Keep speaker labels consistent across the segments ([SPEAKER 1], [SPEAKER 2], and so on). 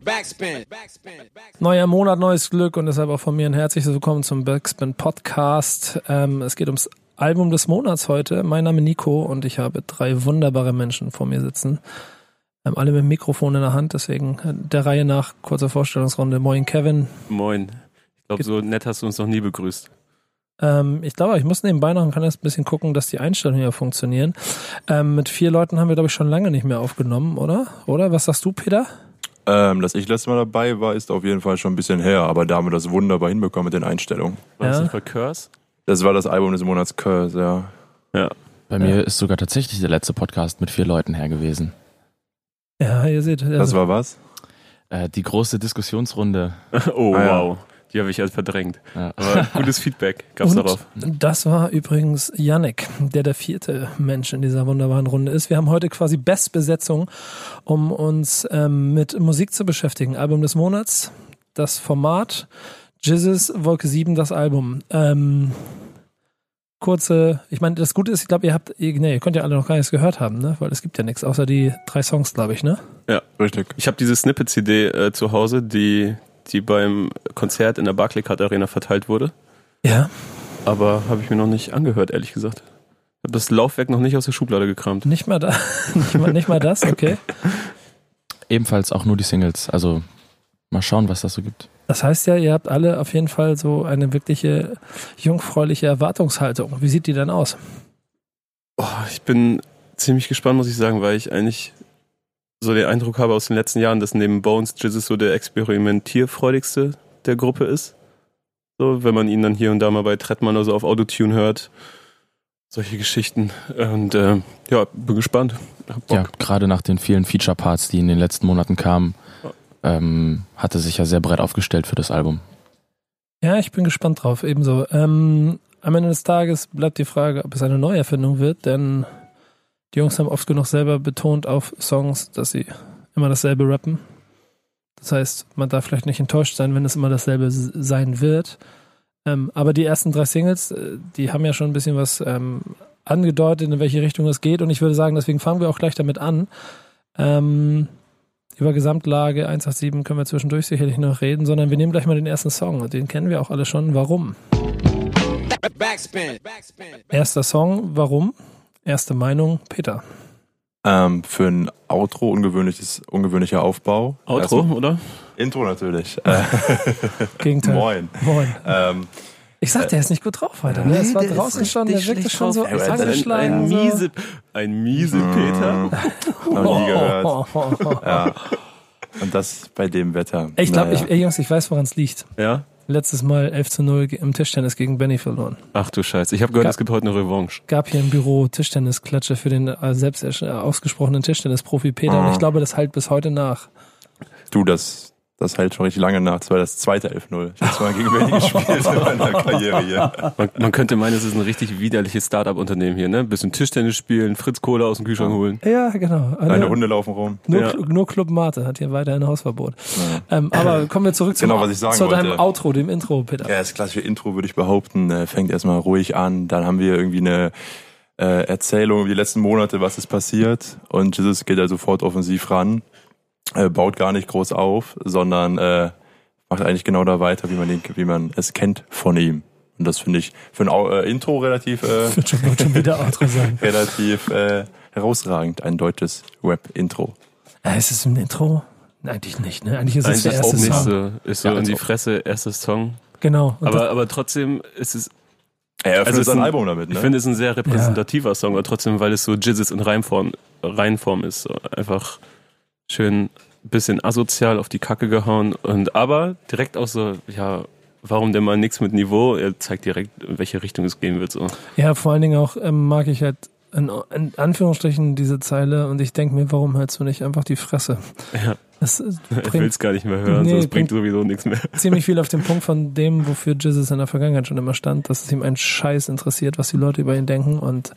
[SPEAKER 1] Backspin.
[SPEAKER 2] Neuer Monat, neues Glück und deshalb auch von mir ein herzliches Willkommen zum Backspin Podcast. Ähm, es geht ums Album des Monats heute. Mein Name ist Nico und ich habe drei wunderbare Menschen vor mir sitzen. Ähm, alle mit dem Mikrofon in der Hand, deswegen äh, der Reihe nach kurzer Vorstellungsrunde. Moin Kevin.
[SPEAKER 3] Moin. Ich glaube, so nett hast du uns noch nie begrüßt.
[SPEAKER 2] Ähm, ich glaube, ich muss nebenbei noch ein bisschen gucken, dass die Einstellungen hier funktionieren. Ähm, mit vier Leuten haben wir, glaube ich, schon lange nicht mehr aufgenommen, oder? Oder? Was sagst du, Peter?
[SPEAKER 4] Ähm, dass ich letztes Mal dabei war, ist auf jeden Fall schon ein bisschen her, aber da haben wir das wunderbar hinbekommen mit den Einstellungen.
[SPEAKER 3] War das
[SPEAKER 2] Ja.
[SPEAKER 3] nicht bei Curse?
[SPEAKER 4] Das war das Album des Monats Curse, ja.
[SPEAKER 3] Ja.
[SPEAKER 5] Bei mir ist sogar tatsächlich der letzte Podcast mit vier Leuten her gewesen.
[SPEAKER 2] Ja, ihr seht.
[SPEAKER 4] Das
[SPEAKER 2] Also,
[SPEAKER 4] war was?
[SPEAKER 5] Äh, die große Diskussionsrunde.
[SPEAKER 3] Oh,
[SPEAKER 4] Ah, ja.
[SPEAKER 3] wow. Die habe ich halt verdrängt.
[SPEAKER 5] Ja.
[SPEAKER 3] Aber gutes Feedback gab's
[SPEAKER 2] Und
[SPEAKER 3] darauf.
[SPEAKER 2] das war übrigens Yannick, der der vierte Mensch in dieser wunderbaren Runde ist. Wir haben heute quasi Bestbesetzung, um uns ähm, mit Musik zu beschäftigen. Album des Monats, das Format, Jizzes, Wolke 7, das Album. Ähm, kurze, ich meine, das Gute ist, ich glaube, ihr habt, nee, ihr könnt ja alle noch gar nichts gehört haben, ne? Weil es gibt ja nichts, außer die drei Songs, glaube ich, ne?
[SPEAKER 4] Richtig.
[SPEAKER 3] Ich habe diese Snippet-CD äh, zu Hause, die, die beim Konzert in der Barclaycard Arena verteilt wurde.
[SPEAKER 2] Ja.
[SPEAKER 3] Aber habe ich mir noch nicht angehört, ehrlich gesagt. Ich habe das Laufwerk noch nicht aus der Schublade gekramt.
[SPEAKER 2] Nicht mal da, nicht mal, nicht mal das, okay.
[SPEAKER 5] Ebenfalls auch nur die Singles. Also mal schauen, was das so gibt.
[SPEAKER 2] Das heißt ja, ihr habt alle auf jeden Fall so eine wirkliche jungfräuliche Erwartungshaltung. Wie sieht die denn aus?
[SPEAKER 3] Oh, ich bin ziemlich gespannt, muss ich sagen, weil ich eigentlich so den Eindruck habe aus den letzten Jahren, dass neben Bones Jesus so der experimentierfreudigste der Gruppe ist. So, wenn man ihn dann hier und da mal bei Trettmann oder so auf Autotune hört. Solche Geschichten. Und äh, ja, bin gespannt. Hab Bock.
[SPEAKER 5] Ja, gerade nach den vielen Feature-Parts, die in den letzten Monaten kamen, ähm, hatte sich ja sehr breit aufgestellt für das Album.
[SPEAKER 2] Ja, ich bin gespannt drauf, ebenso. Ähm, am Ende des Tages bleibt die Frage, ob es eine Neuerfindung wird, denn die Jungs haben oft genug selber betont auf Songs, dass sie immer dasselbe rappen. Das heißt, man darf vielleicht nicht enttäuscht sein, wenn es immer dasselbe sein wird. Ähm, aber die ersten drei Singles, äh, die haben ja schon ein bisschen was ähm, angedeutet, in welche Richtung es geht. Und ich würde sagen, deswegen fangen wir auch gleich damit an. Ähm, über Gesamtlage 187 können wir zwischendurch sicherlich noch reden, sondern wir nehmen gleich mal den ersten Song und den kennen wir auch alle schon. Warum?
[SPEAKER 1] Backspin.
[SPEAKER 2] Erster Song, warum? Erste Meinung, Peter.
[SPEAKER 4] Ähm, für ein Outro ungewöhnliches, ungewöhnlicher Aufbau.
[SPEAKER 3] Outro,
[SPEAKER 4] Erstmal-
[SPEAKER 3] oder?
[SPEAKER 4] Intro natürlich. Äh,
[SPEAKER 2] Gegenteil.
[SPEAKER 4] moin.
[SPEAKER 2] Moin.
[SPEAKER 4] Ähm,
[SPEAKER 2] Ich sag, der ist nicht gut drauf heute. Ne? Es war
[SPEAKER 3] der ist
[SPEAKER 2] draußen schon, der wirkte schon so
[SPEAKER 3] Ein,
[SPEAKER 2] angeschlagen.
[SPEAKER 3] ein
[SPEAKER 2] so.
[SPEAKER 3] miese, ein miese Peter.
[SPEAKER 4] noch nie gehört.
[SPEAKER 2] Oh, oh, oh, oh.
[SPEAKER 4] Ja. Und das bei dem Wetter.
[SPEAKER 2] Ich glaube,
[SPEAKER 4] Naja.
[SPEAKER 2] ich, ey Jungs, ich weiß, woran es liegt.
[SPEAKER 3] Ja?
[SPEAKER 2] Letztes Mal 11 zu 0 im Tischtennis gegen Benny verloren.
[SPEAKER 3] Ach du Scheiße. Ich habe gehört,
[SPEAKER 2] Gab-
[SPEAKER 3] es gibt heute eine Revanche.
[SPEAKER 2] Gab hier im Büro Tischtennisklatsche für den äh, selbst äh, ausgesprochenen Tischtennisprofi Peter und
[SPEAKER 4] Ah.
[SPEAKER 2] ich glaube, das halt bis heute nach.
[SPEAKER 4] Du, das, das hält schon richtig lange nach. Das war das zweite 11-0. Ich habe zwar gegen Berlin gespielt in meiner Karriere hier.
[SPEAKER 3] Man, man könnte meinen, es ist ein richtig widerliches Start-up-Unternehmen hier, ne? Bisschen Tischtennis spielen, Fritz Kohle aus dem Kühlschrank holen.
[SPEAKER 2] Ja, genau.
[SPEAKER 4] Deine
[SPEAKER 2] Also,
[SPEAKER 4] Hunde laufen rum.
[SPEAKER 2] nur,
[SPEAKER 3] Ja.
[SPEAKER 2] Nur Club Mate hat hier weiterhin Hausverbot. Ähm, aber kommen wir zurück zum,
[SPEAKER 4] Genau, was ich sagen
[SPEAKER 2] zu deinem
[SPEAKER 4] wollte.
[SPEAKER 2] Outro, dem Intro, Peter.
[SPEAKER 4] Ja, das klassische Intro würde ich behaupten, äh, fängt erstmal ruhig an. Dann haben wir irgendwie eine äh, Erzählung über die letzten Monate, was ist passiert. Und Jesus geht da sofort offensiv ran, äh, baut gar nicht groß auf, sondern äh, macht eigentlich genau da weiter, wie man, den, wie man es kennt von ihm. Und das finde ich für ein äh, Intro relativ, äh,
[SPEAKER 2] Wird schon, wird schon wieder Outro sein.
[SPEAKER 4] relativ äh, herausragend. Ein deutsches Rap-Intro.
[SPEAKER 2] Äh, ist es ein Intro? Eigentlich nicht, ne? Eigentlich ist es
[SPEAKER 3] Eigentlich
[SPEAKER 2] der erste Song.
[SPEAKER 3] so, ist so
[SPEAKER 5] Ja,
[SPEAKER 3] in die
[SPEAKER 5] als ob.
[SPEAKER 3] Fresse, erstes Song.
[SPEAKER 2] Genau.
[SPEAKER 3] Aber, aber trotzdem ist es,
[SPEAKER 4] Er öffnet
[SPEAKER 3] Also
[SPEAKER 4] sein
[SPEAKER 3] ein-
[SPEAKER 4] Album damit, ne?
[SPEAKER 3] ich finde es ein sehr repräsentativer Song, aber trotzdem, weil es so Jizzes in Reimform, Reinform ist. So einfach schön bisschen asozial auf die Kacke gehauen und aber direkt auch so, ja, warum denn mal nichts mit Niveau? Er zeigt direkt, in welche Richtung es gehen wird. So.
[SPEAKER 2] Ja, vor allen Dingen auch ähm, mag ich halt in, in Anführungsstrichen diese Zeile und ich denke mir, warum hältst du nicht einfach die Fresse?
[SPEAKER 3] Ja.
[SPEAKER 2] Das äh,
[SPEAKER 3] Ich will
[SPEAKER 2] bringt
[SPEAKER 3] es gar nicht mehr hören,
[SPEAKER 2] Nee,
[SPEAKER 3] sonst bringt
[SPEAKER 2] bringt-
[SPEAKER 3] sowieso nichts mehr.
[SPEAKER 2] ziemlich viel auf den Punkt von dem, wofür Jesus in der Vergangenheit schon immer stand, dass es ihm einen Scheiß interessiert, was die Leute über ihn denken und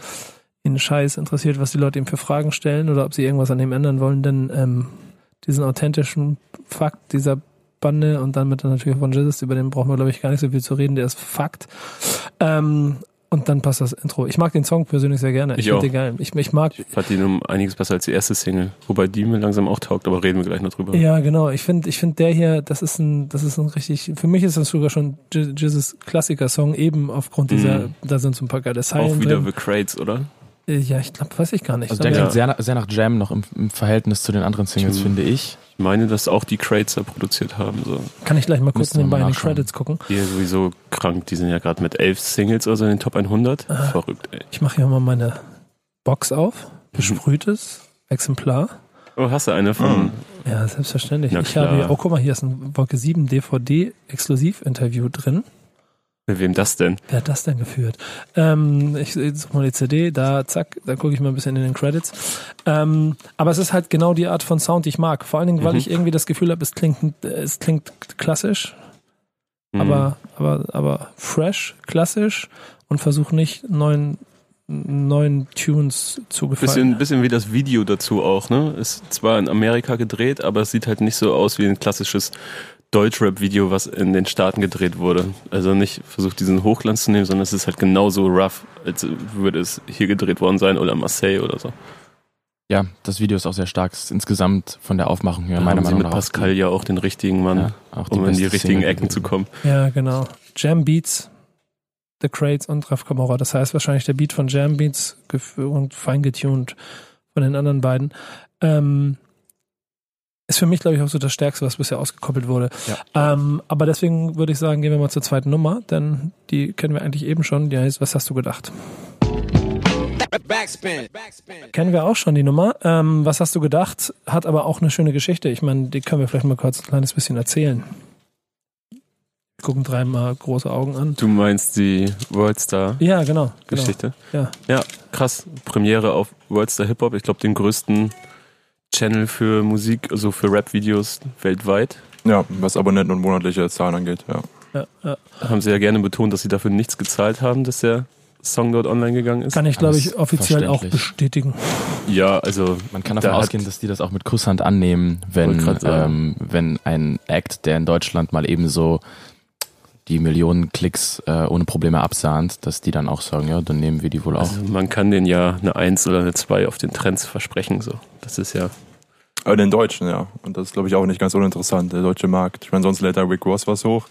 [SPEAKER 2] ihn Scheiß interessiert, was die Leute ihm für Fragen stellen oder ob sie irgendwas an ihm ändern wollen, denn ähm, diesen authentischen Fakt dieser Bande und dann mit natürlich von Jesus, über den brauchen wir glaube ich gar nicht so viel zu reden, der ist Fakt. Ähm, Und dann passt das Intro. Ich mag den Song persönlich sehr gerne. Ich,
[SPEAKER 3] Ich
[SPEAKER 2] finde den geil. Ich, ich mag,
[SPEAKER 3] Fand ihn um einiges besser als die erste Single. Wobei die mir langsam auch taugt, aber reden wir gleich noch drüber.
[SPEAKER 2] ja genau, ich finde, ich finde der hier, das ist ein, das ist ein richtig, für mich ist das sogar schon J- Jizzes Klassiker-Song, eben aufgrund dieser,
[SPEAKER 3] Mhm.
[SPEAKER 2] da sind so ein paar geile Zeilen
[SPEAKER 3] Auch wieder
[SPEAKER 2] drin.
[SPEAKER 3] The Crates, oder?
[SPEAKER 2] Ja, ich glaube, weiß ich gar nicht.
[SPEAKER 5] Also
[SPEAKER 2] Ich
[SPEAKER 5] der klingt sehr, nach- sehr nach Jam noch im, im Verhältnis zu den anderen Singles,
[SPEAKER 3] Mhm.
[SPEAKER 5] finde ich.
[SPEAKER 3] Ich meine, dass auch die Crates da produziert haben. So.
[SPEAKER 2] Kann ich gleich mal kurz nebenbei in die
[SPEAKER 5] nachschauen.
[SPEAKER 2] Credits gucken.
[SPEAKER 3] Die ist sowieso krank. Die sind ja gerade mit elf Singles oder so in den Top 100.
[SPEAKER 2] Ah.
[SPEAKER 3] Verrückt, ey.
[SPEAKER 2] Ich mache hier mal meine Box auf.
[SPEAKER 3] Mhm.
[SPEAKER 2] Besprühtes Exemplar.
[SPEAKER 3] Oh, hast du eine von...
[SPEAKER 2] Ja, selbstverständlich. Ich habe hier, oh guck mal, hier ist ein Wolke 7 DVD Exklusiv-Interview drin.
[SPEAKER 3] Mit wem das denn?
[SPEAKER 2] Wer hat das denn geführt? Ähm, ich suche mal die CD, da zack, da gucke ich mal ein bisschen in den Credits. Ähm, aber es ist halt genau die Art von Sound, die ich mag. Vor allen Dingen, weil
[SPEAKER 3] Mhm.
[SPEAKER 2] ich irgendwie das Gefühl habe, es klingt, es klingt klassisch,
[SPEAKER 3] Hm.
[SPEAKER 2] aber, aber, aber fresh, klassisch und versuche nicht neuen, neuen Tunes zu gefallen.
[SPEAKER 3] Bisschen, bisschen wie das Video dazu auch, ne? Ist zwar in Amerika gedreht, aber es sieht halt nicht so aus wie ein klassisches Deutschrap-Video, was in den Staaten gedreht wurde. Also nicht versucht, diesen Hochglanz zu nehmen, sondern es ist halt genauso rough, als würde es hier gedreht worden sein oder Marseille oder so.
[SPEAKER 5] Ja, das Video ist auch sehr stark. Ist insgesamt von der Aufmachung her,
[SPEAKER 3] Da
[SPEAKER 5] meiner
[SPEAKER 3] haben sie
[SPEAKER 5] Meinung
[SPEAKER 3] mit
[SPEAKER 5] nach.
[SPEAKER 3] Pascal ja auch den richtigen Mann,
[SPEAKER 5] ja, auch
[SPEAKER 3] um in die richtigen
[SPEAKER 5] Single
[SPEAKER 3] Ecken zu kommen.
[SPEAKER 2] Ja, genau. Jam Beats, The Crates und Raf Camorra. Das heißt wahrscheinlich der Beat von Jam Beats und fein getuned von den anderen beiden. Ähm, ist für mich, glaube ich, auch so das Stärkste, was bisher ausgekoppelt wurde. Ähm, aber deswegen würde ich sagen, gehen wir mal zur zweiten Nummer, denn die kennen wir eigentlich eben schon. Die heißt, was hast du gedacht?
[SPEAKER 1] Backspin. Backspin.
[SPEAKER 2] Kennen wir auch schon die Nummer. Ähm, was hast du gedacht? Hat aber auch eine schöne Geschichte. Ich meine, die können wir vielleicht mal kurz ein kleines bisschen erzählen. Wir gucken dreimal große Augen an.
[SPEAKER 3] Du meinst die Worldstar
[SPEAKER 2] Ja, genau. genau.
[SPEAKER 3] Geschichte?
[SPEAKER 2] Ja.
[SPEAKER 3] Ja, krass. Premiere auf Worldstar Hip Hop. Ich glaube, den größten Channel für Musik, also für Rap-Videos weltweit.
[SPEAKER 4] Ja, was Abonnenten und monatliche Zahlen angeht, ja.
[SPEAKER 2] Ja, ja.
[SPEAKER 3] Haben sie ja gerne betont, dass sie dafür nichts gezahlt haben, dass der Song dort online gegangen ist.
[SPEAKER 2] Kann ich, glaube ich, offiziell auch bestätigen.
[SPEAKER 3] Ja, also
[SPEAKER 5] Man kann davon
[SPEAKER 3] Da
[SPEAKER 5] ausgehen, dass die das auch mit Kusshand annehmen, wenn, ähm, wenn ein Act, der in Deutschland mal ebenso die Millionen Klicks äh, ohne Probleme absahnt, dass die dann auch sagen, ja, dann nehmen wir die wohl auch.
[SPEAKER 3] Also man kann den ja eine 1 oder eine 2 auf den Trends versprechen. So. Das ist ja.
[SPEAKER 4] Aber den Deutschen, ja. Und das ist, glaube ich, auch nicht ganz uninteressant, der deutsche Markt. Ich meine, sonst lädt da Rick Ross was hoch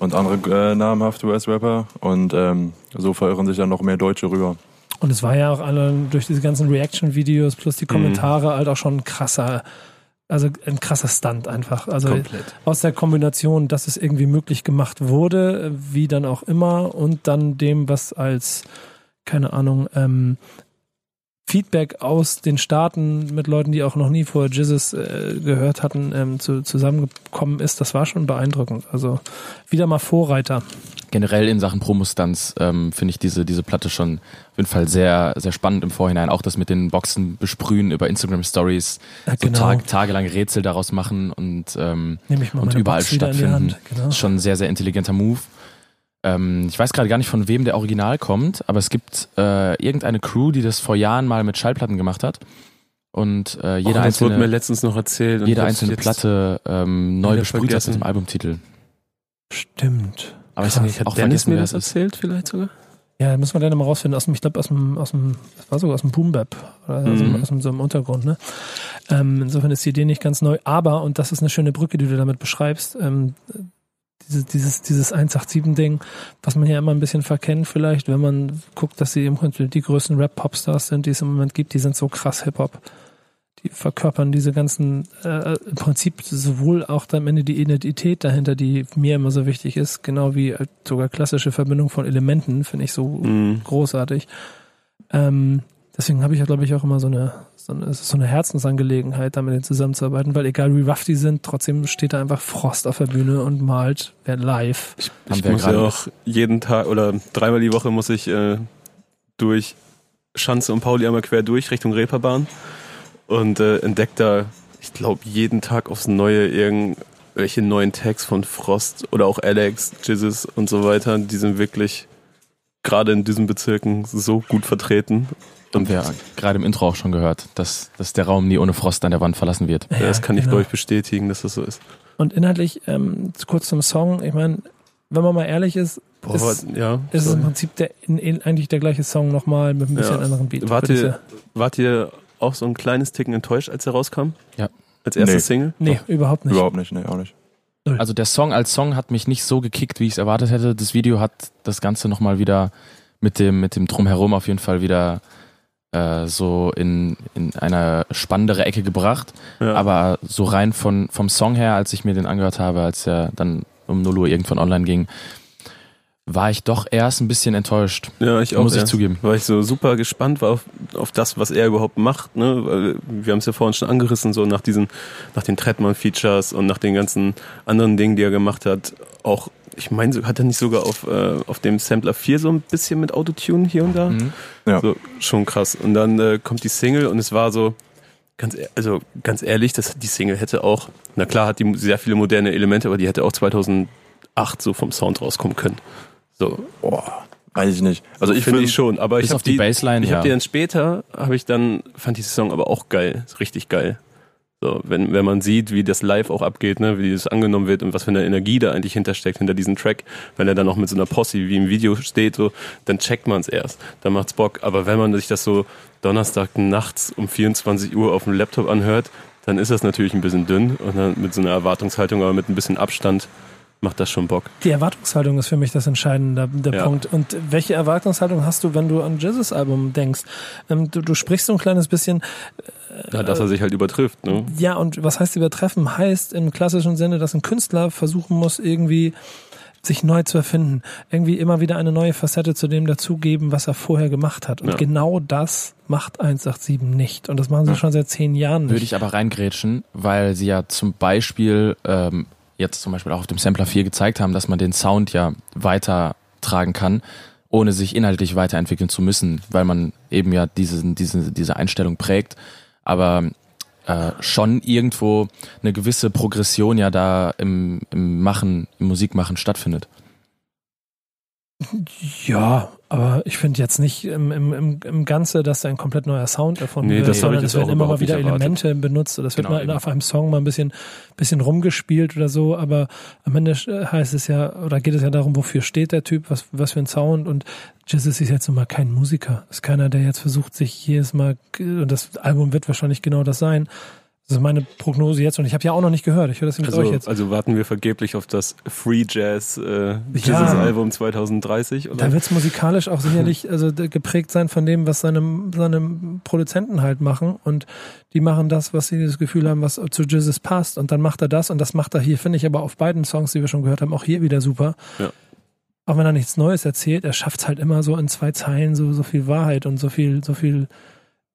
[SPEAKER 4] und andere äh, namhafte US-Rapper und ähm, so verirren sich dann noch mehr Deutsche rüber.
[SPEAKER 2] Und es war ja auch alle durch diese ganzen Reaction-Videos plus die Kommentare halt auch schon ein krasser, also ein krasser Stunt einfach. Also
[SPEAKER 3] Komplett.
[SPEAKER 2] aus der Kombination, dass es irgendwie möglich gemacht wurde, wie dann auch immer, und dann dem, was als, keine Ahnung, ähm, Feedback aus den Staaten mit Leuten, die auch noch nie vor Jizzes äh, gehört hatten, ähm, zu, zusammengekommen ist, das war schon beeindruckend. Also wieder mal Vorreiter.
[SPEAKER 5] Generell in Sachen Promostunts ähm, finde ich diese, diese Platte schon auf jeden Fall sehr, sehr spannend im Vorhinein. Auch das mit den Boxen besprühen über Instagram Stories,
[SPEAKER 2] Ja,
[SPEAKER 5] so
[SPEAKER 2] genau.
[SPEAKER 5] tag, tagelang Rätsel daraus machen und ähm, und überall
[SPEAKER 2] Box
[SPEAKER 5] stattfinden.
[SPEAKER 2] Genau.
[SPEAKER 5] ist schon ein sehr, sehr intelligenter Move. Ähm, ich weiß gerade gar nicht, von wem der Original kommt, aber es gibt äh, irgendeine Crew, die das vor Jahren mal mit Schallplatten gemacht hat. Und äh, jede
[SPEAKER 3] oh, das wurde mir
[SPEAKER 5] einzelne,
[SPEAKER 3] letztens noch erzählt.
[SPEAKER 5] jede
[SPEAKER 3] ich
[SPEAKER 5] einzelne Platte ähm, neu besprüht hat mit dem Albumtitel.
[SPEAKER 2] Stimmt.
[SPEAKER 5] Aber ich
[SPEAKER 3] Krass,
[SPEAKER 5] habe
[SPEAKER 3] hat
[SPEAKER 5] auch
[SPEAKER 3] Dennis
[SPEAKER 5] vergessen,
[SPEAKER 3] mir das erzählt vielleicht sogar?
[SPEAKER 2] Ja, müssen wir dann mal rausfinden. Aus dem, ich glaube, aus dem, aus dem, das war sogar aus dem Boom Bap. Oder aus, dem,
[SPEAKER 3] Mhm.
[SPEAKER 2] aus dem, so einem Untergrund, ne? Ähm, insofern ist die Idee nicht ganz neu. Aber, und das ist eine schöne Brücke, die du damit beschreibst, ähm, dieses, dieses, dieses 187-Ding, was man ja immer ein bisschen verkennt vielleicht, wenn man guckt, dass sie im Grunde die größten Rap-Popstars sind, die es im Moment gibt, die sind so krass Hip-Hop. Die verkörpern diese ganzen, äh, im Prinzip sowohl auch am Ende die Identität dahinter, die mir immer so wichtig ist, genau wie äh, sogar klassische Verbindung von Elementen, finde ich so
[SPEAKER 3] Mhm.
[SPEAKER 2] großartig. Ähm, deswegen habe ich ja, glaube ich, auch immer so eine, so eine, es ist so eine Herzensangelegenheit, da mit denen zusammenzuarbeiten, weil egal wie rough die sind, trotzdem steht da einfach Frost auf der Bühne und malt wer live.
[SPEAKER 5] Haben
[SPEAKER 3] Ich
[SPEAKER 5] wir
[SPEAKER 3] muss ja
[SPEAKER 5] gerade-
[SPEAKER 3] auch jeden Tag oder dreimal die Woche muss ich äh, durch Schanze und Pauli einmal quer durch Richtung Reeperbahn und äh, entdecke da, ich glaube, jeden Tag aufs Neue irgendwelche neuen Tags von Frost oder auch Alex, Jizzes und so weiter. Die sind wirklich gerade in diesen Bezirken so gut vertreten.
[SPEAKER 5] Haben
[SPEAKER 3] Und
[SPEAKER 5] wir gerade im Intro auch schon gehört, dass, dass der Raum nie ohne Frost an der Wand verlassen wird.
[SPEAKER 3] das kann ich,
[SPEAKER 2] genau.
[SPEAKER 3] glaube ich, bestätigen, dass das so ist.
[SPEAKER 2] Und inhaltlich, ähm, kurz zum Song, ich meine, wenn man mal ehrlich ist,
[SPEAKER 3] Boah,
[SPEAKER 2] ist,
[SPEAKER 3] ja.
[SPEAKER 2] ist es im. Prinzip der, in, in, eigentlich der gleiche Song nochmal mit ein bisschen
[SPEAKER 3] Ja.
[SPEAKER 2] anderen Beat.
[SPEAKER 3] Wart
[SPEAKER 2] ich
[SPEAKER 3] ihr, wart ihr auch so ein kleines Ticken enttäuscht, als er rauskam?
[SPEAKER 5] Ja.
[SPEAKER 3] Als erste
[SPEAKER 4] Nee.
[SPEAKER 3] Single?
[SPEAKER 2] Nee, überhaupt nicht.
[SPEAKER 4] Überhaupt nicht, nee, auch nicht.
[SPEAKER 5] Also der Song als Song hat mich nicht so gekickt, wie ich es erwartet hätte. Das Video hat das Ganze nochmal wieder mit dem, mit dem Drumherum auf jeden Fall wieder äh, so in, in eine spannendere Ecke gebracht.
[SPEAKER 3] Ja.
[SPEAKER 5] Aber so rein von, vom Song her, als ich mir den angehört habe, als er dann um 0 Uhr irgendwann online ging, war ich doch erst ein bisschen enttäuscht.
[SPEAKER 3] Ja, ich auch.
[SPEAKER 5] Muss ich
[SPEAKER 3] erst,
[SPEAKER 5] zugeben.
[SPEAKER 3] Weil ich so super gespannt war auf, auf das, was er überhaupt macht. Ne? Weil Wir haben es ja vorhin schon angerissen, so nach diesen, nach den Trettmann-Features und nach den ganzen anderen Dingen, die er gemacht hat. Auch, ich meine, so- hat er nicht sogar auf, äh, auf dem Sampler 4 so ein bisschen mit Autotune hier und da?
[SPEAKER 5] Mhm.
[SPEAKER 4] Ja.
[SPEAKER 3] So, schon krass. Und dann äh, kommt die Single und es war so, ganz, e- also ganz ehrlich, das, die Single hätte auch, na klar hat die sehr viele moderne Elemente, aber die hätte auch 2008 so vom Sound rauskommen können. So,
[SPEAKER 4] Boah, weiß ich nicht. Also ich
[SPEAKER 3] finde ich schon, aber ich habe
[SPEAKER 5] auf die Bassline,
[SPEAKER 3] ich
[SPEAKER 5] ja.
[SPEAKER 3] habe die dann später, habe ich dann, fand die Song aber auch geil, ist richtig geil. So, wenn, wenn man sieht, wie das live auch abgeht, ne, wie das angenommen wird und was für eine Energie da eigentlich hintersteckt, hinter diesem Track, wenn er dann auch mit so einer Posse wie im Video steht, so, dann checkt man es erst. Dann macht's Bock. Aber wenn man sich das so Donnerstag nachts um 24 Uhr auf dem Laptop anhört, dann ist das natürlich ein bisschen dünn und dann mit so einer Erwartungshaltung, aber mit ein bisschen Abstand macht das schon Bock.
[SPEAKER 2] Die Erwartungshaltung ist für mich das entscheidende der
[SPEAKER 3] Ja.
[SPEAKER 2] Punkt. Und welche Erwartungshaltung hast du, wenn du an Jesus Album denkst? Ähm, du, du sprichst so ein kleines bisschen,
[SPEAKER 3] Ja, dass er sich halt übertrifft, ne?
[SPEAKER 2] ja, und was heißt übertreffen? Heißt im klassischen Sinne, dass ein Künstler versuchen muss, irgendwie sich neu zu erfinden, irgendwie immer wieder eine neue Facette zu dem dazugeben, was er vorher gemacht hat. Und
[SPEAKER 3] Ja.
[SPEAKER 2] genau das macht 187 nicht. Und das machen sie schon seit zehn Jahren nicht.
[SPEAKER 5] Würde ich aber reingrätschen, weil sie ja zum Beispiel ähm, jetzt zum Beispiel auch auf dem Sampler 4 gezeigt haben, dass man den Sound ja weitertragen kann, ohne sich inhaltlich weiterentwickeln zu müssen, weil man eben ja diese, diese, diese Einstellung prägt. Aber äh, schon irgendwo eine gewisse Progression ja da im, im Machen, im Musikmachen stattfindet.
[SPEAKER 2] Ja, aber ich finde jetzt nicht im, im, im, Ganze, dass ein komplett neuer Sound erfunden
[SPEAKER 3] Nee,
[SPEAKER 2] wird,
[SPEAKER 3] das
[SPEAKER 2] sondern es werden immer mal wieder. Elemente benutzt oder es wird
[SPEAKER 5] Genau,
[SPEAKER 2] mal
[SPEAKER 5] eben.
[SPEAKER 2] auf einem Song mal ein bisschen, bisschen rumgespielt oder so, aber am Ende äh, heißt es ja, oder geht es ja darum, wofür steht der Typ, was, was für ein Sound und Jesus ist jetzt nun mal kein Musiker. Ist keiner, der jetzt versucht, sich jedes Mal, und das Album wird wahrscheinlich genau das sein. Das ist meine Prognose jetzt und ich habe ja auch noch nicht gehört. Ich höre das mit
[SPEAKER 3] Also,
[SPEAKER 2] euch jetzt.
[SPEAKER 3] also warten wir vergeblich auf das Free Jazz äh,
[SPEAKER 2] Ja.
[SPEAKER 3] Jesus Album 2030 oder?
[SPEAKER 2] Da wird es musikalisch auch sicherlich also geprägt sein von dem, was seine, seine Produzenten halt machen. Und die machen das, was sie das Gefühl haben, was zu Jesus passt. Und dann macht er das und das macht er hier, finde ich aber auf beiden Songs, die wir schon gehört haben, auch hier wieder super.
[SPEAKER 3] Ja.
[SPEAKER 2] Auch wenn er nichts Neues erzählt, er schafft es halt immer so in zwei Zeilen so, so viel Wahrheit und so viel, so viel,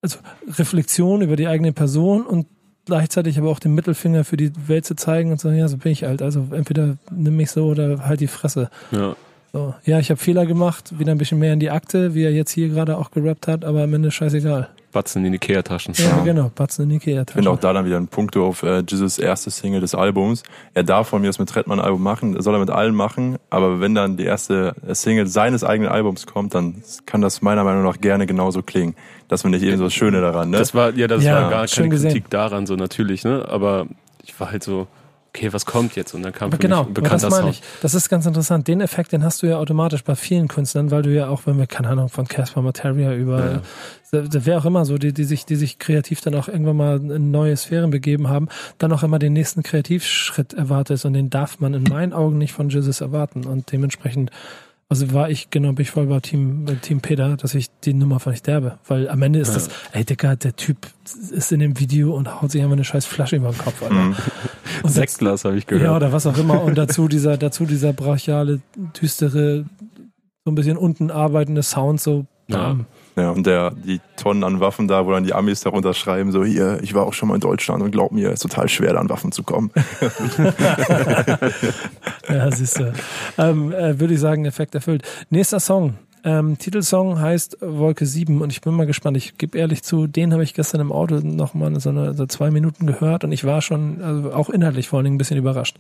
[SPEAKER 2] also Reflexion über die eigene Person und gleichzeitig aber auch den Mittelfinger für die Welt zu zeigen und zu sagen, ja, so bin ich halt. Also entweder nimm mich so oder halt die Fresse.
[SPEAKER 3] ja.
[SPEAKER 2] So. Ja, ich habe Fehler gemacht, wieder ein bisschen mehr in die Akte, wie er jetzt hier gerade auch gerappt hat, aber am Ende scheißegal.
[SPEAKER 3] Batzen in die Ikea-Taschen.
[SPEAKER 2] Ja, genau, Batzen in die Ikea.
[SPEAKER 4] Ich finde auch da dann wieder ein Punkt auf äh, Jesus erste Single des Albums. Er darf von mir das mit Trettmann Album machen, soll er mit allen machen, aber wenn dann die erste äh, Single seines eigenen Albums kommt, dann kann das meiner Meinung nach gerne genauso klingen. Das finde ich eben so das Schöne daran. Ne?
[SPEAKER 3] Das war, ja, das
[SPEAKER 2] Ja,
[SPEAKER 3] war gar keine
[SPEAKER 2] gesehen.
[SPEAKER 3] Kritik daran, so natürlich, ne? Aber ich war halt so, okay, was kommt jetzt? Und dann kam für
[SPEAKER 2] genau,
[SPEAKER 3] mich
[SPEAKER 2] aber
[SPEAKER 3] bekannter
[SPEAKER 2] das meine ich. Das ist ganz interessant. Den Effekt, den hast du ja automatisch bei vielen Künstlern, weil du ja auch, wenn wir, keine Ahnung, von Casper Materia über,
[SPEAKER 3] Ja.
[SPEAKER 2] wer auch immer so, die, die sich, die sich kreativ dann auch irgendwann mal in neue Sphären begeben haben, dann auch immer den nächsten Kreativschritt erwartet und den darf man in meinen Augen nicht von Jesus erwarten und dementsprechend also war ich, genau, bin ich voll bei Team, bei Team Peter, dass ich die Nummer fand ich derbe. Weil am Ende ist das, ey Digga, der Typ ist in dem Video und haut sich einfach eine scheiß Flasche über den Kopf, Alter.
[SPEAKER 4] Mhm.
[SPEAKER 3] Sektglas habe ich gehört.
[SPEAKER 2] ja, oder was auch immer. Und dazu dieser, dazu dieser brachiale, düstere, so ein bisschen unten arbeitende Sound, so bam.
[SPEAKER 4] Ja, und der, die Tonnen an Waffen da, wo dann die Amis darunter schreiben, so hier, ich war auch schon mal in Deutschland und glaub mir, es ist total schwer, da an Waffen zu kommen.
[SPEAKER 2] Ja, siehst du. Ähm, äh, Würde ich sagen, Effekt erfüllt. Nächster Song. Ähm, Titelsong heißt Wolke 7 und ich bin mal gespannt. Ich gebe ehrlich zu, den habe ich gestern im Auto noch mal so, eine, so zwei Minuten gehört und ich war schon, also auch inhaltlich vor allen Dingen ein bisschen überrascht.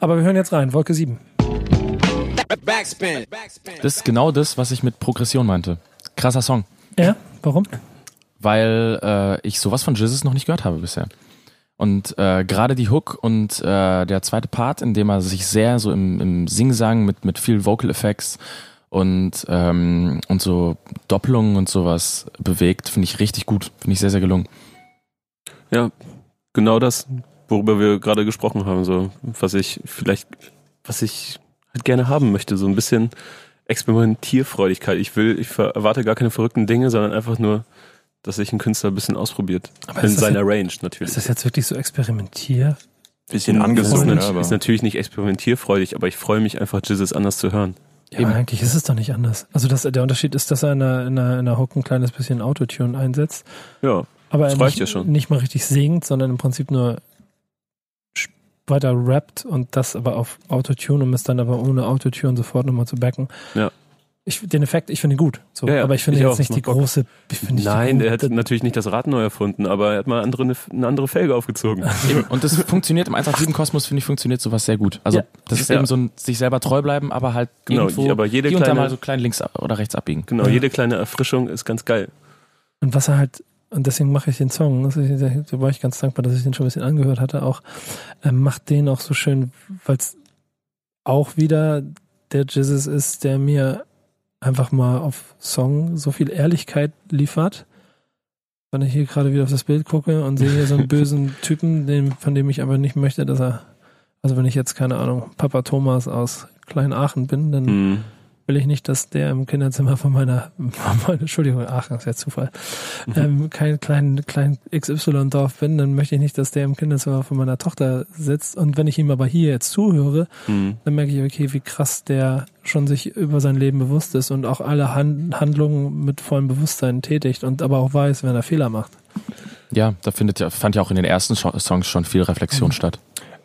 [SPEAKER 2] Aber wir hören jetzt rein, Wolke 7.
[SPEAKER 1] Backspin. Backspin.
[SPEAKER 5] Das ist genau das, was ich mit Progression meinte. Krasser Song.
[SPEAKER 2] Ja, warum?
[SPEAKER 5] weil äh, ich sowas von Jesus noch nicht gehört habe bisher. Und äh, gerade die Hook und äh, der zweite Part, in dem er sich sehr so im, im Singsang mit, mit viel Vocal Effects und, ähm, und so Doppelungen und sowas bewegt, finde ich richtig gut. Finde ich sehr, sehr gelungen.
[SPEAKER 3] Ja, genau das, worüber wir gerade gesprochen haben, so was ich vielleicht, was ich halt gerne haben möchte, so ein bisschen Experimentierfreudigkeit. Ich will, ich erwarte gar keine verrückten Dinge, sondern einfach nur, dass sich ein Künstler ein bisschen ausprobiert.
[SPEAKER 2] Aber
[SPEAKER 3] In
[SPEAKER 2] ist
[SPEAKER 3] seiner
[SPEAKER 2] jetzt-
[SPEAKER 3] Range natürlich.
[SPEAKER 2] Ist das jetzt wirklich so experimentier?
[SPEAKER 4] Bisschen
[SPEAKER 3] Das ist,
[SPEAKER 4] angesungen, aber
[SPEAKER 3] ist natürlich nicht experimentierfreudig, aber ich freue mich einfach, Jizzes anders zu hören.
[SPEAKER 2] Ja, aber eigentlich ist es doch nicht anders. Also das, der Unterschied ist, dass er in der, in der, in der Hook ein kleines bisschen Autotune einsetzt.
[SPEAKER 3] Ja,
[SPEAKER 2] Aber
[SPEAKER 3] Das
[SPEAKER 2] er
[SPEAKER 3] reicht
[SPEAKER 2] nicht,
[SPEAKER 3] ja schon.
[SPEAKER 2] nicht mal richtig singt, sondern im Prinzip nur weiter rappt und das aber auf Autotune, um es dann aber ohne Autotune sofort nochmal zu backen.
[SPEAKER 3] Ja.
[SPEAKER 2] Ich, den Effekt, ich finde ihn gut. So,
[SPEAKER 3] Ja, ja,
[SPEAKER 2] aber ich finde
[SPEAKER 3] ich
[SPEAKER 2] jetzt
[SPEAKER 3] auch.
[SPEAKER 2] nicht die
[SPEAKER 3] Bock.
[SPEAKER 2] große.
[SPEAKER 3] Nein,
[SPEAKER 2] die,
[SPEAKER 3] der hat natürlich nicht das Rad neu erfunden, aber er hat mal andere, eine andere Felge aufgezogen.
[SPEAKER 5] Eben. Und das funktioniert im 187-Kosmos, finde ich, funktioniert sowas sehr gut. Also
[SPEAKER 2] Ja.
[SPEAKER 5] das ist
[SPEAKER 3] Ja.
[SPEAKER 5] eben so ein sich selber treu bleiben, aber halt
[SPEAKER 3] Genau,
[SPEAKER 5] irgendwo
[SPEAKER 3] aber jede
[SPEAKER 5] hier und da
[SPEAKER 3] kleine-
[SPEAKER 5] mal so klein links oder rechts abbiegen.
[SPEAKER 3] Genau,
[SPEAKER 2] Ja.
[SPEAKER 3] jede kleine Erfrischung ist ganz geil.
[SPEAKER 2] Und was er halt, und deswegen mache ich den Song, also da war ich ganz dankbar, dass ich den schon ein bisschen angehört hatte, auch, ähm, macht den auch so schön, weil es auch wieder der Jesus ist, der mir einfach mal auf Song so viel Ehrlichkeit liefert. Wenn ich hier gerade wieder auf das Bild gucke und sehe hier so einen bösen Typen, den, von dem ich aber nicht möchte, dass er, also wenn ich jetzt, keine Ahnung, Papa Thomas aus Kleinaachen bin, dann
[SPEAKER 3] Hm.
[SPEAKER 2] Will ich nicht, dass der im Kinderzimmer von meiner, von meiner Entschuldigung, Aachen ist ja Zufall, ähm, kein klein, klein XY-Dorf bin, dann möchte ich nicht, dass der im Kinderzimmer von meiner Tochter sitzt. Und wenn ich ihm aber hier jetzt zuhöre,
[SPEAKER 3] Hm.
[SPEAKER 2] dann merke ich, okay, wie krass der schon sich über sein Leben bewusst ist und auch alle Han Handlungen mit vollem Bewusstsein tätigt und aber auch weiß, wenn er Fehler macht.
[SPEAKER 5] Ja, da findet ja, fand ja auch in den ersten Songs schon viel Reflexion statt.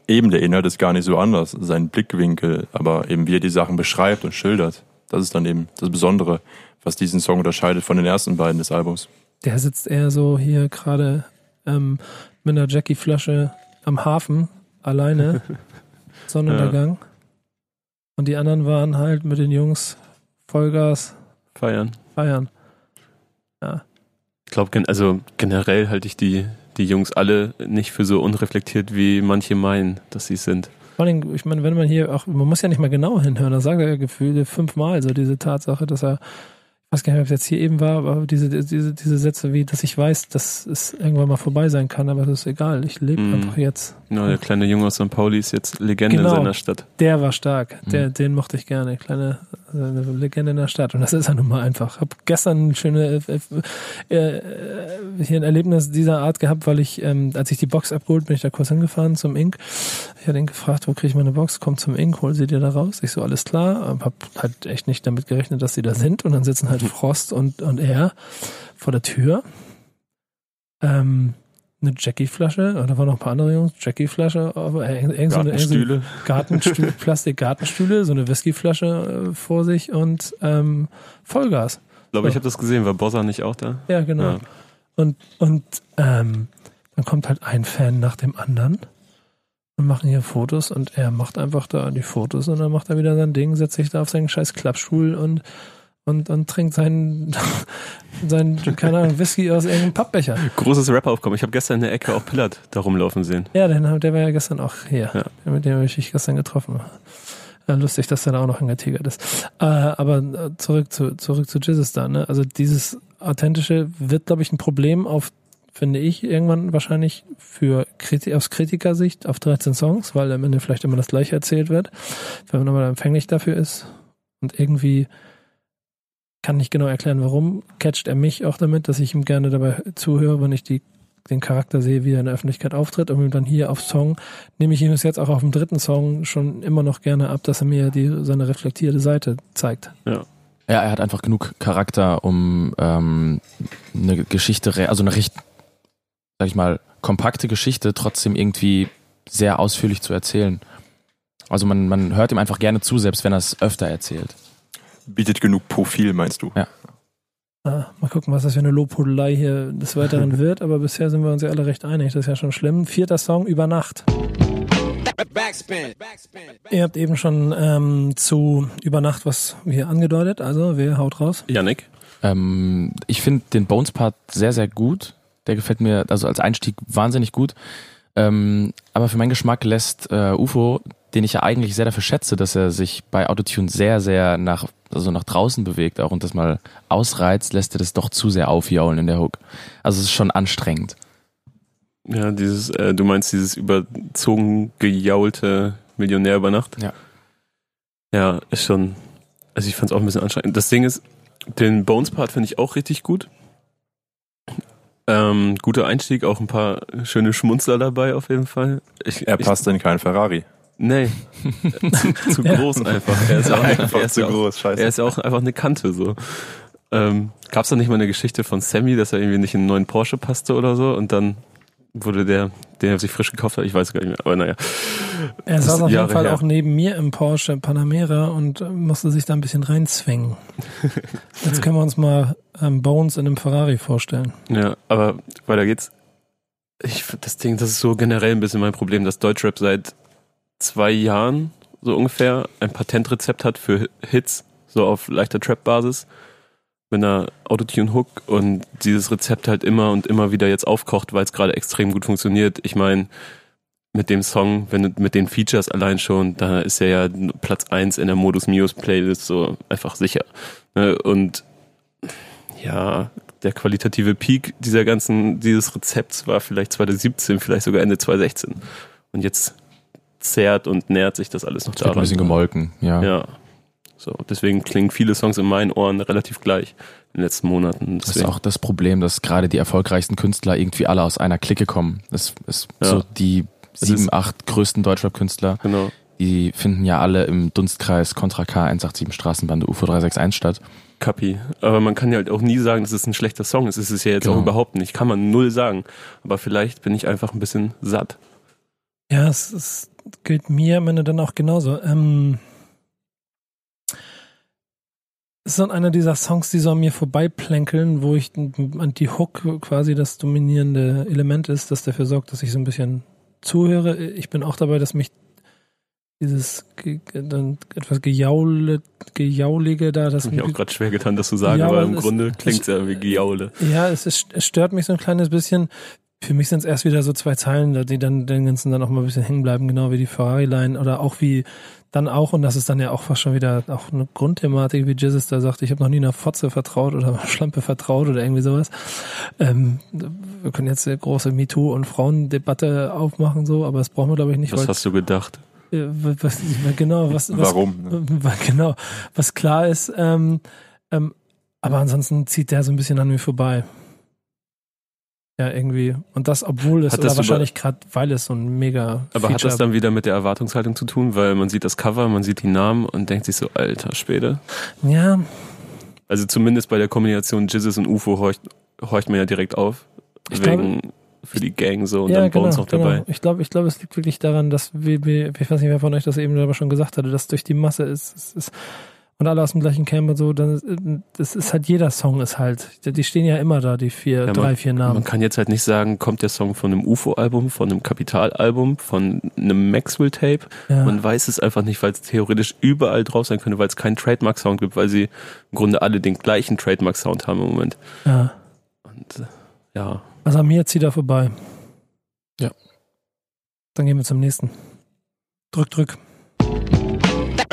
[SPEAKER 4] eben der Inhalt ist gar nicht so anders, sein Blickwinkel, aber eben wie er die Sachen beschreibt und schildert. Das ist dann eben das Besondere, was diesen Song unterscheidet von den ersten beiden des Albums.
[SPEAKER 2] Der sitzt eher so hier gerade ähm, mit einer Jackie-Flasche am Hafen, alleine, Sonnenuntergang. Und die anderen waren halt mit den Jungs Vollgas
[SPEAKER 3] Feiern.
[SPEAKER 2] feiern.
[SPEAKER 3] Ich glaube, gen also generell halte ich die, die Jungs alle nicht für so unreflektiert, wie manche meinen, dass sie es sind.
[SPEAKER 2] Vor allem, ich meine, wenn man hier auch, man muss ja nicht mal genau hinhören, da sagt er ja gefühlt fünfmal so diese Tatsache, dass er, ich weiß gar nicht, ob es jetzt hier eben war, aber diese, diese, diese Sätze wie, dass ich weiß, dass es irgendwann mal vorbei sein kann, aber das ist egal, ich lebe
[SPEAKER 3] Mhm.
[SPEAKER 2] einfach jetzt.
[SPEAKER 3] Genau, der kleine Junge aus St. Pauli ist jetzt Legende
[SPEAKER 2] Genau.
[SPEAKER 3] in seiner Stadt.
[SPEAKER 2] Der war stark, der,
[SPEAKER 5] Mhm.
[SPEAKER 2] den mochte ich gerne, kleine äh, Legende in der Stadt und das ist er nun mal einfach. Hab gestern eine schöne, äh, äh, äh, hier ein Erlebnis dieser Art gehabt, weil ich, ähm, als ich die Box abgeholt, bin ich da kurz hingefahren zum Ink. Ich hatte ihn gefragt, wo kriege ich meine Box? Komm zum Ink, hol sie dir da raus. Ich so, alles klar. Hab halt echt nicht damit gerechnet, dass sie da sind. Und dann sitzen halt Frost und, und er vor der Tür. Ähm, eine Jackie-Flasche, oder waren noch ein paar andere Jungs, Jackie-Flasche, aber äh, irgend, so eine,
[SPEAKER 3] Gartenstühle.
[SPEAKER 2] Gartenstühle, Plastik-Gartenstühle, so eine Whiskyflasche äh, vor sich und ähm, Vollgas.
[SPEAKER 3] Ich glaube, ich
[SPEAKER 2] So.
[SPEAKER 3] habe das gesehen. War Bossa nicht auch da?
[SPEAKER 2] Ja, genau.
[SPEAKER 3] Ja.
[SPEAKER 2] Und, und ähm, dann kommt halt ein Fan nach dem anderen und machen hier Fotos und er macht einfach da die Fotos und dann macht er wieder sein Ding, setzt sich da auf seinen scheiß Klappstuhl und und, und trinkt seinen, seinen, keine Ahnung, Whisky aus irgendeinem Pappbecher.
[SPEAKER 3] Großes Rap-Aufkommen. Ich habe gestern in der Ecke auch Pillard da rumlaufen sehen.
[SPEAKER 2] Ja, den, der war ja gestern auch hier.
[SPEAKER 3] Ja.
[SPEAKER 2] Mit dem habe ich dich gestern getroffen. Ja, lustig, dass der da auch noch angetigert ist. Äh, aber äh, zurück zu, zurück zu Jesus da, ne? Also dieses Authentische wird, glaube ich, ein Problem auf, finde ich, irgendwann wahrscheinlich für Kriti aus Kritikersicht auf 13 Songs, weil am Ende vielleicht immer das Gleiche erzählt wird. Wenn man aber empfänglich dafür ist und irgendwie kann nicht genau erklären, warum, catcht er mich auch damit, dass ich ihm gerne dabei zuhöre, wenn ich die den Charakter sehe, wie er in der Öffentlichkeit auftritt und dann hier auf Song nehme ich ihm das jetzt auch auf dem dritten Song schon immer noch gerne ab, dass er mir die, seine reflektierte Seite zeigt.
[SPEAKER 5] Ja, er hat einfach genug Charakter, um ähm, eine Geschichte, re- also eine recht, sag ich mal, kompakte Geschichte trotzdem irgendwie sehr ausführlich zu erzählen. Also man, man hört ihm einfach gerne zu, selbst wenn er es öfter erzählt.
[SPEAKER 4] Bietet genug Profil, meinst du?
[SPEAKER 2] Ah, mal gucken, was das für eine Lobhudelei hier des Weiteren wird, aber bisher sind wir uns ja alle recht einig, das ist ja schon schlimm. Vierter Song, Über Nacht.
[SPEAKER 1] Backspin. Backspin.
[SPEAKER 2] Ihr habt eben schon ähm, zu Über Nacht was hier angedeutet, also wer haut raus?
[SPEAKER 3] Yannick?
[SPEAKER 5] Ähm, ich finde den Bones-Part sehr, sehr gut. Der gefällt mir also als Einstieg wahnsinnig gut. Ähm, aber für meinen Geschmack lässt äh, UFO, den ich ja eigentlich sehr dafür schätze, dass er sich bei Autotune sehr, sehr nach, also nach draußen bewegt auch und das mal ausreizt, lässt er das doch zu sehr aufjaulen in der Hook. Also es ist schon anstrengend.
[SPEAKER 3] Ja, dieses, äh, du meinst dieses überzogen gejaulte Millionär über Nacht?
[SPEAKER 5] Ja.
[SPEAKER 3] Ja, ist schon, also ich fand es auch ein bisschen anstrengend. Das Ding ist, den Bones-Part finde ich auch richtig gut. Ähm, guter Einstieg, auch ein paar schöne Schmunzler dabei auf jeden Fall. Ich,
[SPEAKER 4] Er passt in kein Ferrari.
[SPEAKER 3] Nee, zu, zu groß einfach. Er ist, ja auch,
[SPEAKER 4] Einfach
[SPEAKER 3] er, ist
[SPEAKER 4] zu
[SPEAKER 3] ja auch,
[SPEAKER 4] groß, scheiße.
[SPEAKER 3] er ist ja auch einfach eine Kante so. Ähm, Gab es da nicht mal eine Geschichte von Sammy, dass er irgendwie nicht in einen neuen Porsche passte oder so und dann wurde der, der sich frisch gekauft hat, ich weiß gar nicht mehr, aber naja.
[SPEAKER 2] Er saß auf jeden
[SPEAKER 3] Jahre
[SPEAKER 2] Fall
[SPEAKER 3] her.
[SPEAKER 2] auch neben mir im Porsche Panamera und musste sich da ein bisschen reinzwängen. Jetzt können wir uns mal ähm, Bones in einem Ferrari vorstellen.
[SPEAKER 3] Ja, aber weiter geht's. Ich, das Ding, das ist so generell ein bisschen mein Problem, dass Deutschrap seit zwei Jahren so ungefähr ein Patentrezept hat für Hits, so auf leichter Trap-Basis, mit einer Autotune-Hook und dieses Rezept halt immer und immer wieder jetzt aufkocht, weil es gerade extrem gut funktioniert. Ich meine, mit dem Song, wenn mit den Features allein schon, da ist er ja Platz eins in der Modus Mios Playlist so einfach sicher. Ne? Und ja, der qualitative Peak dieser ganzen, dieses Rezepts war vielleicht 2017, vielleicht sogar Ende 2016. Und jetzt zerrt und nähert sich das alles noch
[SPEAKER 5] Es wird ein
[SPEAKER 3] daran.
[SPEAKER 5] bisschen gemolken, ja.
[SPEAKER 3] Ja. So, deswegen klingen viele Songs in meinen Ohren relativ gleich in den letzten Monaten.
[SPEAKER 5] Das ist
[SPEAKER 3] Deswegen,
[SPEAKER 5] auch das Problem, dass gerade die erfolgreichsten Künstler irgendwie alle aus einer Clique kommen. Das ist
[SPEAKER 3] Ja.
[SPEAKER 5] so die sieben,
[SPEAKER 3] ist-
[SPEAKER 5] acht größten Deutschrap-Künstler,
[SPEAKER 3] genau.
[SPEAKER 5] die finden ja alle im Dunstkreis Contra K 187 Straßenbande UFO 361 statt.
[SPEAKER 3] Kapi. Aber man kann ja halt auch nie sagen, dass es ein schlechter Song ist. Es ist ja jetzt
[SPEAKER 5] Genau.
[SPEAKER 3] auch überhaupt nicht. Kann man null sagen. Aber vielleicht bin ich einfach ein bisschen satt.
[SPEAKER 2] Ja, es, es gilt mir am Ende dann auch genauso. Ähm, es ist dann einer dieser Songs, die so an mir vorbeiplänkeln, wo ich an die Hook quasi das dominierende Element ist, das dafür sorgt, dass ich so ein bisschen zuhöre. Ich bin auch dabei, dass mich dieses dann etwas gejaule, gejaulige da, das
[SPEAKER 3] Das mir auch gerade schwer getan, das zu sagen,
[SPEAKER 2] Ja,
[SPEAKER 3] aber im Grunde klingt es ja wie Giaule.
[SPEAKER 2] Ja, es, ist, es stört mich so ein kleines bisschen. Für mich sind es erst wieder so zwei Zeilen, die dann den ganzen dann auch mal ein bisschen hängen bleiben, genau wie die Ferrari-Line oder auch wie dann auch, und das ist dann ja auch fast schon wieder auch eine Grundthematik, wie Jesus da sagt, ich habe noch nie einer Fotze vertraut oder Schlampe vertraut oder irgendwie sowas. Ähm, wir können jetzt eine große MeToo- und Frauendebatte aufmachen, so, aber das brauchen wir, glaube ich, nicht.
[SPEAKER 3] Was hast du gedacht?
[SPEAKER 2] äh, was, genau, was, was,
[SPEAKER 4] Warum? ne?
[SPEAKER 2] Genau, was klar ist. Ähm, ähm, aber ansonsten zieht der so ein bisschen an mir vorbei. Ja, irgendwie. Und das, obwohl es,
[SPEAKER 3] Hat
[SPEAKER 2] oder wahrscheinlich gerade, weil es so ein mega
[SPEAKER 3] Aber hat das
[SPEAKER 2] Feature-
[SPEAKER 3] dann wieder mit der Erwartungshaltung zu tun? Weil man sieht das Cover, man sieht die Namen und denkt sich so, alter Späte.
[SPEAKER 2] Ja,
[SPEAKER 3] Also zumindest bei der Kombination Jizzes und UFO horcht, horcht man ja direkt auf.
[SPEAKER 2] Ich
[SPEAKER 3] wegen für die Gang so und
[SPEAKER 2] ja,
[SPEAKER 3] dann
[SPEAKER 2] genau,
[SPEAKER 3] Bones noch
[SPEAKER 2] genau.
[SPEAKER 3] dabei.
[SPEAKER 2] Ich glaube, ich glaube, es liegt wirklich daran, dass wir, wir, ich weiß nicht, wer von euch das eben aber schon gesagt hatte, dass durch die Masse ist, ist, ist und alle aus dem gleichen Camp und so, dann das ist halt jeder Song ist halt, die stehen ja immer da, die vier,
[SPEAKER 3] Ja,
[SPEAKER 2] drei, vier Namen.
[SPEAKER 3] Man kann jetzt halt nicht sagen, kommt der Song von einem UFO-Album, von einem Kapital-Album, von einem Maxwell-Tape.
[SPEAKER 2] ja.
[SPEAKER 3] Man weiß es einfach nicht, weil es theoretisch überall drauf sein könnte, weil es keinen Trademark-Sound gibt, weil sie im Grunde alle den gleichen Trademark-Sound haben im Moment.
[SPEAKER 2] ja.
[SPEAKER 3] Und äh, ja,
[SPEAKER 2] Also an mir zieht er vorbei.
[SPEAKER 5] Ja.
[SPEAKER 2] Dann gehen wir zum nächsten. Drück, drück.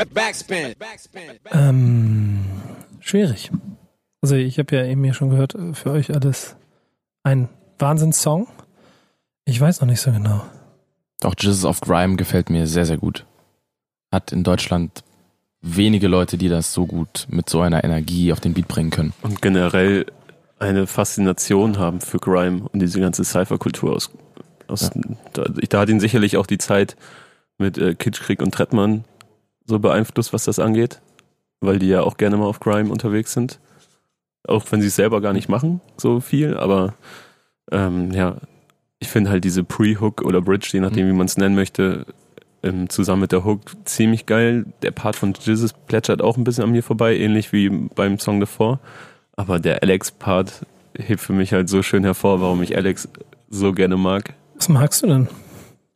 [SPEAKER 1] Backspin. Backspin.
[SPEAKER 2] Ähm, schwierig. Also ich habe ja eben hier schon gehört, äh, für euch alles ein Wahnsinnssong. Ich weiß noch nicht so genau.
[SPEAKER 5] Auch Jesus of Grime gefällt mir sehr, sehr gut. Hat in Deutschland wenige Leute, die das so gut mit so einer Energie auf den Beat bringen können.
[SPEAKER 3] und generell eine Faszination haben für Grime und diese ganze Cypher-Kultur aus. aus da, da hat ihn sicherlich auch die Zeit mit äh, Kitschkrieg und Trettmann so beeinflusst, was das angeht, weil die ja auch gerne mal auf Grime unterwegs sind. Auch wenn sie es selber gar nicht machen, so viel, aber ähm, ja, ich finde halt diese Pre-Hook oder Bridge, je nachdem, wie man es nennen möchte, ähm, zusammen mit der Hook ziemlich geil. Der Part von Jizzes plätschert auch ein bisschen an mir vorbei, ähnlich wie beim Song davor. Aber der Alex-Part hebt für mich halt so schön hervor, warum ich Alex so gerne mag.
[SPEAKER 2] Was magst du denn?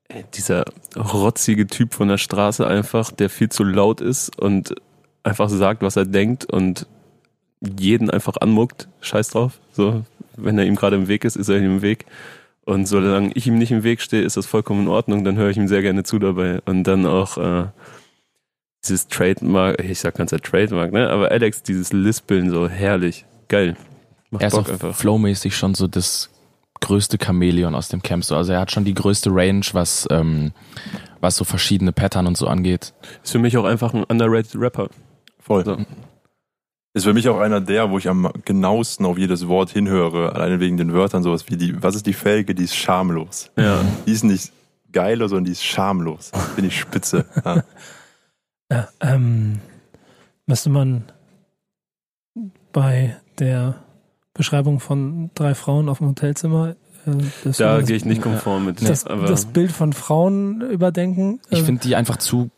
[SPEAKER 3] Ey, Dieser rotzige Typ von der Straße einfach, der viel zu laut ist und einfach sagt, was er denkt und jeden einfach anmuckt. Scheiß drauf. So, wenn er ihm gerade im Weg ist, ist er ihm im Weg. Und solange ich ihm nicht im Weg stehe, ist das vollkommen in Ordnung. Dann höre ich ihm sehr gerne zu dabei. Und dann auch äh, dieses Trademark, ich sag ganz Trademark, ne? Aber Alex, dieses Lispeln so herrlich, geil. Macht
[SPEAKER 5] Er ist
[SPEAKER 3] Bock
[SPEAKER 5] auch
[SPEAKER 3] einfach.
[SPEAKER 5] flowmäßig schon so das größte Chamäleon aus dem Camp. So. Also er hat schon die größte Range, was, ähm, was so verschiedene Pattern und so angeht.
[SPEAKER 3] Ist für mich auch einfach ein underrated Rapper.
[SPEAKER 4] Voll.
[SPEAKER 3] So.
[SPEAKER 4] Ist für mich auch einer der, wo ich am genauesten auf jedes Wort hinhöre, alleine wegen den Wörtern sowas wie die, was ist die Felge, die ist schamlos.
[SPEAKER 3] Ja.
[SPEAKER 4] Die ist nicht geiler, sondern die ist schamlos. Bin ich spitze. Ja.
[SPEAKER 2] Ja, ähm, müsste man bei der Beschreibung von drei Frauen auf dem Hotelzimmer äh, das,
[SPEAKER 3] Da gehe ich nicht konform mit.
[SPEAKER 2] das,
[SPEAKER 3] aber
[SPEAKER 2] das Bild von Frauen überdenken.
[SPEAKER 5] Ich
[SPEAKER 2] Äh,
[SPEAKER 5] finde die einfach zu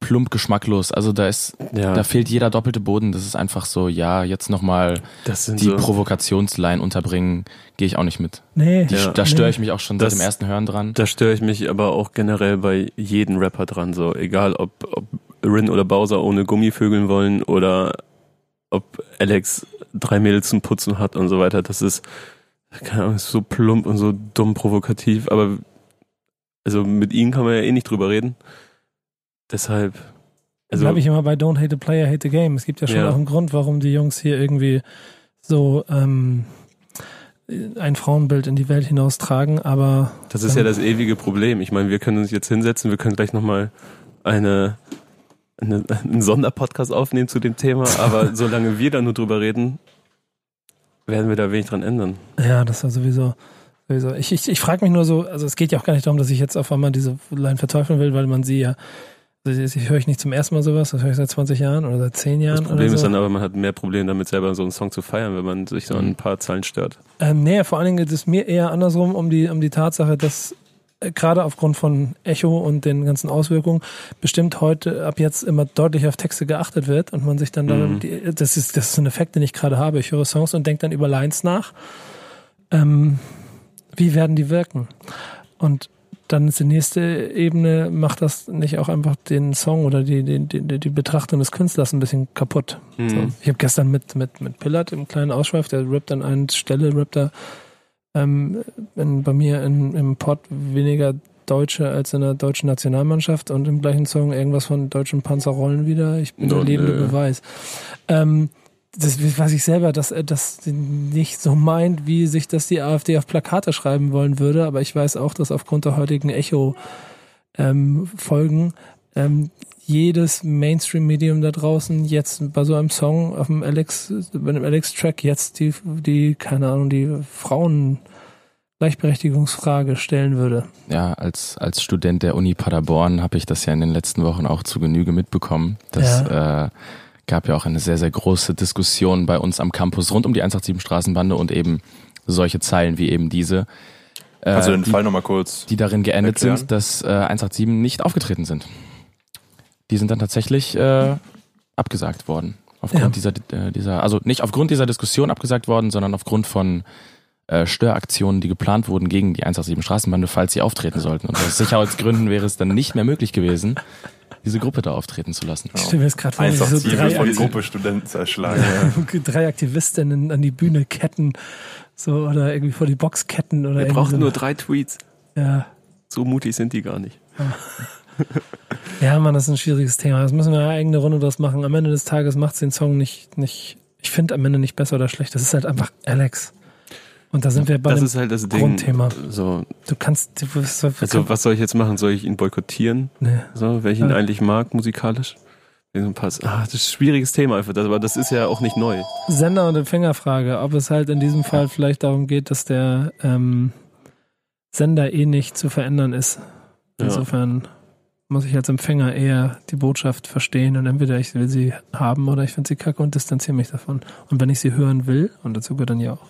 [SPEAKER 5] plump geschmacklos. Also da ist,
[SPEAKER 3] ja,
[SPEAKER 5] da fehlt jeder doppelte Boden. Das ist einfach so, ja, jetzt nochmal die
[SPEAKER 3] so,
[SPEAKER 5] Provokationsline unterbringen, gehe ich auch nicht mit.
[SPEAKER 2] nee,
[SPEAKER 5] Die,
[SPEAKER 3] Ja.
[SPEAKER 5] Da störe ich
[SPEAKER 2] Nee.
[SPEAKER 5] mich auch schon
[SPEAKER 3] Das-
[SPEAKER 5] seit dem ersten Hören dran.
[SPEAKER 3] Da störe ich mich aber auch generell bei jedem Rapper dran. So, egal ob, ob Rin oder Bowser ohne Gummivögeln wollen oder ob Alex drei Mädels zum Putzen hat und so weiter. Das ist, keine Ahnung, ist so plump und so dumm provokativ. Aber also mit ihnen kann man ja eh nicht drüber reden. Deshalb, also
[SPEAKER 2] bleibe ich immer bei Don't Hate the Player, Hate the Game. Es gibt ja schon
[SPEAKER 3] Ja.
[SPEAKER 2] auch einen Grund, warum die Jungs hier irgendwie so ähm, ein Frauenbild in die Welt hinaustragen, aber
[SPEAKER 3] Das ist ja das ewige Problem. Ich meine, wir können uns jetzt hinsetzen, wir können gleich nochmal eine, eine, einen Sonderpodcast aufnehmen zu dem Thema, aber solange wir da nur drüber reden, werden wir da wenig dran ändern.
[SPEAKER 2] Ja, das war sowieso. sowieso. Ich, ich, ich frage mich nur so, also es geht ja auch gar nicht darum, dass ich jetzt auf einmal diese Line verteufeln will, weil man sie ja, also ich, höre ich nicht zum ersten Mal sowas, das höre ich seit 20 Jahren oder seit 10 Jahren.
[SPEAKER 3] Das Problem
[SPEAKER 2] oder
[SPEAKER 3] ist
[SPEAKER 2] so.
[SPEAKER 3] dann aber, man hat mehr Probleme damit, selber so einen Song zu feiern, wenn man sich so an ein paar Zeilen stört.
[SPEAKER 2] Ähm, nee, vor allen Dingen geht es mir eher andersrum um die, um die Tatsache, dass gerade aufgrund von Echo und den ganzen Auswirkungen bestimmt heute ab jetzt immer deutlich auf Texte geachtet wird und man sich dann, dann
[SPEAKER 3] Mhm.
[SPEAKER 2] die, das ist das ist ein Effekt, den ich gerade habe. Ich höre Songs und denke dann über Lines nach. Ähm, wie werden die wirken? Und dann ist die nächste Ebene, macht das nicht auch einfach den Song oder die, die, die, die Betrachtung des Künstlers ein bisschen kaputt? So.
[SPEAKER 3] Mhm.
[SPEAKER 2] Ich habe gestern mit, mit, mit Pillard im kleinen Ausschweif, der rappt an einer Stelle, rappt er ähm, in, bei mir in, im Pod weniger Deutsche als in der deutschen Nationalmannschaft und im gleichen Song irgendwas von deutschen Panzerrollen wieder. Ich bin der lebende
[SPEAKER 3] nö.
[SPEAKER 2] Beweis. Ähm, das weiß ich selber, dass er das nicht so meint, wie sich das die AfD auf Plakate schreiben wollen würde, aber ich weiß auch, dass aufgrund der heutigen Echo-Folgen ähm, jedes Mainstream-Medium da draußen jetzt bei so einem Song auf dem Alex, bei dem Alex-Track jetzt die, die, keine Ahnung, die Frauen Gleichberechtigungsfrage stellen würde.
[SPEAKER 5] Ja, als, als Student der Uni Paderborn habe ich das ja in den letzten Wochen auch zu Genüge mitbekommen. Das äh, gab ja auch eine sehr, sehr große Diskussion bei uns am Campus rund um die 187 Straßenbande und eben solche Zeilen wie eben diese. Äh,
[SPEAKER 4] Also den
[SPEAKER 5] die,
[SPEAKER 4] Fall nochmal kurz.
[SPEAKER 5] die darin geendet
[SPEAKER 4] erklären?
[SPEAKER 5] sind, dass äh, 187 nicht aufgetreten sind. Die sind dann tatsächlich äh, abgesagt worden. Aufgrund
[SPEAKER 2] Ja.
[SPEAKER 5] dieser, äh, dieser, also nicht aufgrund dieser Diskussion abgesagt worden, sondern aufgrund von äh, Störaktionen, die geplant wurden gegen die 187 Straßenbande, falls sie auftreten sollten. Und aus Sicherheitsgründen wäre es dann nicht mehr möglich gewesen, diese Gruppe da auftreten zu lassen.
[SPEAKER 2] Ich stelle mir jetzt gerade vor, wie
[SPEAKER 4] Einfach
[SPEAKER 2] so drei,
[SPEAKER 4] von
[SPEAKER 2] Aktiv
[SPEAKER 4] Gruppe Studenten zerschlagen.
[SPEAKER 2] drei Aktivistinnen an die Bühne ketten, so oder irgendwie vor die Box ketten oder
[SPEAKER 3] Wir
[SPEAKER 2] irgendwie
[SPEAKER 3] brauchen
[SPEAKER 2] so.
[SPEAKER 3] nur drei Tweets.
[SPEAKER 2] ja.
[SPEAKER 3] So mutig sind die gar nicht.
[SPEAKER 2] Ja, Mann, das ist ein schwieriges Thema. Das müssen wir eine eigene Runde draus machen. Am Ende des Tages macht den Song nicht, nicht, ich finde am Ende nicht besser oder schlecht. Das ist halt einfach Alex. Und da sind wir bei
[SPEAKER 3] Das
[SPEAKER 2] dem,
[SPEAKER 3] ist halt das Ding.
[SPEAKER 2] Grundthema.
[SPEAKER 3] So,
[SPEAKER 2] du kannst, du, was,
[SPEAKER 3] also was soll ich jetzt machen? Soll ich ihn boykottieren?
[SPEAKER 2] nee.
[SPEAKER 3] So, wer ich ihn
[SPEAKER 2] Ja.
[SPEAKER 3] eigentlich mag, musikalisch? So paar- Ah, das ist ein schwieriges Thema einfach, das- aber das ist ja auch nicht neu.
[SPEAKER 2] Sender- und Empfängerfrage, ob es halt in diesem Fall vielleicht darum geht, dass der ähm, Sender eh nicht zu verändern ist.
[SPEAKER 3] Ja.
[SPEAKER 2] Muss ich als Empfänger eher die Botschaft verstehen und entweder ich will sie haben oder ich finde sie kacke und distanziere mich davon. Und wenn ich sie hören will, und dazu gehört dann ja auch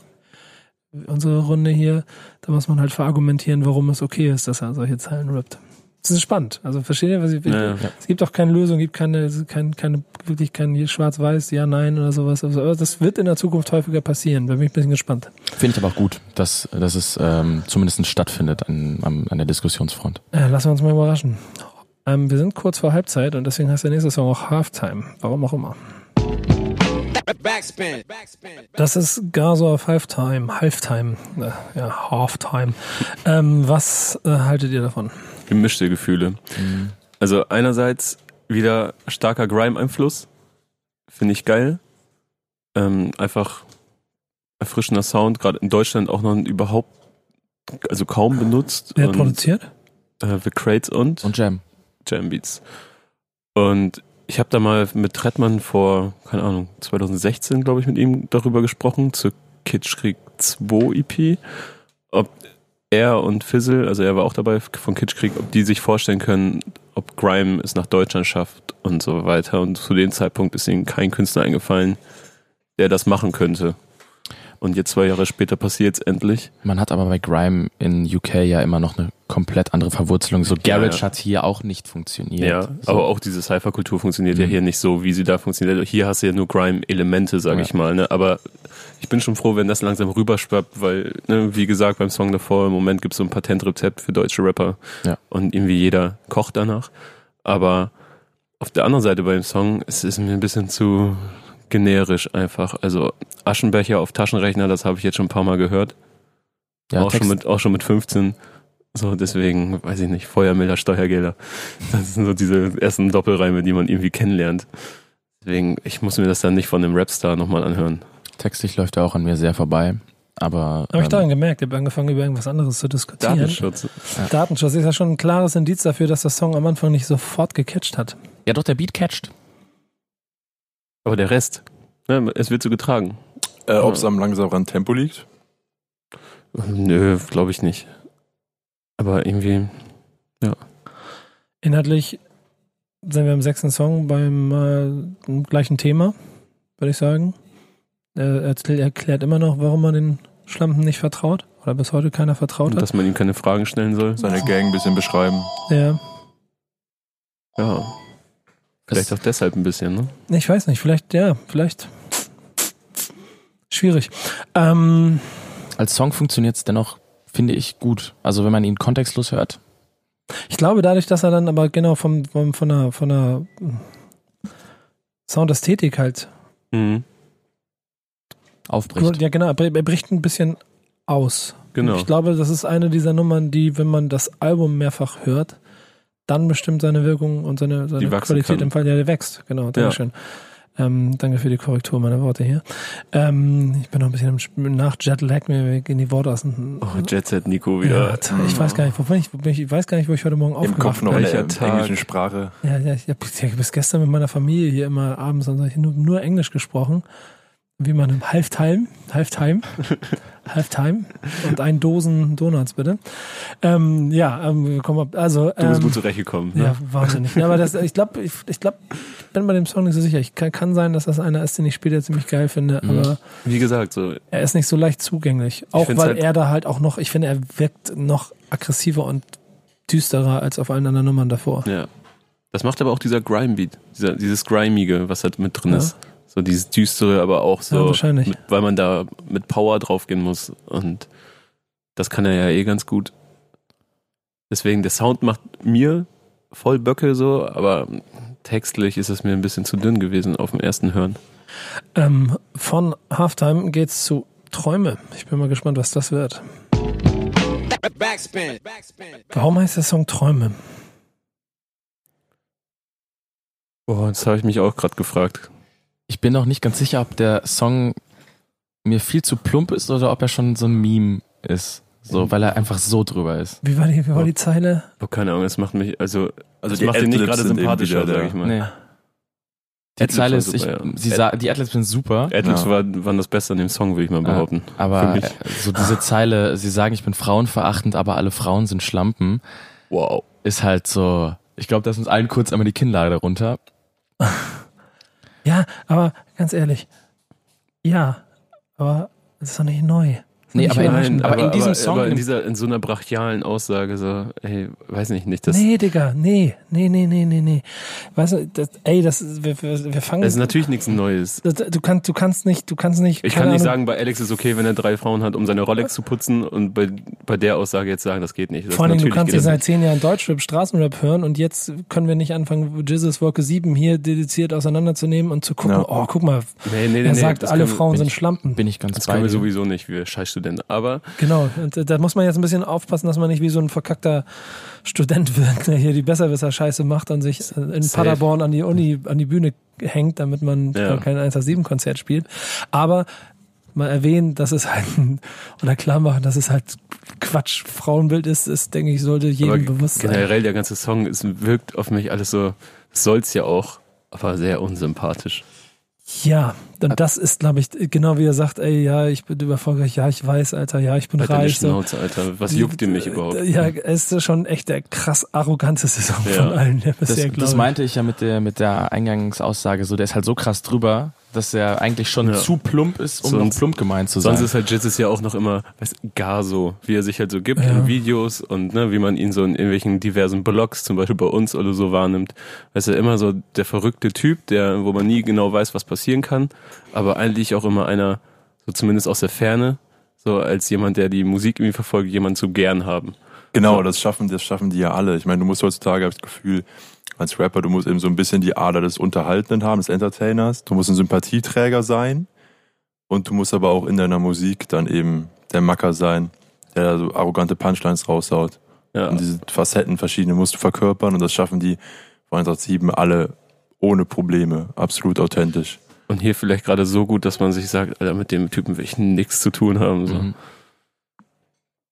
[SPEAKER 2] unsere Runde hier, da muss man halt verargumentieren, warum es okay ist, dass er solche Zeilen rappt. Das ist spannend. Also versteht ihr, was ich
[SPEAKER 3] Ja, ja.
[SPEAKER 2] Es gibt auch keine Lösung, gibt keine, keine, keine wirklich kein schwarz-weiß, ja, nein oder sowas. Also, Aber das wird in der Zukunft häufiger passieren. Da bin ich ein bisschen gespannt.
[SPEAKER 5] Finde ich aber auch gut, dass, dass es ähm, zumindest stattfindet an, an, an der Diskussionsfront.
[SPEAKER 2] Ja, lassen wir uns mal überraschen. Ähm, wir sind kurz vor Halbzeit und deswegen heißt der nächste Song auch Halftime. Warum auch immer.
[SPEAKER 1] Backspin.
[SPEAKER 2] Das ist Gaso auf Halftime. Halftime. Äh, Ja, Halftime. Ähm, was äh, haltet ihr davon?
[SPEAKER 3] Gemischte Gefühle. Also einerseits wieder starker Grime-Einfluss. Finde ich geil. Ähm, einfach erfrischender Sound, gerade in Deutschland auch noch überhaupt, also kaum benutzt.
[SPEAKER 2] Wer hat
[SPEAKER 3] Und,
[SPEAKER 2] produziert?
[SPEAKER 3] Äh, The Crates und,
[SPEAKER 5] Und Jam.
[SPEAKER 3] Jam Beats. Und ich habe da mal mit Trettmann vor, keine Ahnung, 2016, glaube ich, mit ihm darüber gesprochen, zur Kitschkrieg 2 EP, ob er und Fizzle, also er war auch dabei von Kitschkrieg, ob die sich vorstellen können, ob Grime es nach Deutschland schafft und so weiter. Und zu dem Zeitpunkt ist ihnen kein Künstler eingefallen, der das machen könnte. Und jetzt zwei Jahre später passiert es endlich.
[SPEAKER 5] Man hat aber bei Grime in UK ja immer noch eine komplett andere Verwurzelung. So
[SPEAKER 3] Ja,
[SPEAKER 5] Garage
[SPEAKER 3] ja.
[SPEAKER 5] hat hier auch nicht funktioniert.
[SPEAKER 3] Ja,
[SPEAKER 5] so.
[SPEAKER 3] aber auch diese Cypher-Kultur funktioniert ja
[SPEAKER 5] Mhm.
[SPEAKER 3] hier nicht so, wie sie da funktioniert. Hier hast du ja nur Grime-Elemente, sage
[SPEAKER 5] Ja.
[SPEAKER 3] ich mal. Ne? Aber ich bin schon froh, wenn das langsam rüberschwappt, weil, ne, wie gesagt, beim Song davor, im Moment gibt es so ein Patentrezept für deutsche Rapper.
[SPEAKER 5] Ja.
[SPEAKER 3] Und irgendwie jeder kocht danach. Aber auf der anderen Seite beim Song, es ist mir ein bisschen zu generisch einfach. Also Aschenbecher auf Taschenrechner, das habe ich jetzt schon ein paar Mal gehört.
[SPEAKER 5] ja,
[SPEAKER 3] auch, schon mit, auch schon mit 15. So, deswegen, weiß ich nicht, Feuermelder, Steuergelder. Das sind so diese ersten Doppelreime, die man irgendwie kennenlernt. Deswegen, ich muss mir das dann nicht von einem Rapstar nochmal anhören.
[SPEAKER 5] textlich läuft er auch an mir sehr vorbei. Aber
[SPEAKER 2] Habe ich
[SPEAKER 5] ähm,
[SPEAKER 2] daran gemerkt, ich habe angefangen, über irgendwas anderes zu diskutieren.
[SPEAKER 3] Datenschutz.
[SPEAKER 2] Datenschutz ist ja schon ein klares Indiz dafür, dass der Song am Anfang nicht sofort gecatcht hat.
[SPEAKER 5] ja doch, der Beat catcht.
[SPEAKER 3] Aber der Rest, ne, es wird so getragen.
[SPEAKER 4] Äh, Ob es am langsameren Tempo liegt?
[SPEAKER 3] Nö, glaube ich nicht. Aber irgendwie,
[SPEAKER 2] Inhaltlich sind wir im sechsten Song beim äh, gleichen Thema, würde ich sagen. Er erklärt immer noch, warum man den Schlampen nicht vertraut oder bis heute keiner vertraut hat.
[SPEAKER 3] dass man ihm keine Fragen stellen soll.
[SPEAKER 4] Seine Gang ein bisschen beschreiben.
[SPEAKER 2] Ja.
[SPEAKER 3] Ja, vielleicht auch deshalb ein bisschen, ne?
[SPEAKER 2] Ich weiß nicht, vielleicht, ja, vielleicht. Schwierig. Ähm,
[SPEAKER 5] Als Song funktioniert es dennoch, finde ich, gut. Also wenn man ihn kontextlos hört.
[SPEAKER 2] ich glaube, dadurch, dass er dann aber genau vom, vom, von der, von der Soundästhetik halt
[SPEAKER 3] Mhm.
[SPEAKER 5] Aufbricht.
[SPEAKER 2] Ja, genau, er er bricht ein bisschen aus.
[SPEAKER 3] Genau.
[SPEAKER 2] Ich glaube, das ist eine dieser Nummern, die, wenn man das Album mehrfach hört, dann bestimmt seine Wirkung und seine, seine Qualität
[SPEAKER 3] kann.
[SPEAKER 2] im Fall, ja, der wächst. Genau, Dankeschön. Ähm, danke für die Korrektur meiner Worte hier. Ähm, ich bin noch ein bisschen im nach Jetlag, mir gehen die Worte aus dem.
[SPEAKER 3] Oh, Jet Set Nico
[SPEAKER 2] ja,
[SPEAKER 3] wieder.
[SPEAKER 2] t- ich weiß gar nicht, wovon ich, wo bin ich, ich weiß gar nicht, wo ich heute Morgen
[SPEAKER 4] Im Kopf
[SPEAKER 2] aufgewacht
[SPEAKER 4] noch
[SPEAKER 2] bin.
[SPEAKER 4] in
[SPEAKER 3] Welcher
[SPEAKER 4] der
[SPEAKER 3] Tag?
[SPEAKER 4] englischen Sprache.
[SPEAKER 2] Ja, ja, ich habe hab bis gestern mit meiner Familie hier immer abends und so, ich nur, nur Englisch gesprochen. Wie man im Halftime, Halftime, Halftime und ein Dosen Donuts bitte. Ähm, ja, ähm, komm ab, also
[SPEAKER 3] Du bist
[SPEAKER 2] ähm,
[SPEAKER 3] gut zurechtgekommen. Ne?
[SPEAKER 2] ja, wahnsinnig. Ja, aber das, ich glaube, ich, ich glaube, ich bin bei dem Song nicht so sicher. Ich kann, kann sein, dass das einer ist, den ich später ziemlich geil finde,
[SPEAKER 5] Mhm.
[SPEAKER 2] aber
[SPEAKER 3] Wie gesagt, so
[SPEAKER 2] er ist nicht so leicht zugänglich. Auch weil
[SPEAKER 3] halt-
[SPEAKER 2] er da halt auch noch, ich finde, er wirkt noch aggressiver und düsterer als auf allen anderen Nummern davor.
[SPEAKER 3] Ja. Das macht aber auch dieser Grime-Beat, dieser, dieses Grimige, was halt mit drin
[SPEAKER 2] Ja.
[SPEAKER 3] ist. So dieses Düstere, aber auch
[SPEAKER 2] Ja,
[SPEAKER 3] so,
[SPEAKER 2] wahrscheinlich.
[SPEAKER 3] mit, weil man da mit Power draufgehen muss. Und das kann er ja eh ganz gut. Deswegen, der Sound macht mir voll Böcke so, aber textlich ist es mir ein bisschen zu dünn gewesen auf dem ersten Hören.
[SPEAKER 2] Ähm, von Halftime geht's zu Träume. Ich bin mal gespannt, was das wird.
[SPEAKER 1] Backspin. Backspin.
[SPEAKER 2] Warum heißt der Song Träume?
[SPEAKER 3] Boah, das habe ich mich auch gerade gefragt.
[SPEAKER 5] Ich bin noch nicht ganz sicher, ob der Song mir viel zu plump ist oder ob er schon so ein Meme ist. So, weil er einfach so drüber ist.
[SPEAKER 2] Wie war die, wie war die Zeile?
[SPEAKER 3] Oh, keine Ahnung, es macht mich, also,
[SPEAKER 4] Also
[SPEAKER 3] das
[SPEAKER 4] die
[SPEAKER 3] macht ihn nicht gerade sympathischer, sag ich mal.
[SPEAKER 5] Nee. Die
[SPEAKER 3] Adlibs
[SPEAKER 5] Zeile ist, ich,
[SPEAKER 3] super, ja.
[SPEAKER 5] sie sa die Adlibs sind super,
[SPEAKER 3] Adlibs
[SPEAKER 4] Ja.
[SPEAKER 3] war, waren das Beste an dem Song, würde ich mal behaupten.
[SPEAKER 5] aber so diese Zeile, sie sagen, ich bin frauenverachtend, aber alle Frauen sind Schlampen,
[SPEAKER 3] Wow.
[SPEAKER 5] ist halt so, ich glaube, das uns allen kurz einmal die Kinnlade runter.
[SPEAKER 2] Ja, aber ganz ehrlich. Ja, aber es ist doch nicht neu.
[SPEAKER 5] Nee, aber,
[SPEAKER 2] überraschend.
[SPEAKER 5] in, aber in diesem Song,
[SPEAKER 3] aber in dieser, in so einer brachialen Aussage, so, ey, weiß nicht, nicht, das,
[SPEAKER 2] nee, Digga, nee, nee, nee, nee, nee, nee. Weißt du, das, ey, das, wir, wir, wir fangen.
[SPEAKER 3] das ist natürlich nichts Neues.
[SPEAKER 2] das, du kannst, du kannst nicht, du kannst nicht.
[SPEAKER 3] Ich kann nicht
[SPEAKER 2] Ahnung,
[SPEAKER 3] sagen, bei Alex ist okay, wenn er drei Frauen hat, um seine Rolex zu putzen und bei, bei der Aussage jetzt sagen, das geht nicht. Das
[SPEAKER 2] Vor allem, du kannst
[SPEAKER 3] das
[SPEAKER 2] seit zehn Jahren Deutschrap, Straßenrap hören und jetzt können wir nicht anfangen, Jesus Wolke 7 hier dediziert auseinanderzunehmen und zu gucken,
[SPEAKER 4] Ja.
[SPEAKER 2] oh, guck mal,
[SPEAKER 3] Nee, nee,
[SPEAKER 2] er
[SPEAKER 3] nee,
[SPEAKER 2] sagt,
[SPEAKER 3] das
[SPEAKER 2] alle Frauen
[SPEAKER 5] bin
[SPEAKER 2] sind
[SPEAKER 5] ich-
[SPEAKER 2] Schlampen.
[SPEAKER 5] bin ich ganz
[SPEAKER 3] Das
[SPEAKER 5] bei
[SPEAKER 3] können wir
[SPEAKER 5] dir.
[SPEAKER 3] sowieso nicht, wir Scheißstudenten. Aber
[SPEAKER 2] Genau, und äh, da muss man jetzt ein bisschen aufpassen, dass man nicht wie so ein verkackter Student wird, der hier die Besserwisser-Scheiße macht und sich äh, in
[SPEAKER 3] Safe.
[SPEAKER 2] Paderborn an die Uni, an die Bühne hängt, damit man
[SPEAKER 3] Ja.
[SPEAKER 2] kein 187-Konzert spielt. Aber mal erwähnen, dass es halt, oder klar machen, dass es halt Quatsch Frauenbild ist, ist, denke ich, sollte jedem
[SPEAKER 3] aber
[SPEAKER 2] bewusst sein.
[SPEAKER 3] generell der ganze Song ist, wirkt auf mich alles so, soll's ja auch, aber sehr unsympathisch.
[SPEAKER 2] Ja, und das ist, glaube ich, genau wie er sagt, ey, ja, ich bin erfolgreich, ja, ich weiß, Alter, ja, ich bin
[SPEAKER 3] deine
[SPEAKER 2] reich. So.
[SPEAKER 3] Schnauze, Alter. Was juckt ihr mich überhaupt?
[SPEAKER 2] Ja, es ist schon echt der krass arroganteste Song
[SPEAKER 3] Ja.
[SPEAKER 2] von allen, der
[SPEAKER 5] Das,
[SPEAKER 2] bisher,
[SPEAKER 5] das
[SPEAKER 2] ich.
[SPEAKER 5] meinte ich ja mit der, mit der Eingangsaussage so, der ist halt so krass drüber, dass er eigentlich schon
[SPEAKER 3] Ja.
[SPEAKER 5] zu plump ist, um
[SPEAKER 3] Sonst-
[SPEAKER 5] noch plump gemeint zu sein.
[SPEAKER 3] Sonst ist halt Jesus ja auch noch immer, weißt, gar so, wie er sich halt so gibt
[SPEAKER 2] Ja.
[SPEAKER 3] in Videos und ne, wie man ihn so in irgendwelchen diversen Blogs, zum Beispiel bei uns oder so wahrnimmt. Weißt du, immer so der verrückte Typ, der, wo man nie genau weiß, was passieren kann, aber eigentlich auch immer einer, so zumindest aus der Ferne, so als jemand, der die Musik irgendwie verfolgt, jemand zu gern haben.
[SPEAKER 4] Genau, das schaffen, das schaffen die ja alle. Ich meine, du musst heutzutage, habe ich das Gefühl, als Rapper, du musst eben so ein bisschen die Ader des Unterhaltenden haben, des Entertainers. Du musst ein Sympathieträger sein und du musst aber auch in deiner Musik dann eben der Macker sein, der da so arrogante Punchlines raushaut.
[SPEAKER 3] Ja,
[SPEAKER 4] Und diese Facetten verschiedene musst du verkörpern und das schaffen die von 187 alle ohne Probleme, absolut authentisch.
[SPEAKER 3] und hier vielleicht gerade so gut, dass man sich sagt, Alter, mit dem Typen will ich nichts zu tun haben. So.
[SPEAKER 5] Mhm.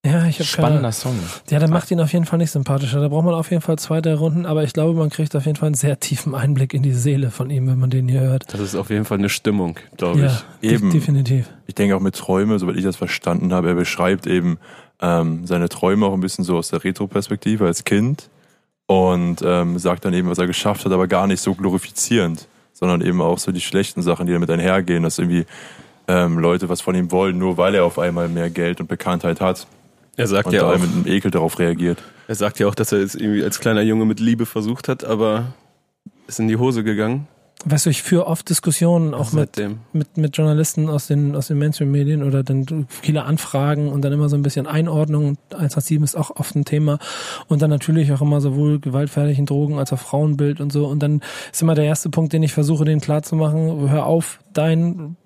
[SPEAKER 2] Ja, ich habe
[SPEAKER 5] Spannender Song.
[SPEAKER 2] Ja, der macht ihn auf jeden Fall nicht sympathischer. Da braucht man auf jeden Fall zwei, drei Runden, aber ich glaube, man kriegt auf jeden Fall einen sehr tiefen Einblick in die Seele von ihm, wenn man den hier hört.
[SPEAKER 3] Das ist auf jeden Fall eine Stimmung, glaube
[SPEAKER 2] Ja,
[SPEAKER 3] ich.
[SPEAKER 4] Eben.
[SPEAKER 2] definitiv.
[SPEAKER 4] Ich denke auch mit Träume, soweit ich das verstanden habe, er beschreibt eben ähm, seine Träume auch ein bisschen so aus der Retro-Perspektive als Kind und ähm, sagt dann eben, was er geschafft hat, aber gar nicht so glorifizierend, sondern eben auch so die schlechten Sachen, die damit einhergehen, dass irgendwie ähm, Leute was von ihm wollen, nur weil er auf einmal mehr Geld und Bekanntheit hat
[SPEAKER 3] Er sagt
[SPEAKER 4] und
[SPEAKER 3] ja auch,
[SPEAKER 4] mit einem Ekel darauf reagiert.
[SPEAKER 3] er sagt ja auch, dass er es irgendwie als kleiner Junge mit Liebe versucht hat, aber ist in die Hose gegangen.
[SPEAKER 2] Weißt du, ich führe oft Diskussionen auch mit,
[SPEAKER 3] seitdem.
[SPEAKER 2] mit, mit Journalisten aus den, aus den Mainstream-Medien oder dann viele Anfragen und dann immer so ein bisschen Einordnung. 187 ist auch oft ein Thema. Und dann natürlich auch immer sowohl gewaltfertigen Drogen als auch Frauenbild und so. Und dann ist immer der erste Punkt, den ich versuche, denen klarzumachen. Hör auf, dein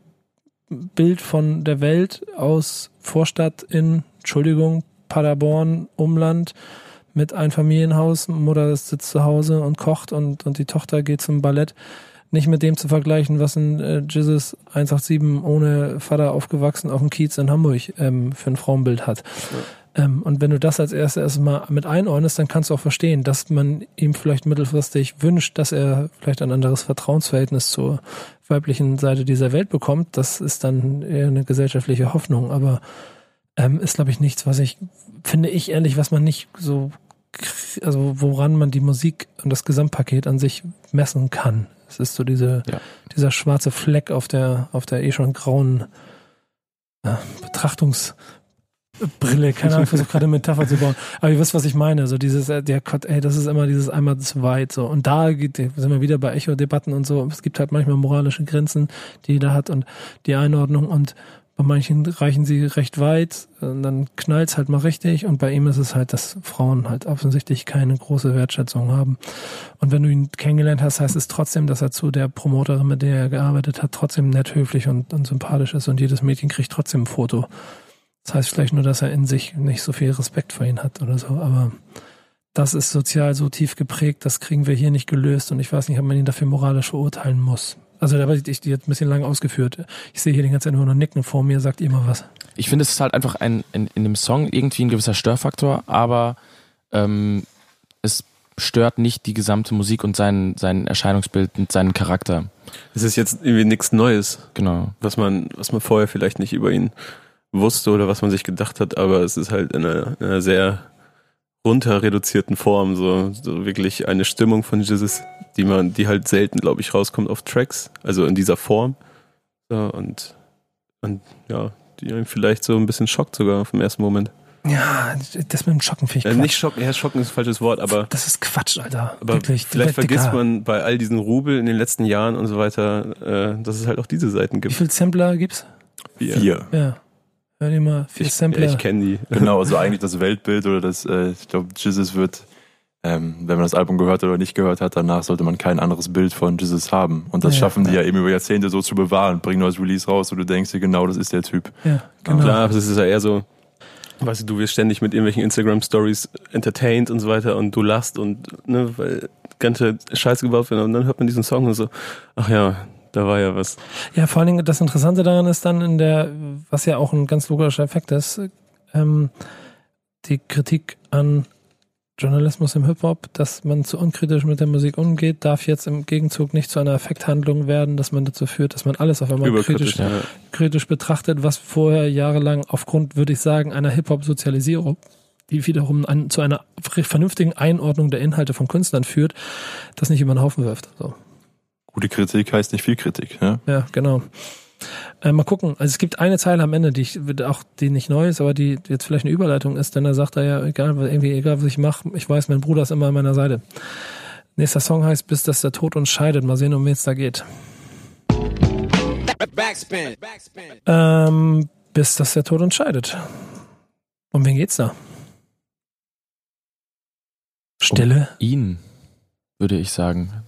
[SPEAKER 2] Bild von der Welt aus Vorstadt in, Entschuldigung, Paderborn, Umland, mit Einfamilienhaus, Mutter sitzt zu Hause und kocht und, und die Tochter geht zum Ballett nicht mit dem zu vergleichen, was ein äh, Jesus 187 ohne Vater aufgewachsen auf dem Kiez in Hamburg ähm, für ein Frauenbild hat. Ähm, und wenn du das als erstes erstmal mit einordnest, dann kannst du auch verstehen, dass man ihm vielleicht mittelfristig wünscht, dass er vielleicht ein anderes Vertrauensverhältnis zur weiblichen Seite dieser Welt bekommt. Das ist dann eher eine gesellschaftliche Hoffnung, aber ähm, ist, glaube ich, nichts, was ich, finde ich ehrlich, was man nicht so, also woran man die Musik und das Gesamtpaket an sich messen kann. Es ist so diese,
[SPEAKER 5] Ja.
[SPEAKER 2] dieser schwarze Fleck auf der, auf der eh schon grauen ja, Betrachtungsbrille. Keine Ahnung, ich versuche gerade eine Metapher zu bauen. Aber ihr wisst, was ich meine. So dieses, äh, der Gott, ey, das ist immer dieses einmal zu weit. So. Und da geht, sind wir wieder bei Echo-Debatten und so. Es gibt halt manchmal moralische Grenzen, die jeder hat und die Einordnung und bei manchen reichen sie recht weit, und dann knallt's halt mal richtig und bei ihm ist es halt, dass Frauen halt offensichtlich keine große Wertschätzung haben. Und wenn du ihn kennengelernt hast, heißt es trotzdem, dass er zu der Promoterin, mit der er gearbeitet hat, trotzdem nett, höflich und, und sympathisch ist und jedes Mädchen kriegt trotzdem ein Foto. Das heißt vielleicht nur, dass er in sich nicht so viel Respekt vor ihn hat oder so, aber das ist sozial so tief geprägt, das kriegen wir hier nicht gelöst und ich weiß nicht, ob man ihn dafür moralisch verurteilen muss. Also da habe ich die jetzt ein bisschen lang ausgeführt. Ich sehe hier die ganze Zeit nur noch Nicken vor mir, sagt ihr mal was.
[SPEAKER 5] Ich finde, es ist halt einfach ein, in, in dem Song irgendwie ein gewisser Störfaktor, aber ähm, es stört nicht die gesamte Musik und sein, sein Erscheinungsbild und seinen Charakter.
[SPEAKER 3] Es ist jetzt irgendwie nichts Neues,
[SPEAKER 5] Genau.
[SPEAKER 3] was man, was man vorher vielleicht nicht über ihn wusste oder was man sich gedacht hat, aber es ist halt in einer, in einer sehr runter reduzierten Form, so, so wirklich eine Stimmung von Jesus, die man, die halt selten, glaube ich, rauskommt auf Tracks, also in dieser Form. So, und, und ja, die einen vielleicht so ein bisschen schockt sogar auf dem ersten Moment.
[SPEAKER 2] Ja, das mit dem Schocken finde ich
[SPEAKER 3] Äh,
[SPEAKER 2] Quatsch.
[SPEAKER 3] nicht schocken, ja, schocken ist ein falsches Wort, aber,
[SPEAKER 2] das ist Quatsch, Alter.
[SPEAKER 3] aber
[SPEAKER 2] Wirklich.
[SPEAKER 3] vielleicht vergisst man bei all diesen Rubel in den letzten Jahren und so weiter, äh, dass es halt auch diese Seiten
[SPEAKER 2] Wie
[SPEAKER 3] gibt.
[SPEAKER 2] viel Sampler gibt's?
[SPEAKER 4] Vier.
[SPEAKER 2] Ja. Hör dir mal, vier
[SPEAKER 3] Ich,
[SPEAKER 2] Sampler.
[SPEAKER 3] ja, ich kenne die.
[SPEAKER 4] Genau, also eigentlich das Weltbild oder das, äh, ich glaube, Jesus wird, ähm, wenn man das Album gehört oder nicht gehört hat, danach sollte man kein anderes Bild von Jesus haben. Und das
[SPEAKER 2] Ja.
[SPEAKER 4] schaffen die ja eben über Jahrzehnte so zu bewahren. Bringen neues Release raus und du denkst dir, genau, das ist der Typ.
[SPEAKER 2] ja, genau.
[SPEAKER 3] Klar, aber es ist ja eher so, weißt du, du wirst ständig mit irgendwelchen Instagram-Stories entertained und so weiter und du lachst und, ne, weil ganze Scheiße gebaut wird und dann hört man diesen Song und so, ach ja, da war ja was.
[SPEAKER 2] Ja, vor allen Dingen das Interessante daran ist dann in der, was ja auch ein ganz logischer Effekt ist, ähm, die Kritik an Journalismus im Hip-Hop, dass man zu unkritisch mit der Musik umgeht, darf jetzt im Gegenzug nicht zu einer Effekthandlung werden, dass man dazu führt, dass man alles auf einmal kritisch.
[SPEAKER 3] Ja.
[SPEAKER 2] kritisch betrachtet, was vorher jahrelang aufgrund, würde ich sagen, einer Hip-Hop-Sozialisierung, die wiederum an, zu einer vernünftigen Einordnung der Inhalte von Künstlern führt, das nicht über den Haufen wirft. So.
[SPEAKER 4] Gute Kritik heißt nicht viel Kritik. Ja?
[SPEAKER 2] Ja, genau. Äh, mal gucken. Also es gibt eine Zeile am Ende, die ich auch die nicht neu ist, aber die jetzt vielleicht eine Überleitung ist, denn da sagt er ja, egal was irgendwie egal was ich mache, ich weiß, mein Bruder ist immer an meiner Seite. Nächster Song heißt, bis dass der Tod uns scheidet. Mal sehen, um wen es da geht.
[SPEAKER 1] Backspin. Backspin.
[SPEAKER 2] Ähm, bis dass der Tod uns scheidet. Um wen geht's da? Stille.
[SPEAKER 5] ihn, würde ich sagen.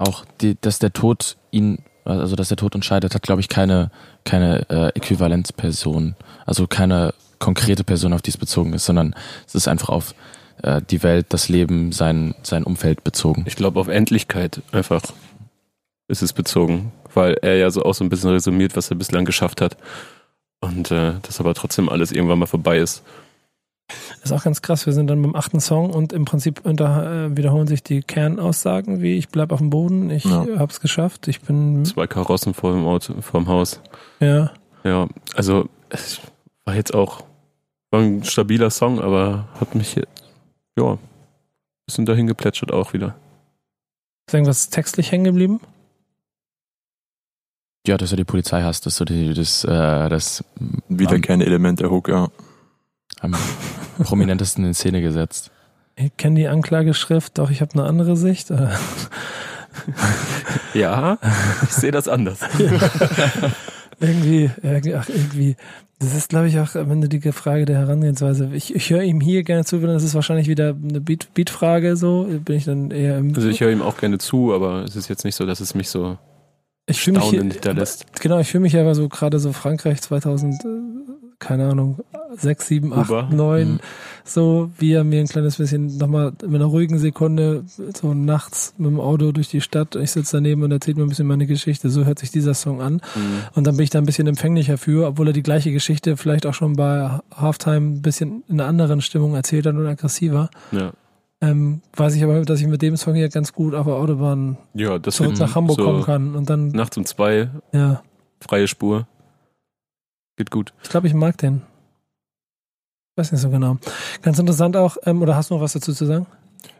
[SPEAKER 5] Auch die, dass der Tod ihn, also dass der Tod entscheidet, hat, glaube ich, keine, keine äh, Äquivalenzperson, also keine konkrete Person, auf die es bezogen ist, sondern es ist einfach auf äh, die Welt, das Leben, sein, sein Umfeld bezogen.
[SPEAKER 3] Ich glaube auf Endlichkeit einfach ist es bezogen, weil er ja so auch so ein bisschen resümiert, was er bislang geschafft hat. Und äh, dass aber trotzdem alles irgendwann mal vorbei ist.
[SPEAKER 2] Ist auch ganz krass. Wir sind dann beim achten Song und im Prinzip unter, äh, wiederholen sich die Kernaussagen, wie ich bleib auf dem Boden, ich
[SPEAKER 4] Ja.
[SPEAKER 2] hab's geschafft, ich bin,
[SPEAKER 3] Zwei Karossen vor dem Auto, vor dem Haus.
[SPEAKER 2] ja.
[SPEAKER 3] Ja, also es war jetzt auch war ein stabiler Song, aber hat mich jetzt, ja, ein bisschen dahin geplätschert auch wieder.
[SPEAKER 2] Ist irgendwas textlich hängen geblieben?
[SPEAKER 5] Ja, dass er die Polizei hasst, ist so die, das, äh, das
[SPEAKER 4] Wiederkehrende Element der Hook, ja.
[SPEAKER 5] Am prominentesten in Szene gesetzt.
[SPEAKER 2] Ich kenne die Anklageschrift, doch ich habe eine andere Sicht.
[SPEAKER 3] Ja, ich sehe das anders.
[SPEAKER 2] irgendwie, irgendwie, ach, irgendwie. Das ist, glaube ich, auch am Ende die Frage der Herangehensweise. Ich, ich höre ihm hier gerne zu, denn das ist wahrscheinlich wieder eine Beat- Beat-Frage, so. Bin ich dann eher im.
[SPEAKER 3] Also ich höre ihm auch gerne zu, aber es ist jetzt nicht so, dass es mich so
[SPEAKER 2] ich fühle mich hier,
[SPEAKER 3] staunend hinterlässt.
[SPEAKER 2] Genau, ich fühle mich aber so gerade so Frankreich 2000, äh, keine Ahnung, 6, 7, 8,
[SPEAKER 3] Uber.
[SPEAKER 2] 9,
[SPEAKER 5] Mhm.
[SPEAKER 2] so wie er mir ein kleines bisschen nochmal mit einer ruhigen Sekunde so nachts mit dem Auto durch die Stadt, ich sitze daneben und erzählt mir ein bisschen meine Geschichte, so hört sich dieser Song an
[SPEAKER 3] Mhm.
[SPEAKER 2] und dann bin ich da ein bisschen empfänglicher für, obwohl er die gleiche Geschichte vielleicht auch schon bei Halftime ein bisschen in einer anderen Stimmung erzählt hat und aggressiver.
[SPEAKER 3] Ja,
[SPEAKER 2] Ähm, weiß ich aber, dass ich mit dem Song hier ganz gut auf der Autobahn
[SPEAKER 3] ja
[SPEAKER 2] zurück nach Hamburg
[SPEAKER 3] so
[SPEAKER 2] kommen kann und dann,
[SPEAKER 3] nachts um zwei,
[SPEAKER 2] ja,
[SPEAKER 3] freie Spur. Geht gut.
[SPEAKER 2] Ich glaube, ich mag den. Weiß nicht so genau. Ganz interessant auch, ähm, oder hast du noch was dazu zu sagen?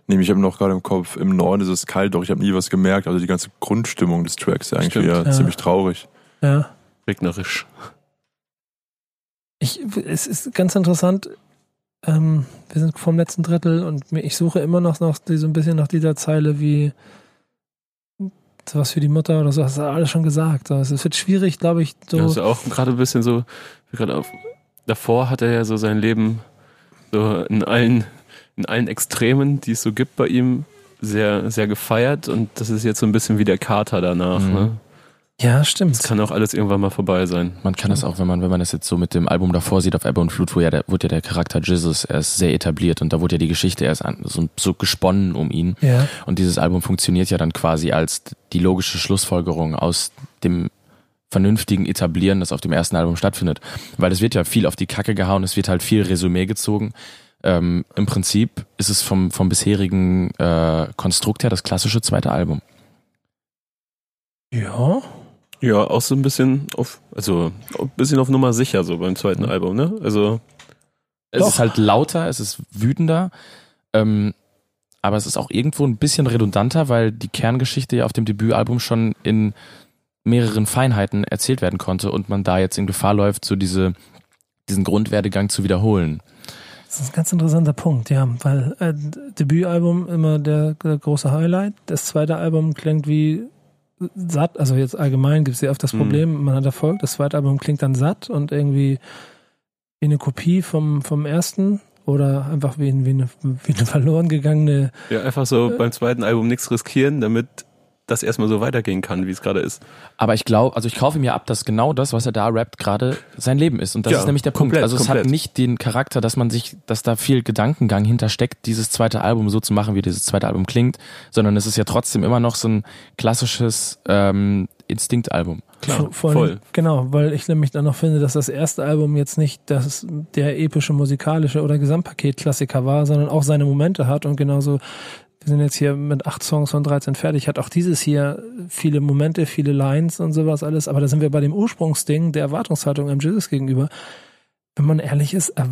[SPEAKER 4] Nee, ich habe noch gerade im Kopf, im Norden ist es kalt, doch ich habe nie was gemerkt. Also die ganze Grundstimmung des Tracks ist ja eigentlich
[SPEAKER 3] Stimmt.
[SPEAKER 2] Ja.
[SPEAKER 4] ziemlich traurig.
[SPEAKER 2] Ja.
[SPEAKER 3] Regnerisch.
[SPEAKER 2] Ich, es ist ganz interessant. Ähm, wir sind vom letzten Drittel und ich suche immer noch, noch so ein bisschen nach dieser Zeile wie sowas für die Mutter oder so. Das hast du alles schon gesagt. Also Es wird schwierig, glaube ich, so.
[SPEAKER 3] Ja, ist auch gerade ein bisschen so, gerade auf, davor hat er ja so sein Leben so in allen, in allen Extremen, die es so gibt bei ihm, sehr, sehr gefeiert und das ist jetzt so ein bisschen wie der Kater danach.
[SPEAKER 5] Mhm.
[SPEAKER 3] Ne?
[SPEAKER 2] Ja, stimmt.
[SPEAKER 3] Das kann auch alles irgendwann mal vorbei sein.
[SPEAKER 5] Man kann das auch, wenn man, wenn man das jetzt so mit dem Album davor sieht, auf Ebbe und Flut, wo ja der, wurde ja der Charakter Jesus erst sehr etabliert und da wurde ja die Geschichte erst an, so, so gesponnen um ihn.
[SPEAKER 2] Ja.
[SPEAKER 5] Und dieses Album funktioniert ja dann quasi als die logische Schlussfolgerung aus dem vernünftigen Etablieren, das auf dem ersten Album stattfindet. Weil es wird ja viel auf die Kacke gehauen, es wird halt viel Resümee gezogen. Ähm, Im Prinzip ist es vom, vom bisherigen äh, Konstrukt her das klassische zweite Album.
[SPEAKER 2] Ja.
[SPEAKER 3] Ja, auch so ein bisschen auf, also ein bisschen auf Nummer sicher so beim zweiten Album, ne? Also
[SPEAKER 5] Es
[SPEAKER 2] Doch.
[SPEAKER 5] ist halt lauter, es ist wütender, ähm, aber es ist auch irgendwo ein bisschen redundanter, weil die Kerngeschichte ja auf dem Debütalbum schon in mehreren Feinheiten erzählt werden konnte und man da jetzt in Gefahr läuft, so diese, diesen Grundwerdegang zu wiederholen.
[SPEAKER 2] Das ist ein ganz interessanter Punkt, ja, weil äh, Debütalbum immer der, der große Highlight. Das zweite Album klingt wie satt, also jetzt allgemein gibt es ja oft das
[SPEAKER 3] Mhm.
[SPEAKER 2] Problem, man hat Erfolg, das zweite Album klingt dann satt und irgendwie wie eine Kopie vom, vom ersten oder einfach wie, wie, eine, wie eine verloren gegangene
[SPEAKER 3] Ja, einfach so beim zweiten Album nichts riskieren, damit das erstmal so weitergehen kann, wie es gerade ist.
[SPEAKER 5] Aber ich glaube, also ich kaufe mir ab, dass genau das, was er da rappt, gerade sein Leben ist. Und das
[SPEAKER 3] Ja,
[SPEAKER 5] ist nämlich der
[SPEAKER 3] komplett,
[SPEAKER 5] Punkt. Also es hat nicht den Charakter, dass man sich, dass da viel Gedankengang hintersteckt, dieses zweite Album so zu machen, wie dieses zweite Album klingt, sondern es ist ja trotzdem immer noch so ein klassisches ähm, Instinktalbum.
[SPEAKER 3] Klar, voll.
[SPEAKER 2] allem- Genau, weil ich nämlich dann noch finde, dass das erste Album jetzt nicht das, der epische musikalische oder Gesamtpaket-Klassiker war, sondern auch seine Momente hat und genauso, wir sind jetzt hier mit acht Songs von 13 fertig, hat auch dieses hier viele Momente, viele Lines und sowas alles, aber da sind wir bei dem Ursprungsding der Erwartungshaltung im Jesus gegenüber. Wenn man ehrlich ist, erw-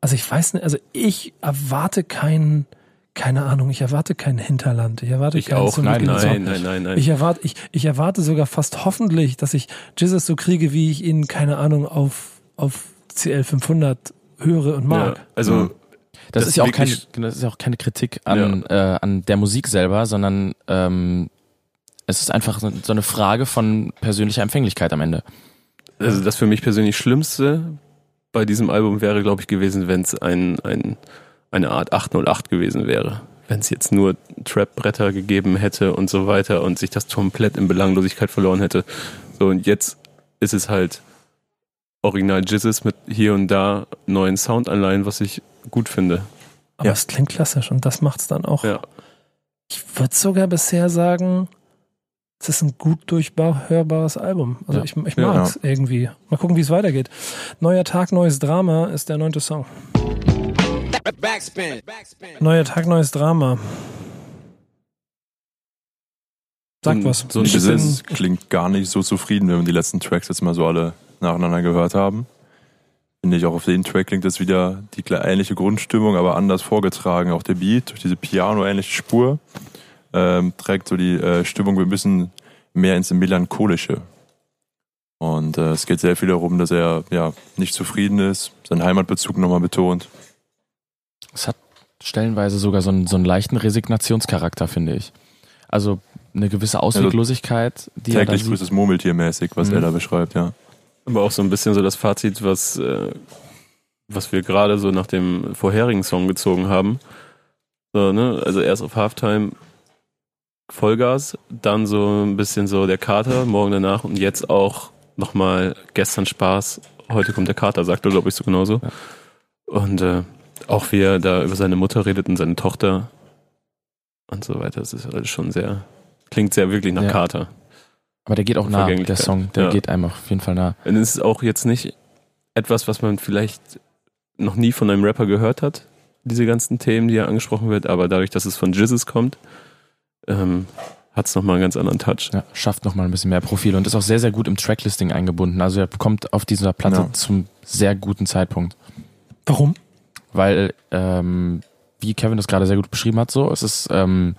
[SPEAKER 2] also ich weiß nicht, also ich erwarte keinen, keine Ahnung, ich erwarte kein Hinterland, ich erwarte
[SPEAKER 3] Ich
[SPEAKER 2] keinen
[SPEAKER 3] auch. Nein, nein, nein, nein, nein.
[SPEAKER 2] Ich erwarte, ich, ich erwarte sogar fast hoffentlich, dass ich Jesus so kriege, wie ich ihn, keine Ahnung, auf, auf CL 500 höre und mag.
[SPEAKER 3] ja, also
[SPEAKER 4] Mhm.
[SPEAKER 5] Das,
[SPEAKER 3] Das
[SPEAKER 5] ist ja auch keine, das ist ja auch keine Kritik an, äh, an der Musik selber, sondern ähm, es ist einfach so so eine Frage von persönlicher Empfänglichkeit am Ende.
[SPEAKER 3] Also das für mich persönlich Schlimmste bei diesem Album wäre, glaube ich, gewesen, wenn es ein, ein, eine Art 808 gewesen wäre. Wenn es jetzt nur Trap-Bretter gegeben hätte und so weiter und sich das komplett in Belanglosigkeit verloren hätte. So, und jetzt ist es halt Original Jizzes mit hier und da neuen Soundanleihen, was ich gut finde.
[SPEAKER 2] Aber
[SPEAKER 3] Ja.
[SPEAKER 2] es klingt klassisch und das macht's dann auch.
[SPEAKER 3] Ja.
[SPEAKER 2] Ich würde sogar bisher sagen, es ist ein gut durchhörbares Album. Also
[SPEAKER 5] Ja.
[SPEAKER 2] ich, ich
[SPEAKER 3] Ja.
[SPEAKER 2] mag's irgendwie. Mal gucken, wie es weitergeht. Neuer Tag, neues Drama ist der neunte Song.
[SPEAKER 1] Backspin. Backspin.
[SPEAKER 2] Neuer Tag, neues Drama. Sagt
[SPEAKER 3] ein-
[SPEAKER 2] was.
[SPEAKER 3] so ein
[SPEAKER 2] Ich
[SPEAKER 3] bisschen-
[SPEAKER 2] bin-
[SPEAKER 4] Jesus klingt gar nicht so zufrieden, wenn wir die letzten Tracks jetzt mal so alle nacheinander gehört haben. Finde ich auch auf den Track klingt das wieder die ähnliche Grundstimmung, aber anders vorgetragen. Auch der Beat durch diese Piano-ähnliche Spur ähm, trägt so die äh, Stimmung ein bisschen mehr ins Melancholische. Und äh, es geht sehr viel darum, dass er ja nicht zufrieden ist, seinen Heimatbezug nochmal betont.
[SPEAKER 5] Es hat stellenweise sogar so einen, so einen leichten Resignationscharakter, finde ich. Also eine gewisse Ausweglosigkeit, die er da
[SPEAKER 4] Täglich grüßes Murmeltier mäßig, was
[SPEAKER 5] Mhm.
[SPEAKER 4] er da beschreibt, ja.
[SPEAKER 3] Aber auch so ein bisschen so das Fazit, was, äh, was wir gerade so nach dem vorherigen Song gezogen haben. So, ne? Also erst auf Halftime Vollgas, dann so ein bisschen so der Kater, morgen danach und jetzt auch nochmal gestern Spaß, heute kommt der Kater, sagt er, glaube ich, so genauso. Und äh, auch wie er da über seine Mutter redet und seine Tochter und so weiter. Das ist alles schon sehr, klingt sehr wirklich nach
[SPEAKER 5] Ja.
[SPEAKER 3] Kater.
[SPEAKER 5] Aber der geht auch nah, der. Song. Der
[SPEAKER 3] Ja.
[SPEAKER 5] geht einem auf jeden Fall nah.
[SPEAKER 3] Und es ist auch jetzt nicht etwas, was man vielleicht noch nie von einem Rapper gehört hat, diese ganzen Themen, die ja angesprochen wird, aber dadurch, dass es von Jizzes kommt, ähm, hat es nochmal einen ganz anderen Touch.
[SPEAKER 5] Ja, schafft nochmal ein bisschen mehr Profil und ist auch sehr, sehr gut im Tracklisting eingebunden. Also er kommt auf dieser Platte
[SPEAKER 4] Ja.
[SPEAKER 5] zum sehr guten Zeitpunkt.
[SPEAKER 2] Warum?
[SPEAKER 5] Weil, ähm, wie Kevin das gerade sehr gut beschrieben hat, so, es ist ähm,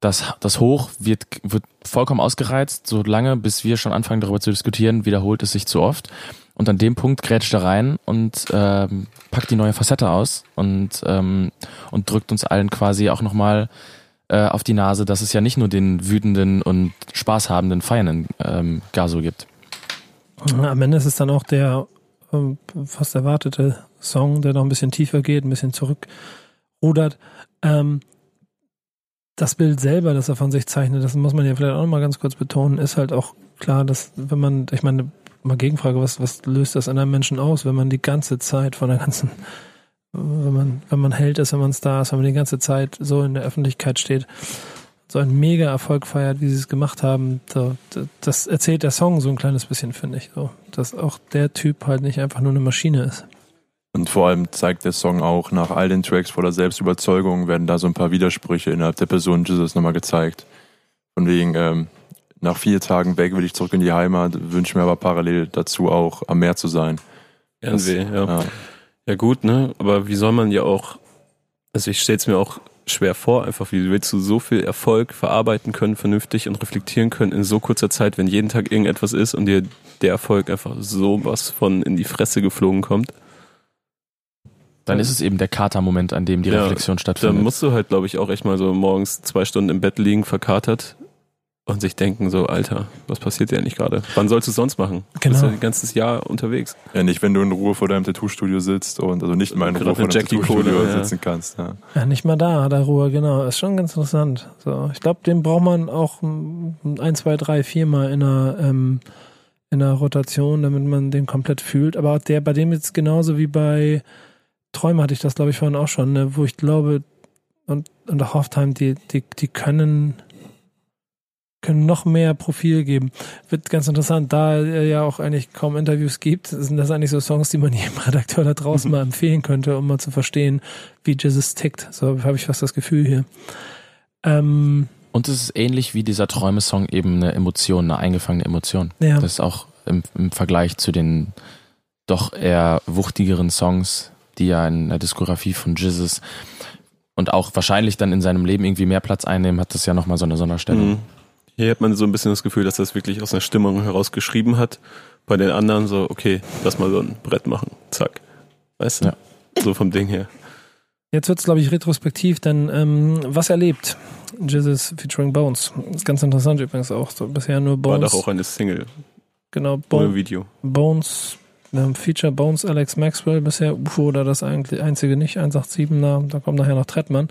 [SPEAKER 5] das, das Hoch wird, wird vollkommen ausgereizt, so lange, bis wir schon anfangen darüber zu diskutieren, wiederholt es sich zu oft. Und an dem Punkt grätscht er rein und ähm, packt die neue Facette aus und, ähm, und drückt uns allen quasi auch nochmal äh, auf die Nase, dass es ja nicht nur den wütenden und spaßhabenden, feiernden ähm, Gaso gibt.
[SPEAKER 2] Am Ende ist es dann auch der ähm, fast erwartete Song, der noch ein bisschen tiefer geht, ein bisschen zurückrudert. Ähm, das Bild selber, das er von sich zeichnet, das muss man ja vielleicht auch noch mal ganz kurz betonen, ist halt auch klar, dass wenn man, ich meine, mal Gegenfrage, was, was löst das an einem Menschen aus, wenn man die ganze Zeit von der ganzen, wenn man, wenn man Held ist, wenn man Star ist, wenn man die ganze Zeit so in der Öffentlichkeit steht, so einen mega Erfolg feiert, wie sie es gemacht haben, so, das erzählt der Song so ein kleines bisschen, finde ich, so, dass auch der Typ halt nicht einfach nur eine Maschine ist.
[SPEAKER 4] Und vor allem zeigt der Song auch, nach all den Tracks voller Selbstüberzeugung werden da so ein paar Widersprüche innerhalb der Person Jesus nochmal gezeigt. Von wegen, ähm, nach vier Tagen weg will ich zurück in die Heimat, wünsche mir aber parallel dazu auch am Meer zu sein. Das-
[SPEAKER 3] ja.
[SPEAKER 4] Ja.
[SPEAKER 3] Ja gut, ne? Aber wie soll man ja auch, also ich stelle es mir auch schwer vor, einfach wie willst du so viel Erfolg verarbeiten können, vernünftig und reflektieren können in so kurzer Zeit, wenn jeden Tag irgendetwas ist und dir der Erfolg einfach so was von in die Fresse geflogen kommt.
[SPEAKER 5] Dann ist es eben der Kater-Moment, an dem die
[SPEAKER 3] Ja,
[SPEAKER 5] Reflexion
[SPEAKER 3] Da
[SPEAKER 5] stattfindet.
[SPEAKER 3] musst du halt, glaube ich, auch echt mal so morgens zwei Stunden im Bett liegen, verkatert und sich denken so, Alter, was passiert dir eigentlich gerade? Wann sollst du es sonst machen? Du bist
[SPEAKER 2] Genau.
[SPEAKER 3] ja ein ganzes Jahr unterwegs.
[SPEAKER 4] Ja, nicht, wenn du in Ruhe vor deinem Tattoo-Studio sitzt und also nicht mal in Ruhe vor deinem
[SPEAKER 3] Jackie
[SPEAKER 4] Tattoo-Studio
[SPEAKER 3] Kohle, ja.
[SPEAKER 4] sitzen kannst. Ja.
[SPEAKER 2] Ja, nicht mal da hat er Ruhe, genau. Ist schon ganz interessant. So, ich glaube, den braucht man auch ein, zwei, drei, viermal in einer, ähm, in einer Rotation, damit man den komplett fühlt. Aber der, bei dem jetzt genauso wie bei Träume hatte ich das, glaube ich, vorhin auch schon, ne, wo ich glaube, und, und auch Hoffheim, die, die, die können, können noch mehr Profil geben. Wird ganz interessant, da ja auch eigentlich kaum Interviews gibt, sind das eigentlich so Songs, die man jedem Redakteur da draußen mal empfehlen könnte, um mal zu verstehen, wie Jesus tickt. So habe ich fast das Gefühl hier. Ähm,
[SPEAKER 5] Und es ist ähnlich wie dieser Träume-Song eben eine Emotion, eine eingefangene Emotion.
[SPEAKER 2] ja.
[SPEAKER 5] Das ist auch im, im Vergleich zu den doch eher wuchtigeren Songs, die ja in der Diskografie von Jesus und auch wahrscheinlich dann in seinem Leben irgendwie mehr Platz einnehmen, hat das ja nochmal so eine Sonderstellung.
[SPEAKER 3] Mhm. Hier hat man so ein bisschen das Gefühl, dass das wirklich aus einer Stimmung heraus geschrieben hat. Bei den anderen so, okay, lass mal so ein Brett machen. Zack. Weißt du?
[SPEAKER 5] Ja.
[SPEAKER 3] So vom Ding her.
[SPEAKER 2] Jetzt wird es, glaube ich, retrospektiv, denn ähm, was erlebt Jesus featuring Bones. Ist ganz interessant übrigens auch. So bisher nur
[SPEAKER 3] War
[SPEAKER 2] Bones.
[SPEAKER 3] doch auch eine Single
[SPEAKER 2] genau,
[SPEAKER 3] ohne
[SPEAKER 2] Bo
[SPEAKER 3] Video.
[SPEAKER 2] Bones. Wir haben Feature Bones, Alex Maxwell bisher, UFO oder das eigentlich einzige nicht, 187, na, da kommt nachher noch Trettmann.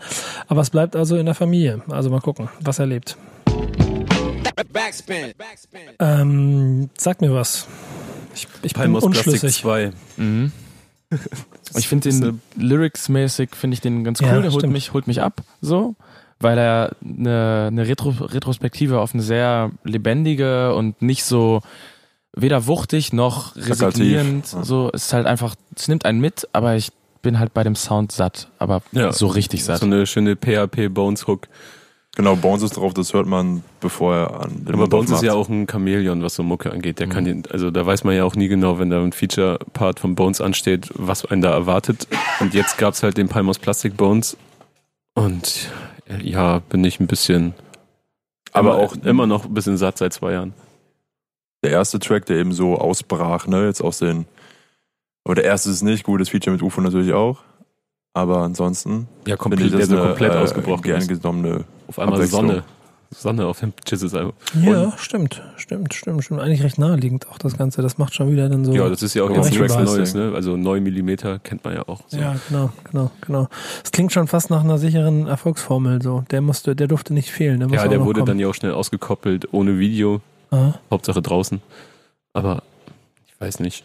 [SPEAKER 2] Aber es bleibt also in der Familie. Also mal gucken, was er lebt.
[SPEAKER 1] Backspin. Backspin.
[SPEAKER 2] Ähm, sag mir was. Ich, ich bin
[SPEAKER 3] Palmos Plastik
[SPEAKER 2] unschlüssig.
[SPEAKER 3] 2.
[SPEAKER 5] Mhm. Ich finde den lyrics-mäßig finde ich den ganz cool.
[SPEAKER 2] Ja,
[SPEAKER 5] der holt
[SPEAKER 2] stimmt.
[SPEAKER 5] mich, holt mich ab, so, weil er eine, eine Retro, Retrospektive auf eine sehr lebendige und nicht so weder wuchtig noch
[SPEAKER 4] Plakativ,
[SPEAKER 5] resignierend.
[SPEAKER 4] ja.
[SPEAKER 5] So, es ist halt einfach, es nimmt einen mit, aber ich bin halt bei dem Sound satt, aber
[SPEAKER 3] Ja.
[SPEAKER 5] so richtig satt.
[SPEAKER 3] So eine schöne PHP Bones Hook.
[SPEAKER 4] Genau, Bones ist drauf, das hört man, bevor er an den
[SPEAKER 3] Aber Bones ist
[SPEAKER 4] aufmacht.
[SPEAKER 3] ja auch ein Chamäleon, was so Mucke angeht. Der
[SPEAKER 5] Mhm.
[SPEAKER 3] kann den, also da weiß man ja auch nie genau, wenn da ein Feature-Part von Bones ansteht, was einen da erwartet. Und jetzt gab's halt den Palmos Plastic Bones. Und äh, ja, bin ich ein bisschen,
[SPEAKER 4] Aber
[SPEAKER 3] immer,
[SPEAKER 4] auch
[SPEAKER 3] immer noch ein bisschen satt seit zwei Jahren.
[SPEAKER 4] Der erste Track, der eben so ausbrach, ne, jetzt aus den, oder der erste ist nicht, gutes Feature mit UFO natürlich auch, aber ansonsten
[SPEAKER 3] Ja, komplett, der so
[SPEAKER 4] eine,
[SPEAKER 3] komplett
[SPEAKER 4] äh,
[SPEAKER 3] ausgebrochen
[SPEAKER 4] gern genommene
[SPEAKER 3] Auf einmal. Sonne. Sonne auf dem Jesus-Album.
[SPEAKER 2] Ja, stimmt, stimmt, stimmt, stimmt. Eigentlich recht naheliegend auch das Ganze. Das macht schon wieder dann so.
[SPEAKER 3] Ja, das ist ja auch jetzt
[SPEAKER 2] Tracklist.
[SPEAKER 3] Neues, ne? Also 9 Millimeter kennt man ja auch. So.
[SPEAKER 2] Ja, genau, genau, genau. Es klingt schon fast nach einer sicheren Erfolgsformel so. Der musste, der durfte nicht fehlen. Der,
[SPEAKER 3] Ja, der wurde dann
[SPEAKER 2] kommen.
[SPEAKER 3] ja auch schnell ausgekoppelt, ohne Video,
[SPEAKER 2] Aha.
[SPEAKER 3] Hauptsache draußen. Aber ich weiß nicht.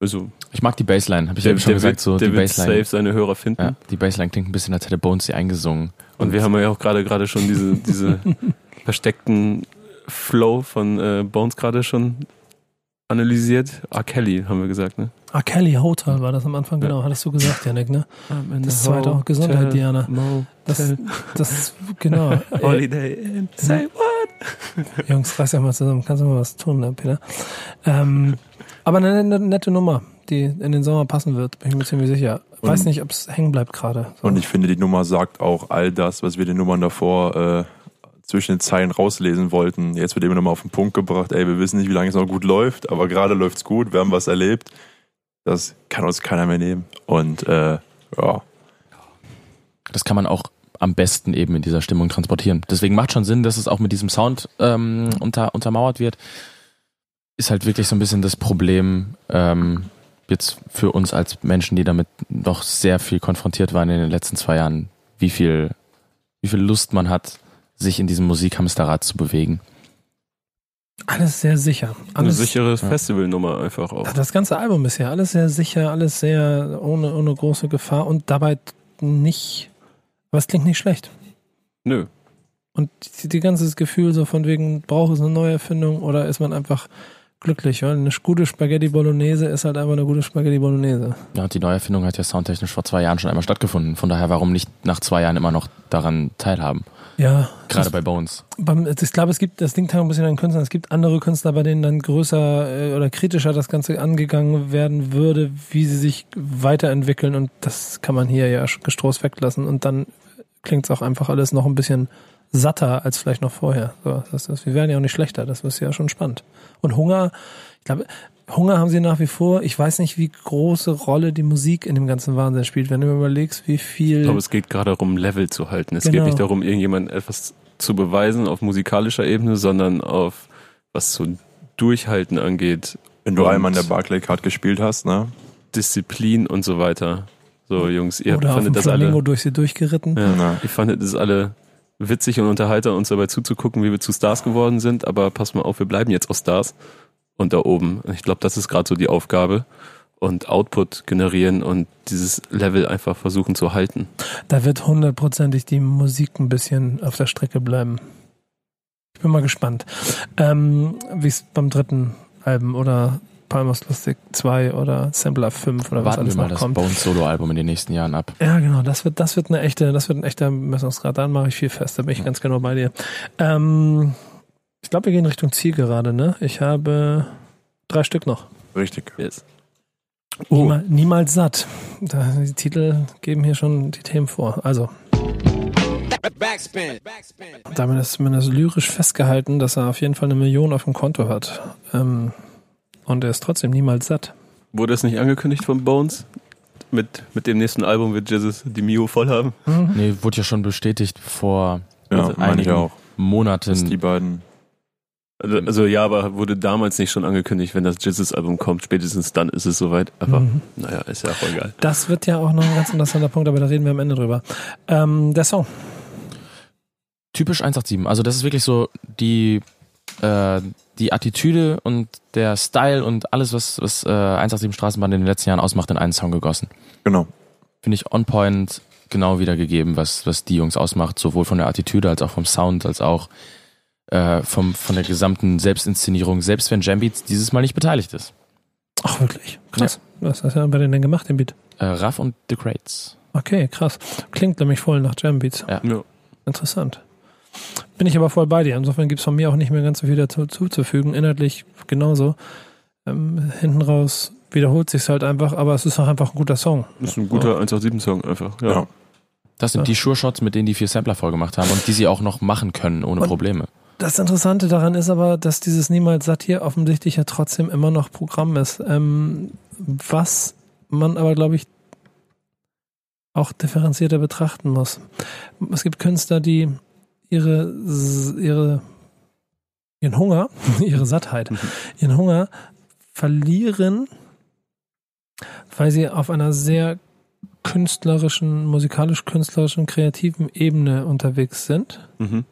[SPEAKER 3] Also,
[SPEAKER 5] Ich mag die Bassline, habe ich
[SPEAKER 3] der,
[SPEAKER 5] eben schon
[SPEAKER 3] der,
[SPEAKER 5] gesagt,
[SPEAKER 3] wird,
[SPEAKER 5] so
[SPEAKER 3] der
[SPEAKER 5] die
[SPEAKER 3] wird
[SPEAKER 5] Bassline.
[SPEAKER 3] safe seine Hörer finden.
[SPEAKER 5] Ja, die Bassline klingt ein bisschen, als hätte Bones sie eingesungen.
[SPEAKER 3] Und wir haben ja auch gerade gerade schon diese, diese versteckten Flow von äh, Bones gerade schon analysiert. R. Kelly, haben wir gesagt, ne?
[SPEAKER 2] Ah, Kelly Hotel war das am Anfang,
[SPEAKER 3] Ja.
[SPEAKER 2] genau, hattest du gesagt, Janik, ne? Das zweite auch Gesundheit, Diana. Das, das, genau.
[SPEAKER 3] Holiday Inn. Say what?
[SPEAKER 2] Jungs, reiß ja mal zusammen. Kannst du mal was tun, ne, Peter? Ähm, aber eine, eine nette Nummer, die in den Sommer passen wird, bin ich mir ziemlich sicher. Weiß
[SPEAKER 4] Und-
[SPEAKER 2] nicht, ob es hängen bleibt gerade. So.
[SPEAKER 4] Und ich finde, die Nummer sagt auch all das, was wir den Nummern davor äh, zwischen den Zeilen rauslesen wollten. Jetzt wird eben nochmal auf den Punkt gebracht, ey, wir wissen nicht, wie lange es noch gut läuft, aber gerade läuft's gut, wir haben was erlebt. Das kann uns keiner mehr nehmen. Und äh, ja,
[SPEAKER 5] Das kann man auch am besten eben in dieser Stimmung transportieren. Deswegen macht schon Sinn, dass es auch mit diesem Sound ähm, unter, untermauert wird. Ist halt wirklich so ein bisschen das Problem ähm, jetzt für uns als Menschen, die damit noch sehr viel konfrontiert waren in den letzten zwei Jahren, wie viel, wie viel Lust man hat, sich in diesem Musikhamsterrad zu bewegen.
[SPEAKER 2] Alles sehr sicher.
[SPEAKER 3] Eine
[SPEAKER 2] Alles,
[SPEAKER 3] sichere
[SPEAKER 5] ja.
[SPEAKER 3] Festivalnummer einfach auch.
[SPEAKER 2] Das ganze Album ist ja alles sehr sicher, alles sehr ohne, ohne große Gefahr und dabei nicht, es klingt nicht schlecht.
[SPEAKER 3] Nö.
[SPEAKER 2] Und die, die ganze Gefühl so von wegen, braucht es eine neue Erfindung oder ist man einfach glücklich? Weil eine gute Spaghetti Bolognese ist halt einfach eine gute Spaghetti Bolognese.
[SPEAKER 5] Ja, und die Neuerfindung hat ja soundtechnisch vor zwei Jahren schon einmal stattgefunden. Von daher, warum nicht nach zwei Jahren immer noch daran teilhaben?
[SPEAKER 2] Ja,
[SPEAKER 5] Gerade bei Bones.
[SPEAKER 2] Beim, ich glaube, es gibt, das halt ein bisschen an Künstlern. Es gibt andere Künstler, bei denen dann größer äh, oder kritischer das Ganze angegangen werden würde, wie sie sich weiterentwickeln. Und das kann man hier ja getrost weglassen. Und dann klingt es auch einfach alles noch ein bisschen satter als vielleicht noch vorher. So, das ist, wir werden ja auch nicht schlechter, das ist ja schon spannend. Und Hunger, ich glaube, Hunger haben sie nach wie vor. Ich weiß nicht, wie große Rolle die Musik in dem ganzen Wahnsinn spielt. Wenn du überlegst, wie viel.
[SPEAKER 3] Ich glaube, es geht gerade darum, Level zu halten. Es
[SPEAKER 2] Genau.
[SPEAKER 3] geht nicht darum, irgendjemand etwas zu beweisen auf musikalischer Ebene, sondern auf was so Durchhalten angeht,
[SPEAKER 4] Wenn du einmal in der Barclay Card gespielt hast, ne?
[SPEAKER 3] Disziplin und so weiter. So, Jungs, ihr
[SPEAKER 2] oder auf dem
[SPEAKER 3] fandet das
[SPEAKER 2] Flamingo
[SPEAKER 3] alle.
[SPEAKER 2] durch sie durchgeritten.
[SPEAKER 3] Ja,
[SPEAKER 4] Ja.
[SPEAKER 3] ihr fandet es alle witzig und unterhalter, uns dabei zuzugucken, wie wir zu Stars geworden sind, aber pass mal auf, wir bleiben jetzt auch Stars. Und da oben. Ich glaube, das ist gerade so die Aufgabe. Und Output generieren und dieses Level einfach versuchen zu halten.
[SPEAKER 2] Da wird hundertprozentig die Musik ein bisschen auf der Strecke bleiben. Ich bin mal gespannt, ähm, wie es beim dritten Album oder Palmas Lustig 2 oder Sampler 5 oder was
[SPEAKER 5] Warten wir
[SPEAKER 2] alles
[SPEAKER 5] mal
[SPEAKER 2] noch
[SPEAKER 5] das
[SPEAKER 2] kommt.
[SPEAKER 5] Bones Solo-Album in den nächsten Jahren ab.
[SPEAKER 2] Ja, genau, das wird, das wird eine echte, das wird ein echter Messungsgrad. Dann mache ich viel fest, da bin ich ganz genau bei dir. Ähm, ich glaube, wir gehen Richtung Ziel gerade, ne? Ich habe drei Stück noch.
[SPEAKER 4] Richtig.
[SPEAKER 3] Yes.
[SPEAKER 2] Niemal, niemals satt. Da, die Titel geben hier schon die Themen vor. Also,
[SPEAKER 1] Backspin. Backspin.
[SPEAKER 2] damit ist zumindest lyrisch festgehalten, dass er auf jeden Fall eine Million auf dem Konto hat. Ähm, und er ist trotzdem niemals satt.
[SPEAKER 3] Wurde es nicht angekündigt von Bones? Mit, mit dem nächsten Album wird Jesus die Mio voll haben.
[SPEAKER 5] Nee, wurde ja schon bestätigt vor
[SPEAKER 4] Ja, meine ich
[SPEAKER 5] einigen
[SPEAKER 4] auch. Dass die
[SPEAKER 5] Monaten.
[SPEAKER 4] beiden.
[SPEAKER 3] Also, also ja, aber wurde damals nicht schon angekündigt, wenn das Jesus-Album kommt, spätestens dann ist es soweit. Aber
[SPEAKER 2] Mhm.
[SPEAKER 3] naja, ist ja auch egal.
[SPEAKER 2] Das wird ja auch noch ein ganz interessanter Punkt, aber da reden wir am Ende drüber. Ähm, der Song.
[SPEAKER 5] Typisch 187. Also das ist wirklich so die, äh, die Attitüde und der Style und alles, was, was äh, 187 Straßenbahn in den letzten Jahren ausmacht, in einen Song gegossen.
[SPEAKER 4] Genau.
[SPEAKER 5] Finde ich on point genau wiedergegeben, was, was die Jungs ausmacht, sowohl von der Attitüde als auch vom Sound, als auch äh, vom, von der gesamten Selbstinszenierung, selbst wenn Jambeats dieses Mal nicht beteiligt ist.
[SPEAKER 2] Ach, wirklich? Krass. Was hast du bei denen denn gemacht, den Beat?
[SPEAKER 5] Äh, Raff und The Crates.
[SPEAKER 2] Okay, krass. Klingt nämlich voll nach Jambeats.
[SPEAKER 5] Ja.
[SPEAKER 3] Ja.
[SPEAKER 2] Interessant. Bin ich aber voll bei dir. Insofern gibt's von mir auch nicht mehr ganz so viel dazu zuzufügen. Inhaltlich genauso. Ähm, hinten raus wiederholt sich's halt einfach, aber es ist auch einfach ein guter Song.
[SPEAKER 3] Ist ein guter 187-Song einfach. Ja.
[SPEAKER 4] Ja.
[SPEAKER 5] Das sind
[SPEAKER 2] Ja.
[SPEAKER 5] die Sure-Shots, mit denen die vier Sampler voll gemacht haben und die sie auch noch machen können ohne
[SPEAKER 2] Und-
[SPEAKER 5] Probleme.
[SPEAKER 2] Das Interessante daran ist aber, dass dieses Niemals satt hier offensichtlich ja trotzdem immer noch Programm ist. Ähm, was man aber, glaube ich, auch differenzierter betrachten muss. Es gibt Künstler, die ihre, ihre, ihren Hunger, ihre Sattheit,
[SPEAKER 3] Mhm.
[SPEAKER 2] ihren Hunger verlieren, weil sie auf einer sehr künstlerischen, musikalisch-künstlerischen, kreativen Ebene unterwegs sind
[SPEAKER 3] Mhm.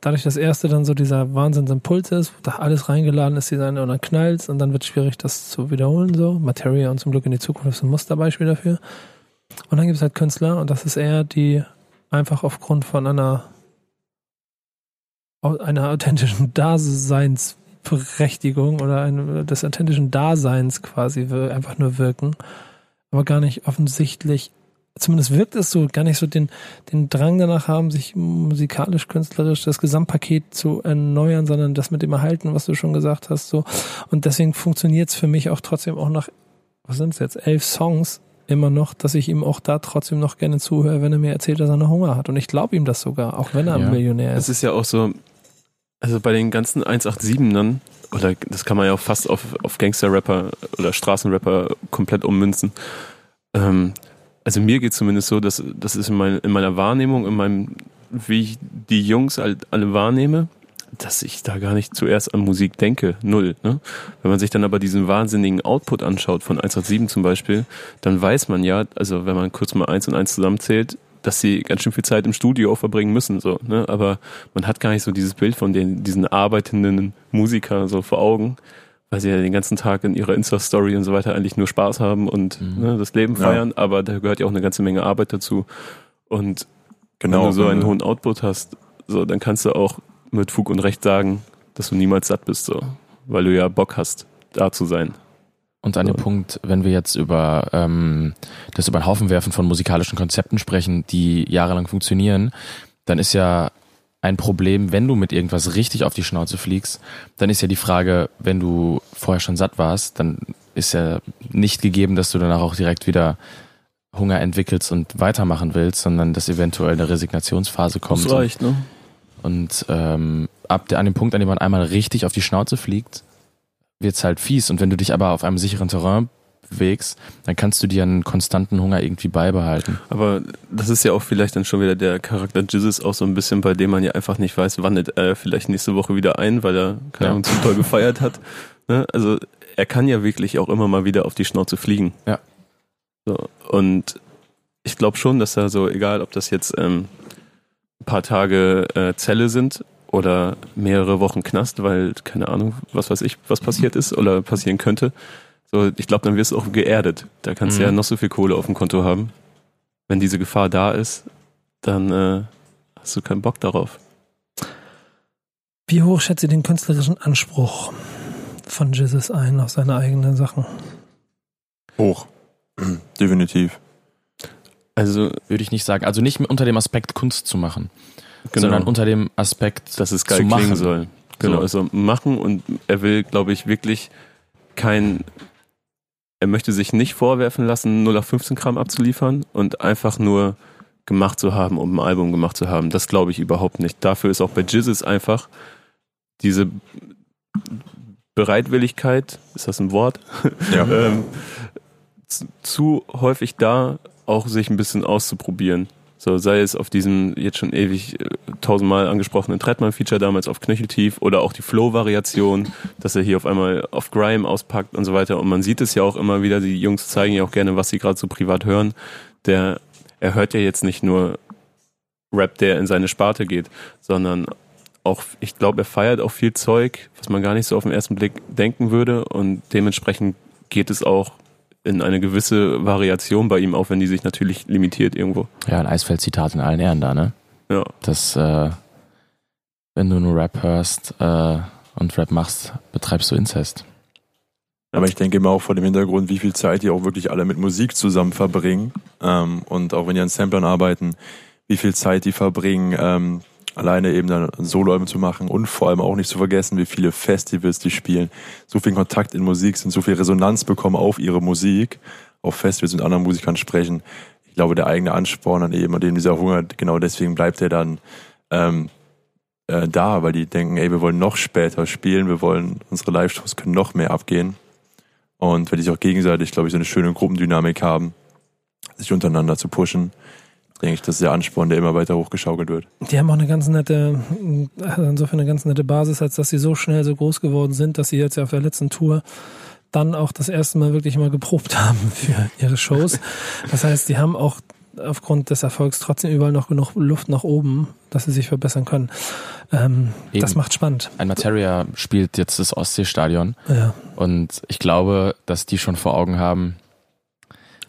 [SPEAKER 2] Dadurch das erste dann so dieser Wahnsinnsimpuls ist, wo da alles reingeladen ist, die und dann knallt und dann wird es schwierig, das zu wiederholen so. Materia und zum Glück in die Zukunft ist ein Musterbeispiel dafür. Und dann gibt es halt Künstler und das ist eher die einfach aufgrund von einer einer authentischen Daseinsberechtigung oder ein, des authentischen Daseins quasi einfach nur wirken, aber gar nicht offensichtlich zumindest wirkt es so, gar nicht so den, den Drang danach haben, sich musikalisch, künstlerisch das Gesamtpaket zu erneuern, sondern das mit dem Erhalten, was du schon gesagt hast, so. Und deswegen funktioniert es für mich auch trotzdem auch nach, was sind es jetzt, elf Songs immer noch, dass ich ihm auch da trotzdem noch gerne zuhöre, wenn er mir erzählt, dass er noch Hunger hat. Und ich glaube ihm das sogar, auch wenn er
[SPEAKER 5] Ja.
[SPEAKER 2] ein Millionär
[SPEAKER 3] Es
[SPEAKER 2] ist.
[SPEAKER 3] ist ja auch so, also bei den ganzen 187ern, oder das kann man ja auch fast auf, auf Gangster-Rapper oder Straßenrapper komplett ummünzen. Ähm, also mir geht zumindest so, dass das ist in, mein, in meiner Wahrnehmung, in meinem, wie ich die Jungs halt alle wahrnehme, dass ich da gar nicht zuerst an Musik denke. Null. Ne? Wenn man sich dann aber diesen wahnsinnigen Output anschaut von 187 zum Beispiel, dann weiß man ja, also wenn man kurz mal eins und eins zusammenzählt, dass sie ganz schön viel Zeit im Studio auch verbringen müssen, so, ne? Aber man hat gar nicht so dieses Bild von den, diesen arbeitenden Musiker so vor Augen, weil sie ja den ganzen Tag in ihrer Insta-Story und so weiter eigentlich nur Spaß haben und
[SPEAKER 5] Mhm.
[SPEAKER 3] ne, das Leben
[SPEAKER 4] Ja.
[SPEAKER 3] feiern, aber da gehört ja auch eine ganze Menge Arbeit dazu. Und
[SPEAKER 4] Genau.
[SPEAKER 3] wenn du so einen hohen Output hast, so, dann kannst du auch mit Fug und Recht sagen, dass du niemals satt bist, so, weil du ja Bock hast, da zu sein.
[SPEAKER 5] Und an dem
[SPEAKER 3] Ja.
[SPEAKER 5] Punkt, wenn wir jetzt über ähm, das über den Haufen werfen von musikalischen Konzepten sprechen, die jahrelang funktionieren, dann ist ja ein Problem, wenn du mit irgendwas richtig auf die Schnauze fliegst, dann ist ja die Frage, wenn du vorher schon satt warst, dann ist ja nicht gegeben, dass du danach auch direkt wieder Hunger entwickelst und weitermachen willst, sondern dass eventuell eine Resignationsphase kommt.
[SPEAKER 3] Das reicht, ne?
[SPEAKER 5] Und ähm, ab der, an dem Punkt, an dem man einmal richtig auf die Schnauze fliegt, wird's halt fies. Und wenn du dich aber auf einem sicheren Terrain bewegst, dann kannst du dir einen konstanten Hunger irgendwie beibehalten.
[SPEAKER 3] Aber das ist ja auch vielleicht dann schon wieder der Charakter Jizzes auch so ein bisschen, bei dem man ja einfach nicht weiß, wann er vielleicht nächste Woche wieder ein, weil er keine
[SPEAKER 5] Ja.
[SPEAKER 3] Ahnung, zu toll gefeiert hat. Ne? Also er kann ja wirklich auch immer mal wieder auf die Schnauze fliegen.
[SPEAKER 5] Ja.
[SPEAKER 3] So, und ich glaube schon, dass er so, egal ob das jetzt ähm, ein paar Tage äh, Zelle sind oder mehrere Wochen Knast, weil, keine Ahnung, was weiß ich, was passiert ist oder passieren könnte. So, ich glaube, dann wirst du auch geerdet. Da kannst du
[SPEAKER 5] Mhm.
[SPEAKER 3] ja noch so viel Kohle auf dem Konto haben. Wenn diese Gefahr da ist, dann äh, hast du keinen Bock darauf.
[SPEAKER 2] Wie hoch schätzt ihr den künstlerischen Anspruch von Jesus ein auf seine eigenen Sachen?
[SPEAKER 4] Hoch. Definitiv.
[SPEAKER 3] Also,
[SPEAKER 5] Würde ich nicht sagen. Also nicht unter dem Aspekt Kunst zu machen,
[SPEAKER 3] genau,
[SPEAKER 5] sondern unter dem Aspekt
[SPEAKER 3] dass es geil
[SPEAKER 5] zu machen.
[SPEAKER 3] klingen soll. Genau,
[SPEAKER 5] So.
[SPEAKER 3] also machen und er will, glaube ich, wirklich kein, er möchte sich nicht vorwerfen lassen, 0 auf 15 Gramm abzuliefern und einfach nur gemacht zu haben, um ein Album gemacht zu haben. Das glaube ich überhaupt nicht. Dafür ist auch bei Jizzes einfach diese Bereitwilligkeit, ist das ein Wort?
[SPEAKER 4] Ja.
[SPEAKER 3] ähm, zu, zu häufig da, auch sich ein bisschen auszuprobieren. So, sei es auf diesem jetzt schon ewig äh, tausendmal angesprochenen Treadman-Feature damals auf Knöcheltief oder auch die Flow-Variation, dass er hier auf einmal auf Grime auspackt und so weiter. Und man sieht es ja auch immer wieder, die Jungs zeigen ja auch gerne, was sie gerade so privat hören. Der, er hört ja jetzt nicht nur Rap, der in seine Sparte geht, sondern auch, ich glaube, er feiert auch viel Zeug, was man gar nicht so auf den ersten Blick denken würde. Und dementsprechend geht es auch in eine gewisse Variation bei ihm, auch wenn die sich natürlich limitiert irgendwo.
[SPEAKER 5] Ja, ein Eisfeld-Zitat in allen Ehren da, ne?
[SPEAKER 3] Ja.
[SPEAKER 5] Das, äh, wenn du nur Rap hörst äh, und Rap machst, betreibst du Inzest.
[SPEAKER 4] Aber ich denke immer auch vor dem Hintergrund, wie viel Zeit die auch wirklich alle mit Musik zusammen verbringen. Ähm, und auch wenn die an Samplern arbeiten, wie viel Zeit die verbringen, ähm, alleine eben dann Soloalben zu machen und vor allem auch nicht zu vergessen, wie viele Festivals die spielen, so viel Kontakt in Musik sind, so viel Resonanz bekommen auf ihre Musik, auf Festivals mit anderen Musikern sprechen. Ich glaube, der eigene Ansporn an eben und eben dieser Hunger, genau deswegen bleibt er dann ähm, äh, da, weil die denken, ey, wir wollen noch später spielen, wir wollen, unsere Live-Shows können noch mehr abgehen. Und wenn die sich auch gegenseitig, glaube ich, so eine schöne Gruppendynamik haben, sich untereinander zu pushen, denke ich, das ist der Ansporn, der immer weiter hochgeschaukelt wird.
[SPEAKER 2] Die haben auch eine ganz nette, also insofern eine ganz nette Basis, als dass sie so schnell so groß geworden sind, dass sie jetzt ja auf der letzten Tour dann auch das erste Mal wirklich mal geprobt haben für ihre Shows. Das heißt, die haben auch aufgrund des Erfolgs trotzdem überall noch genug Luft nach oben, dass sie sich verbessern können. Ähm, das macht spannend.
[SPEAKER 5] Ein Materia spielt jetzt das Ostseestadion
[SPEAKER 2] Ja.
[SPEAKER 5] und ich glaube, dass die schon vor Augen haben,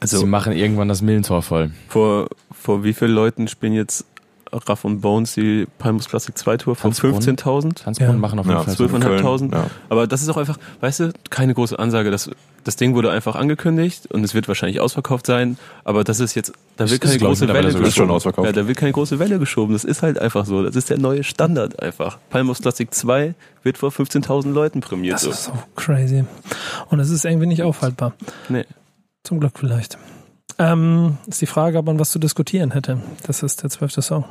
[SPEAKER 5] sie
[SPEAKER 3] Also
[SPEAKER 5] machen irgendwann das Millentor voll.
[SPEAKER 3] vor, vor wie vielen Leuten spielen jetzt Raff und Bones die Palmus Classic 2 Tour? Vor
[SPEAKER 5] Tanzbrunnen?
[SPEAKER 3] 15.000?
[SPEAKER 5] Tanzbrunnen
[SPEAKER 2] Ja.
[SPEAKER 5] machen auf jeden
[SPEAKER 4] Ja,
[SPEAKER 5] Fall
[SPEAKER 3] zwölf
[SPEAKER 5] so.
[SPEAKER 3] und- 12.500?
[SPEAKER 4] Ja.
[SPEAKER 3] Aber das ist auch einfach, weißt du, keine große Ansage. Das, das Ding wurde einfach angekündigt und es wird wahrscheinlich ausverkauft sein. Aber das ist jetzt, da wird
[SPEAKER 5] ist,
[SPEAKER 3] keine große Welle
[SPEAKER 4] Ist schon
[SPEAKER 3] geschoben.
[SPEAKER 4] ausverkauft.
[SPEAKER 3] Ja, da wird keine große Welle geschoben. Das ist halt einfach so. Das ist der neue Standard einfach. Palmus Classic 2 wird vor 15.000 Leuten prämiert.
[SPEAKER 2] Das
[SPEAKER 3] So.
[SPEAKER 2] ist so crazy. Und es ist irgendwie nicht aufhaltbar.
[SPEAKER 3] Nee.
[SPEAKER 2] Zum Glück vielleicht. Ähm, ist die Frage, ob man was zu diskutieren hätte. Das ist der zwölfte Song.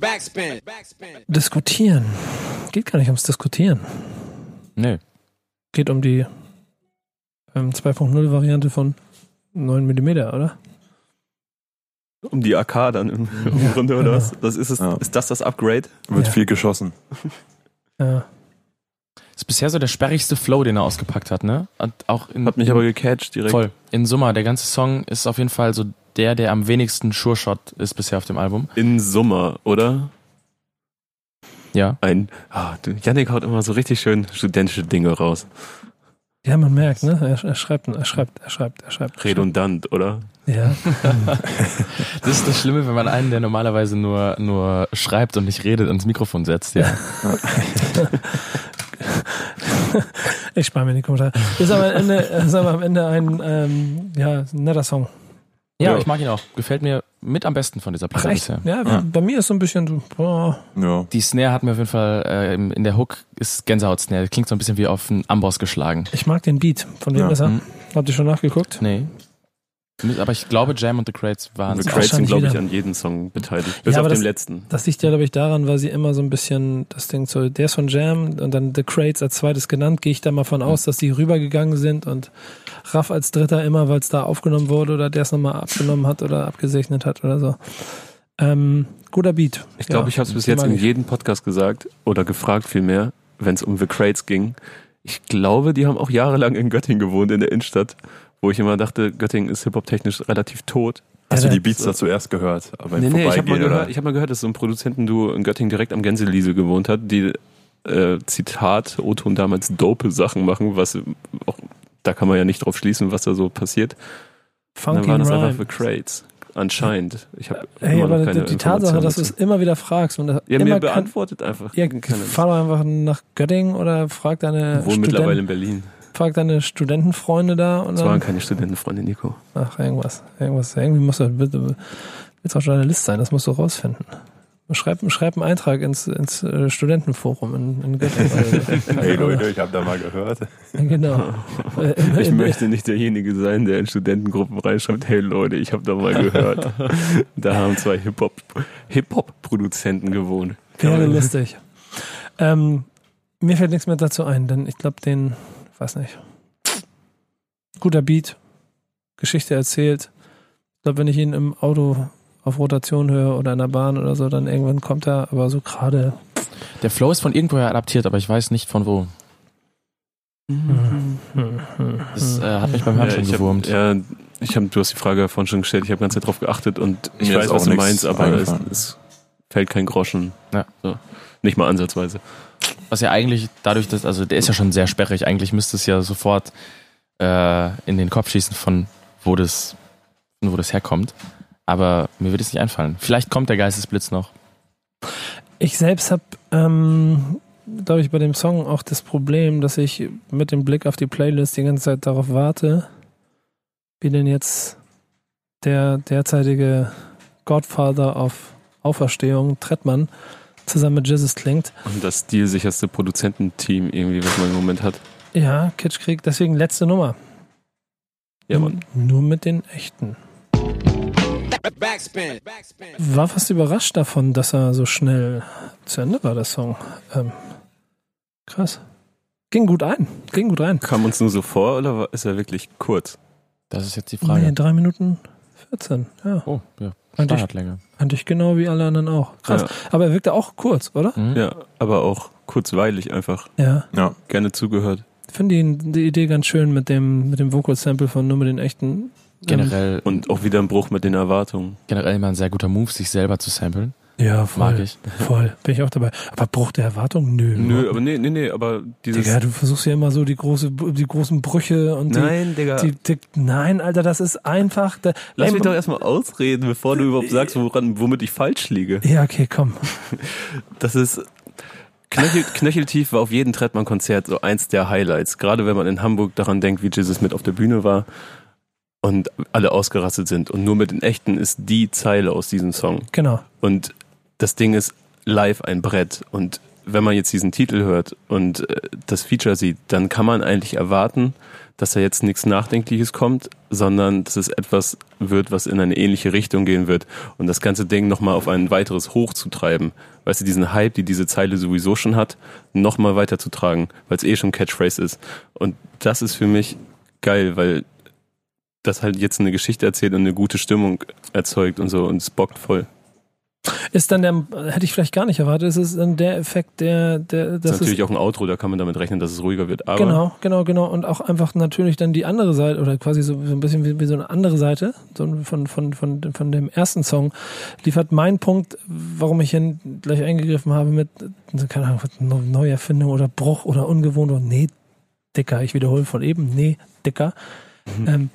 [SPEAKER 1] Backspin. Backspin.
[SPEAKER 2] Diskutieren. Geht gar nicht ums Diskutieren.
[SPEAKER 5] Nee.
[SPEAKER 2] Geht um die ähm, 2.0 Variante von 9 mm, oder?
[SPEAKER 3] Um die AK dann im, im Grunde, oder
[SPEAKER 2] genau.
[SPEAKER 3] was? Das ist, es,
[SPEAKER 4] Ja.
[SPEAKER 3] ist das das Upgrade?
[SPEAKER 4] Wird
[SPEAKER 2] Ja.
[SPEAKER 4] viel geschossen.
[SPEAKER 2] Ja.
[SPEAKER 5] Ist bisher so der sperrigste Flow, den er ausgepackt hat, ne? Und auch in,
[SPEAKER 3] Hat mich aber gecatcht direkt.
[SPEAKER 5] voll. In Summe, der ganze Song ist auf jeden Fall so der, der am wenigsten Sure Shot ist bisher auf dem Album.
[SPEAKER 3] In Summer, oder?
[SPEAKER 5] Ja.
[SPEAKER 3] Ein, ah, du, Yannick haut immer so richtig schön studentische Dinge raus.
[SPEAKER 2] Ja, man merkt, ne? Er, er schreibt, er schreibt, er schreibt, er schreibt.
[SPEAKER 3] Redundant, oder?
[SPEAKER 2] Ja.
[SPEAKER 5] Das ist das Schlimme, wenn man einen, der normalerweise nur, nur schreibt und nicht redet, ans Mikrofon setzt, ja.
[SPEAKER 2] Ich spare mir die Kommentare. Ist aber am Ende, ist aber am Ende ein ähm, ja, netter Song.
[SPEAKER 5] Ja,
[SPEAKER 3] Ja.
[SPEAKER 5] ich mag ihn auch. Gefällt mir mit am besten von dieser Platte bisher.
[SPEAKER 2] Ja,
[SPEAKER 4] Ja.
[SPEAKER 2] bei mir ist so ein bisschen so, boah,
[SPEAKER 4] Ja.
[SPEAKER 5] Die Snare hat mir auf jeden Fall äh, in der Hook ist Gänsehaut-Snare. Klingt so ein bisschen wie auf einen Amboss geschlagen.
[SPEAKER 2] ich mag den Beat. Von wem
[SPEAKER 4] Ja.
[SPEAKER 2] ist er?
[SPEAKER 5] Hm.
[SPEAKER 2] Habt ihr schon nachgeguckt?
[SPEAKER 5] Nee. Aber ich glaube, Jam und The Crates waren
[SPEAKER 3] The
[SPEAKER 5] es
[SPEAKER 3] Crates sind, glaube ich, an jedem Song beteiligt. Bis
[SPEAKER 2] Ja,
[SPEAKER 3] auf
[SPEAKER 2] aber
[SPEAKER 3] den
[SPEAKER 2] das-
[SPEAKER 3] letzten.
[SPEAKER 2] Das liegt ja, glaube ich, daran, weil sie immer so ein bisschen das Ding so, der ist von Jam und dann The Crates als zweites genannt, gehe ich da mal von aus, dass die rübergegangen sind und Raff als dritter immer, weil es da aufgenommen wurde oder der es nochmal abgenommen hat oder abgesegnet hat oder so. Ähm, guter Beat.
[SPEAKER 3] Ich glaube,
[SPEAKER 2] Ja,
[SPEAKER 3] ich habe es bis jetzt in jedem Podcast gesagt oder gefragt vielmehr, wenn es um The Crates ging. Ich glaube, die haben auch jahrelang in Göttingen gewohnt, in der Innenstadt, wo ich immer dachte, Göttingen ist hip-hop-technisch relativ tot.
[SPEAKER 4] Hast
[SPEAKER 2] Ja,
[SPEAKER 4] du die Beats da zuerst gehört? Aber
[SPEAKER 3] Nee, nee, ich habe mal, gehört, ich hab mal gehört, dass so ein Produzentenduo in Göttingen direkt am Gänseliesel gewohnt hat, die, äh, Zitat, Otto und damals dope Sachen machen, was auch, da kann man ja nicht drauf schließen, was da so passiert.
[SPEAKER 2] Funky
[SPEAKER 3] dann waren das einfach The Crates. Anscheinend. Ich habe
[SPEAKER 2] Hey,
[SPEAKER 3] immer noch
[SPEAKER 2] aber
[SPEAKER 3] keine
[SPEAKER 2] die, die Tatsache, dass du es immer wieder fragst und das
[SPEAKER 3] Ja,
[SPEAKER 2] immer
[SPEAKER 3] mir
[SPEAKER 2] kann,
[SPEAKER 3] beantwortet einfach.
[SPEAKER 2] ja, fahr doch einfach nach Göttingen oder frag deine,
[SPEAKER 3] Wohnen mittlerweile in Berlin.
[SPEAKER 2] Frag deine Studentenfreunde da und
[SPEAKER 3] Das waren
[SPEAKER 2] dann,
[SPEAKER 3] keine Studentenfreunde, Nico.
[SPEAKER 2] ach, irgendwas, irgendwas, irgendwie musst du, bitte, willst auch Journalist sein, das musst du rausfinden. Schreib, schreib einen Eintrag ins, ins äh, Studentenforum in, in Göttingen.
[SPEAKER 4] Hey Leute, ich habe da mal gehört.
[SPEAKER 2] genau.
[SPEAKER 3] Ich möchte nicht derjenige sein, der in Studentengruppen reinschreibt, hey Leute, ich habe da mal gehört. da haben zwei Hip-Hop Hip-Hop-Produzenten gewohnt.
[SPEAKER 2] Wäre lustig. Ähm, mir fällt nichts mehr dazu ein, denn ich glaube, den, weiß nicht. Guter Beat, Geschichte erzählt. Ich glaube, wenn ich ihn im Auto auf Rotation höre oder in der Bahn oder so, dann irgendwann kommt er, aber so gerade.
[SPEAKER 5] Der Flow ist von irgendwoher adaptiert, aber ich weiß nicht von wo. Das äh, hat mich beim Hören
[SPEAKER 3] Ja,
[SPEAKER 5] schon
[SPEAKER 3] ich hab,
[SPEAKER 5] gewurmt.
[SPEAKER 3] ja, ich hab, du hast die Frage vorhin schon gestellt, ich habe ganz Zeit drauf geachtet und ich
[SPEAKER 4] Mir
[SPEAKER 3] weiß, was
[SPEAKER 4] auch
[SPEAKER 3] du meinst, aber es, es fällt kein Groschen.
[SPEAKER 5] Ja.
[SPEAKER 3] So. Nicht mal ansatzweise.
[SPEAKER 5] Was ja eigentlich dadurch, dass, also der ist ja schon sehr sperrig, eigentlich müsste es ja sofort äh, in den Kopf schießen, von wo das, wo das herkommt. Aber mir wird es nicht einfallen. Vielleicht kommt der Geistesblitz noch.
[SPEAKER 2] Ich selbst habe, ähm, glaube ich, bei dem Song auch das Problem, dass ich mit dem Blick auf die Playlist die ganze Zeit darauf warte, wie denn jetzt der derzeitige Godfather auf Auferstehung, Trettmann, zusammen mit Jesus klingt.
[SPEAKER 3] Und das stilsicherste Produzententeam irgendwie, was man im Moment hat.
[SPEAKER 2] Ja, Kitschkrieg, deswegen letzte Nummer.
[SPEAKER 3] Ja,
[SPEAKER 2] nur,
[SPEAKER 3] Mann.
[SPEAKER 2] nur mit den echten.
[SPEAKER 1] Backspin. Backspin.
[SPEAKER 2] War fast überrascht davon, dass er so schnell zu Ende war, der Song. Ähm, krass. Ging gut ein. Ging gut rein.
[SPEAKER 3] Kam uns nur so vor oder war- ist er wirklich kurz?
[SPEAKER 5] Das ist jetzt die
[SPEAKER 2] Nee,
[SPEAKER 5] Frage.
[SPEAKER 2] drei Minuten 14. Ja,
[SPEAKER 5] Oh, ja.
[SPEAKER 2] Fand ich- genau wie alle anderen auch. Krass.
[SPEAKER 3] Ja.
[SPEAKER 2] Aber er wirkte auch kurz, oder?
[SPEAKER 5] Mhm.
[SPEAKER 3] Ja, aber auch kurzweilig einfach.
[SPEAKER 2] Ja.
[SPEAKER 4] Ja.
[SPEAKER 3] Gerne zugehört.
[SPEAKER 2] Finde die, die Idee ganz schön mit dem, mit dem Vocal-Sample von nur mit den echten. Ähm,
[SPEAKER 5] Generell,
[SPEAKER 3] Und auch wieder ein Bruch mit den Erwartungen.
[SPEAKER 5] generell immer ein sehr guter Move, sich selber zu samplen.
[SPEAKER 2] Ja, voll.
[SPEAKER 5] Mag ich.
[SPEAKER 2] Voll. Bin ich auch dabei. Aber Bruch der Erwartung? Nö.
[SPEAKER 3] Nö, aber nee, nee, nee, aber dieses.
[SPEAKER 2] Digga, du versuchst ja immer so die große, die großen Brüche und die,
[SPEAKER 3] Nein, Digga.
[SPEAKER 2] die, die, nein, Alter, das ist einfach. Da,
[SPEAKER 3] Lass
[SPEAKER 2] Ey,
[SPEAKER 3] mich doch erstmal ausreden, bevor du überhaupt sagst, woran, womit ich falsch liege.
[SPEAKER 2] Ja, okay, komm.
[SPEAKER 3] Das ist. Knöchel, Knöcheltief war auf jedem Trettmann-Konzert so eins der Highlights. Gerade wenn man in Hamburg daran denkt, wie Jesus mit auf der Bühne war und alle ausgerastet sind. Und nur mit den Echten ist die Zeile aus diesem Song.
[SPEAKER 2] Genau.
[SPEAKER 3] Und das Ding ist live ein Brett. Und wenn man jetzt diesen Titel hört und äh, das Feature sieht, dann kann man eigentlich erwarten, dass da jetzt nichts Nachdenkliches kommt, sondern dass es etwas wird, was in eine ähnliche Richtung gehen wird. Und das ganze Ding nochmal auf ein weiteres Hoch zu treiben. Weißt du, diesen Hype, die diese Zeile sowieso schon hat, nochmal weiterzutragen, weil es eh schon Catchphrase ist. Und das ist für mich geil, weil das halt jetzt eine Geschichte erzählt und eine gute Stimmung erzeugt und so und es bockt voll.
[SPEAKER 2] Ist dann der, hätte ich vielleicht gar nicht erwartet, ist es dann der Effekt, der, der,
[SPEAKER 3] Das
[SPEAKER 2] das
[SPEAKER 3] ist natürlich auch ein Outro, da kann man damit rechnen, dass es ruhiger wird. Aber
[SPEAKER 2] Genau, genau, genau. Und auch einfach natürlich dann die andere Seite, oder quasi so, so ein bisschen wie, wie so eine andere Seite so von, von, von, von dem ersten Song, liefert mein Punkt, warum ich hier gleich eingegriffen habe mit, keine Ahnung, Neuerfindung oder Bruch oder ungewohnt oder nee, dicker, ich wiederhole von eben, nee, dicker. Ähm,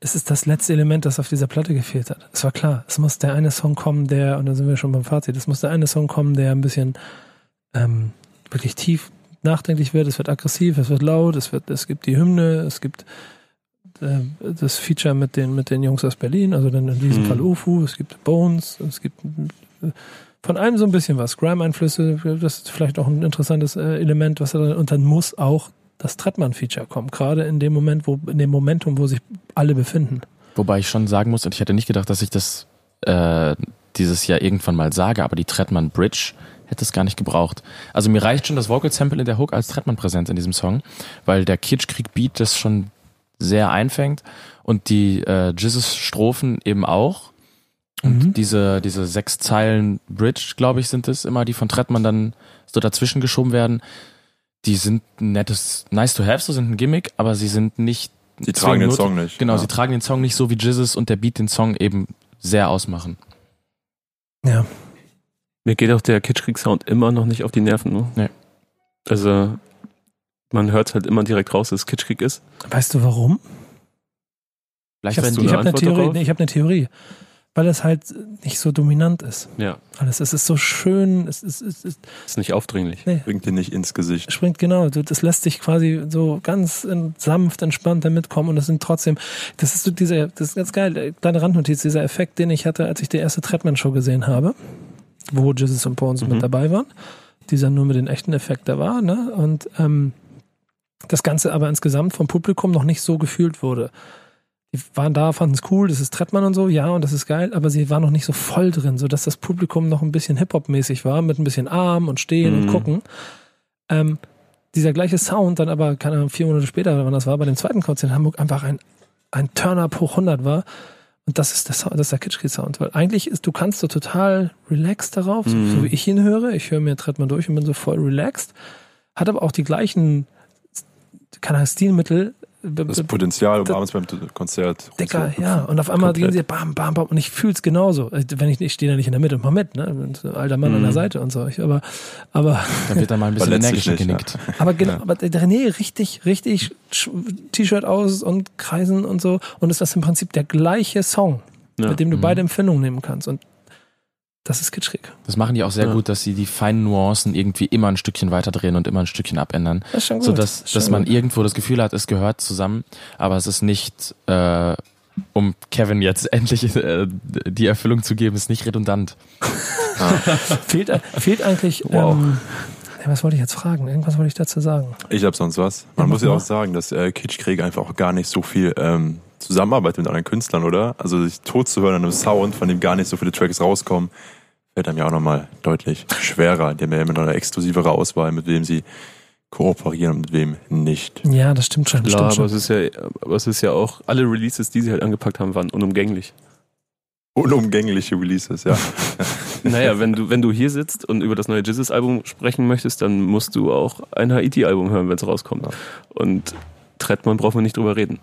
[SPEAKER 2] es ist das letzte Element, das auf dieser Platte gefehlt hat. Es war klar, es muss der eine Song kommen, der, und dann sind wir schon beim Fazit, es muss der eine Song kommen, der ein bisschen ähm, wirklich tief nachdenklich wird, es wird aggressiv, es wird laut, es wird, es gibt die Hymne, es gibt äh, das Feature mit den, mit den Jungs aus Berlin, also dann in diesem
[SPEAKER 3] Mhm.
[SPEAKER 2] Fall UFU, es gibt Bones, es gibt äh, von allem so ein bisschen was. Grime-Einflüsse, das ist vielleicht auch ein interessantes äh, Element, was er dann, und dann muss auch das Trettmann-Feature kommen, gerade in dem Moment, wo, in dem Momentum, wo sich alle befinden.
[SPEAKER 5] Wobei ich schon sagen muss, und ich hätte nicht gedacht, dass ich das äh, dieses Jahr irgendwann mal sage, aber die Trettmann Bridge hätte es gar nicht gebraucht. Also mir reicht schon das Vocal Sample in der Hook als Trettmann-Präsenz in diesem Song, weil der Kitschkrieg-Beat das schon sehr einfängt und die äh, Jizzes-Strophen eben auch. Und
[SPEAKER 2] Mhm.
[SPEAKER 5] diese, diese sechs Zeilen Bridge, glaube ich, sind es immer, die von Trettmann dann so dazwischen geschoben werden. Die sind ein nettes, nice to have, so sind ein Gimmick, aber sie sind nicht.
[SPEAKER 4] Die tragen den Song nicht.
[SPEAKER 5] Genau,
[SPEAKER 4] Ja.
[SPEAKER 5] sie tragen den Song nicht so wie Jizzes und der Beat den Song eben sehr ausmachen.
[SPEAKER 2] Ja.
[SPEAKER 3] Mir geht auch der Kitschkrieg-Sound immer noch nicht auf die Nerven. Ne?
[SPEAKER 5] Nee.
[SPEAKER 3] Also, man hört halt immer direkt raus, dass es Kitschkrieg ist.
[SPEAKER 2] Weißt du warum?
[SPEAKER 5] Vielleicht
[SPEAKER 2] Ich
[SPEAKER 5] wenn
[SPEAKER 3] du
[SPEAKER 2] habe
[SPEAKER 3] eine
[SPEAKER 2] eine
[SPEAKER 3] Antwort
[SPEAKER 2] Theorie.
[SPEAKER 3] darauf?
[SPEAKER 2] Nee, ich habe eine Theorie. Weil es halt nicht so dominant ist.
[SPEAKER 3] Ja,
[SPEAKER 2] Alles. Es ist so schön, es, ist, es, ist,
[SPEAKER 3] ist nicht aufdringlich.
[SPEAKER 4] Bringt dir nicht ins Gesicht.
[SPEAKER 2] springt genau. Das lässt sich quasi so ganz sanft, entspannt damit kommen. Und das sind trotzdem, das ist so dieser, das ist ganz geil, kleine Randnotiz, dieser Effekt, den ich hatte, als ich die erste Treadman-Show gesehen habe, wo Jesus und Bones
[SPEAKER 3] Mhm.
[SPEAKER 2] mit dabei waren. Dieser nur mit den echten Effekt da war, ne? Und ähm, das Ganze aber insgesamt vom Publikum noch nicht so gefühlt wurde. Die waren da, fanden es cool, das ist Trettmann und so, ja, und das ist geil, aber sie waren noch nicht so voll drin, sodass das Publikum noch ein bisschen Hip-Hop-mäßig war, mit ein bisschen Arm und Stehen und
[SPEAKER 3] Mhm.
[SPEAKER 2] Gucken. Ähm, dieser gleiche Sound dann aber, keine Ahnung, vier Monate später, wann das war, bei dem zweiten Konzert in Hamburg einfach ein, ein Turn-Up hoch 100 war. Und das ist der, Sound, das ist der Kitschkrieg-Sound. Weil eigentlich ist, du kannst so total relaxed darauf, so,
[SPEAKER 3] Mhm.
[SPEAKER 2] so wie ich ihn höre. Ich höre mir Trettmann durch und bin so voll relaxed. Hat aber auch die gleichen, keine Ahnung, Stilmittel.
[SPEAKER 4] Das Potenzial, um
[SPEAKER 2] Das-
[SPEAKER 4] abends beim Konzert.
[SPEAKER 2] Dicker, ja. Und auf einmal
[SPEAKER 3] Komplett.
[SPEAKER 2] gehen sie bam, bam, bam. Und ich fühl's genauso. Wenn ich, ich stehe da nicht in der Mitte und mach mit, ne? Ein alter Mann an der
[SPEAKER 3] Mhm.
[SPEAKER 2] Seite und so. Ich, aber, aber,
[SPEAKER 5] Da wird dann mal ein bisschen energischer
[SPEAKER 4] nicht, ja.
[SPEAKER 5] genickt.
[SPEAKER 2] aber genau, aber der René richtig, richtig T-Shirt aus und Kreisen und so. Und es ist im Prinzip der gleiche Song,
[SPEAKER 3] Ja.
[SPEAKER 2] mit dem du
[SPEAKER 5] Mhm.
[SPEAKER 2] beide Empfindungen nehmen kannst. Und das ist kitschrig.
[SPEAKER 5] Das machen die auch sehr
[SPEAKER 3] Ja.
[SPEAKER 5] gut, dass sie die feinen Nuancen irgendwie immer ein Stückchen weiter drehen und immer ein Stückchen abändern.
[SPEAKER 2] Das ist schon gut.
[SPEAKER 5] So dass,
[SPEAKER 2] Das ist schon
[SPEAKER 5] dass man
[SPEAKER 2] gut.
[SPEAKER 5] irgendwo das Gefühl hat, es gehört zusammen, aber es ist nicht, äh, um Kevin jetzt endlich äh, die Erfüllung zu geben, ist nicht redundant.
[SPEAKER 2] Fehlt, fehlt eigentlich,
[SPEAKER 4] Wow.
[SPEAKER 2] ähm, was wollte ich jetzt fragen? Irgendwas wollte ich dazu sagen.
[SPEAKER 4] Ich hab sonst was. Man
[SPEAKER 2] Ja,
[SPEAKER 4] muss ja auch sagen, dass äh, Kitschkrieg einfach auch gar nicht so viel ähm, zusammenarbeitet mit anderen Künstlern, oder? Also sich tot zu hören an einem Sound, von dem gar nicht so viele Tracks rauskommen, fällt einem ja auch nochmal deutlich schwerer. Die haben ja immer noch eine exklusivere Auswahl, mit wem sie kooperieren und mit wem nicht.
[SPEAKER 2] Ja, das stimmt schon. Das
[SPEAKER 3] Klar,
[SPEAKER 2] stimmt
[SPEAKER 3] aber
[SPEAKER 2] schon.
[SPEAKER 3] es ist ja, aber es ist ja auch, alle Releases, die sie halt angepackt haben, waren unumgänglich.
[SPEAKER 4] Unumgängliche Releases, ja.
[SPEAKER 3] Naja, wenn du, wenn du hier sitzt und über das neue Jizzes-Album sprechen möchtest, dann musst du auch ein Haiti-Album hören, wenn es rauskommt.
[SPEAKER 4] Ja.
[SPEAKER 3] Und Trettmann brauchen wir nicht drüber reden.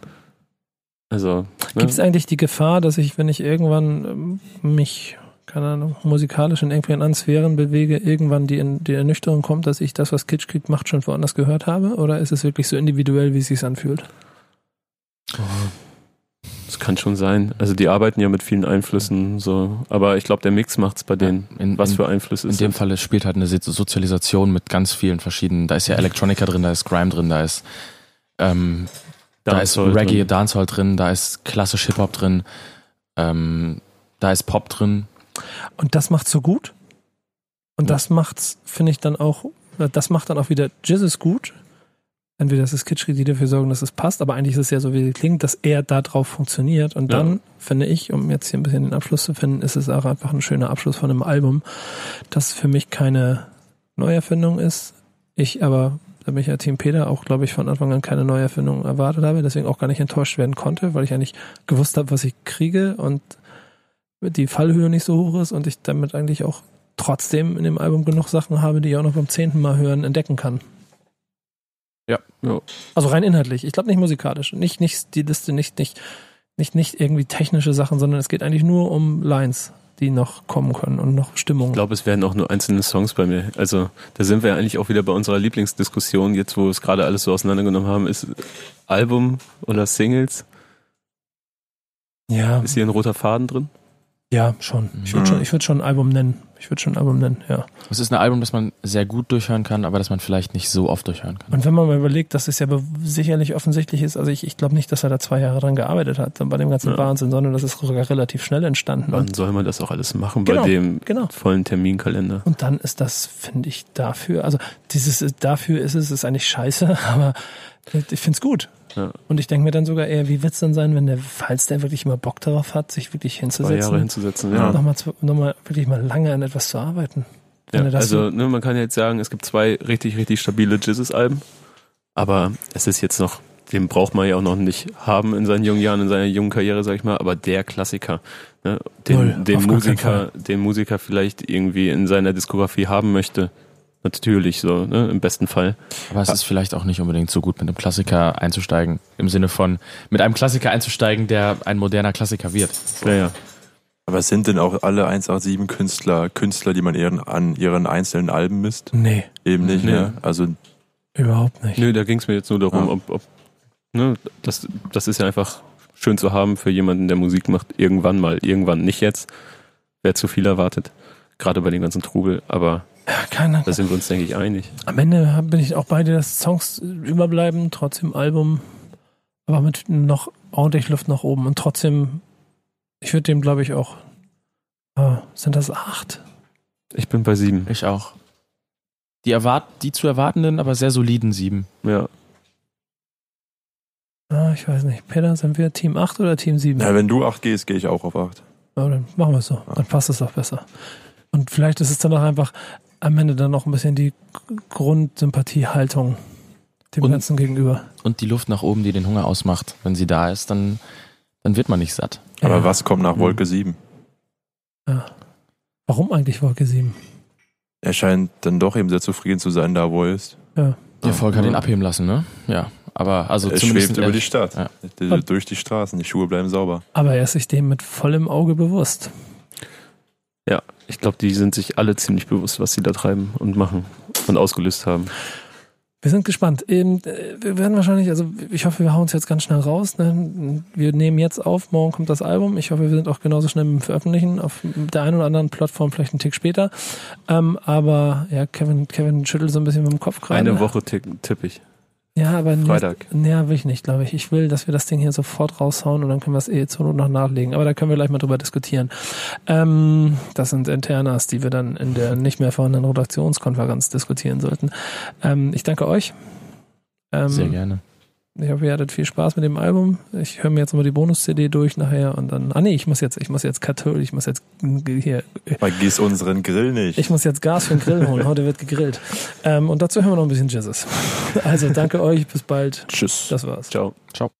[SPEAKER 3] Also, ne?
[SPEAKER 2] Gibt es eigentlich die Gefahr, dass ich, wenn ich irgendwann ähm, mich, keine Ahnung, musikalisch in irgendwelchen anderen Sphären bewege, irgendwann die, die Ernüchterung kommt, dass ich das, was Kitschkrieg macht, schon woanders gehört habe? Oder ist es wirklich so individuell, wie es sich anfühlt?
[SPEAKER 3] das kann schon sein. Also die arbeiten ja mit vielen Einflüssen, so. Aber ich glaube, der Mix macht's bei denen.
[SPEAKER 5] In,
[SPEAKER 3] Was
[SPEAKER 5] in,
[SPEAKER 3] für Einflüsse
[SPEAKER 5] in
[SPEAKER 3] es
[SPEAKER 5] dem
[SPEAKER 3] sind.
[SPEAKER 5] Fall es spielt halt eine Sozialisation mit ganz vielen verschiedenen, da ist ja Electronica drin, da ist Grime drin, da ist ähm, da ist Reggae,
[SPEAKER 3] drin.
[SPEAKER 5] Dancehall drin, da ist klassisch Hip-Hop drin, ähm, da ist Pop drin.
[SPEAKER 2] Und das macht's so gut. Und das macht's, finde ich, dann auch, das macht dann auch wieder Jizzes gut. Entweder das ist Kitschkrieg, die dafür sorgen, dass es passt, aber eigentlich ist es ja so, wie es klingt, dass er da drauf funktioniert. Und
[SPEAKER 3] Ja.
[SPEAKER 2] dann, finde ich, um jetzt hier ein bisschen den Abschluss zu finden, ist es auch einfach ein schöner Abschluss von einem Album, das für mich keine Neuerfindung ist. Ich aber, da bin ich ja Team Peter, auch, glaube ich, von Anfang an keine Neuerfindung erwartet habe, deswegen auch gar nicht enttäuscht werden konnte, weil ich eigentlich gewusst habe, was ich kriege und die Fallhöhe nicht so hoch ist und ich damit eigentlich auch trotzdem in dem Album genug Sachen habe, die ich auch noch beim zehnten Mal hören entdecken kann.
[SPEAKER 5] Ja.
[SPEAKER 3] Ja.
[SPEAKER 2] Also rein inhaltlich. Ich glaube nicht musikalisch. Nicht, nicht Stiliste, nicht, nicht, nicht, nicht irgendwie technische Sachen, sondern es geht eigentlich nur um Lines, die noch kommen können und noch Stimmung.
[SPEAKER 3] Ich glaube, es werden auch nur einzelne Songs bei mir. Also da sind wir ja eigentlich auch wieder bei unserer Lieblingsdiskussion, jetzt wo wir es gerade alles so auseinandergenommen haben, ist Album oder Singles?
[SPEAKER 2] ja,
[SPEAKER 3] Ist hier ein roter Faden drin?
[SPEAKER 2] Ja, schon. Ich würde
[SPEAKER 4] Mhm.
[SPEAKER 2] schon, ich würde schon ein Album nennen. Ich würde schon ein Album nennen, ja.
[SPEAKER 5] Es ist ein Album, das man sehr gut durchhören kann, aber das man vielleicht nicht so oft durchhören kann.
[SPEAKER 2] Und wenn man mal überlegt, dass es ja sicherlich offensichtlich ist, also ich, ich glaube nicht, dass er da zwei Jahre dran gearbeitet hat, bei dem ganzen
[SPEAKER 3] Ja.
[SPEAKER 2] Wahnsinn, sondern das ist sogar relativ schnell entstanden.
[SPEAKER 3] Wann
[SPEAKER 2] Und,
[SPEAKER 3] soll man das auch alles machen
[SPEAKER 2] Genau,
[SPEAKER 3] bei dem
[SPEAKER 2] genau.
[SPEAKER 3] vollen Terminkalender?
[SPEAKER 2] Und dann ist das, finde ich, dafür, also dieses, dafür ist es, ist eigentlich scheiße, aber Ich, ich find's gut.
[SPEAKER 3] Ja.
[SPEAKER 2] Und ich denke mir dann sogar eher, wie wird's dann sein, wenn der, falls der wirklich immer Bock darauf hat, sich wirklich
[SPEAKER 3] Zwei
[SPEAKER 2] hinzusetzen,
[SPEAKER 3] Jahre hinzusetzen. Ja.
[SPEAKER 2] nochmal, nochmal wirklich mal lange an etwas zu arbeiten.
[SPEAKER 3] Ja,
[SPEAKER 2] das
[SPEAKER 3] also ne, man kann jetzt sagen, es gibt zwei richtig, richtig stabile Jizzes-Alben, aber es ist jetzt noch, den braucht man ja auch noch nicht haben in seinen jungen Jahren, in seiner jungen Karriere, sag ich mal, aber der Klassiker, ne,
[SPEAKER 2] Null,
[SPEAKER 3] den, den
[SPEAKER 2] gar keinen
[SPEAKER 3] Musiker, den Musiker vielleicht irgendwie in seiner Diskografie haben möchte, natürlich so, ne, im besten Fall.
[SPEAKER 5] Aber es ist vielleicht auch nicht unbedingt so gut, mit einem Klassiker einzusteigen. Im Sinne von, mit einem Klassiker einzusteigen, der ein moderner Klassiker wird.
[SPEAKER 3] Ja, ja.
[SPEAKER 4] Aber sind denn auch alle 187 Künstler Künstler, die man ihren, an ihren einzelnen Alben misst?
[SPEAKER 2] Nee,
[SPEAKER 4] Eben nicht,
[SPEAKER 3] Nee.
[SPEAKER 4] ne? Also
[SPEAKER 2] überhaupt nicht.
[SPEAKER 3] Nö, da ging es mir jetzt nur darum,
[SPEAKER 4] Ja.
[SPEAKER 3] ob, ob ne, das, das ist ja einfach schön zu haben für jemanden, der Musik macht, irgendwann mal, irgendwann nicht jetzt. Wer zu viel erwartet, gerade bei dem ganzen Trubel, aber
[SPEAKER 2] Ja, keine
[SPEAKER 3] da sind wir uns, denke ich, einig.
[SPEAKER 2] Am Ende bin ich auch bei dir, dass Songs überbleiben, trotzdem Album, aber mit noch ordentlich Luft nach oben und trotzdem, ich würde dem glaube ich auch, ah, sind das acht?
[SPEAKER 3] Ich bin bei sieben.
[SPEAKER 5] Ich auch. Die, erwart die zu erwartenden, aber sehr soliden sieben.
[SPEAKER 3] Ja.
[SPEAKER 2] Ah, ich weiß nicht. Peter, sind wir Team 8 oder Team 7?
[SPEAKER 4] na, wenn du 8 gehst, gehe ich auch auf 8.
[SPEAKER 2] Ja, dann machen wir es so. Dann passt es auch besser. Und vielleicht ist es dann auch einfach am Ende dann noch ein bisschen die Grundsympathiehaltung dem
[SPEAKER 5] Und-
[SPEAKER 2] Ganzen gegenüber.
[SPEAKER 5] Und die Luft nach oben, die den Hunger ausmacht. Wenn sie da ist, dann, dann wird man nicht satt.
[SPEAKER 4] Aber
[SPEAKER 2] Ja.
[SPEAKER 4] was kommt nach
[SPEAKER 3] Mhm.
[SPEAKER 4] Wolke 7?
[SPEAKER 2] Ja. Warum eigentlich Wolke 7?
[SPEAKER 4] Er scheint dann doch eben sehr zufrieden zu sein, da wo er ist.
[SPEAKER 2] Ja.
[SPEAKER 5] Der Volk hat
[SPEAKER 3] Ja.
[SPEAKER 5] ihn abheben lassen, ne? Ja. Aber also
[SPEAKER 4] er schwebt über
[SPEAKER 5] er-
[SPEAKER 4] die Stadt,
[SPEAKER 5] Ja.
[SPEAKER 4] Durch die Straßen, die Schuhe bleiben sauber.
[SPEAKER 2] Aber er ist sich dem mit vollem Auge bewusst.
[SPEAKER 3] Ich glaube, die sind sich alle ziemlich bewusst, was sie da treiben und machen und ausgelöst haben.
[SPEAKER 2] Wir sind gespannt. Ähm, äh, Wir werden wahrscheinlich, also ich hoffe, wir hauen uns jetzt ganz schnell raus. Ne? Wir nehmen jetzt auf, morgen kommt das Album. Ich hoffe, wir sind auch genauso schnell mit dem Veröffentlichen auf der einen oder anderen Plattform, vielleicht einen Tick später. Ähm, aber ja, Kevin, Kevin schüttelt so ein bisschen mit dem Kopf gerade.
[SPEAKER 3] Eine Woche tick, tippe ich.
[SPEAKER 2] Ja, aber
[SPEAKER 3] Freitag.
[SPEAKER 2] Ja, will ich nicht, glaube ich. Ich will, dass wir das Ding hier sofort raushauen und dann können wir es eh zur Not noch nachlegen. Aber da können wir gleich mal drüber diskutieren. Ähm, das sind Internas, die wir dann in der nicht mehr vorhandenen Redaktionskonferenz diskutieren sollten. Ähm, ich danke euch. Ähm,
[SPEAKER 5] Sehr gerne.
[SPEAKER 2] Ich hoffe, ihr hattet viel Spaß mit dem Album. Ich höre mir jetzt mal die Bonus-CD durch nachher und dann. Ah nee, ich muss jetzt, ich muss jetzt Kartoffel, ich muss jetzt hier.
[SPEAKER 4] Vergiss unseren Grill nicht.
[SPEAKER 2] Ich muss jetzt Gas für den Grill holen. Heute wird gegrillt. Ähm, und dazu hören wir noch ein bisschen Jizzes. Also danke euch, bis bald.
[SPEAKER 3] Tschüss.
[SPEAKER 2] Das war's.
[SPEAKER 3] Ciao.
[SPEAKER 5] Ciao.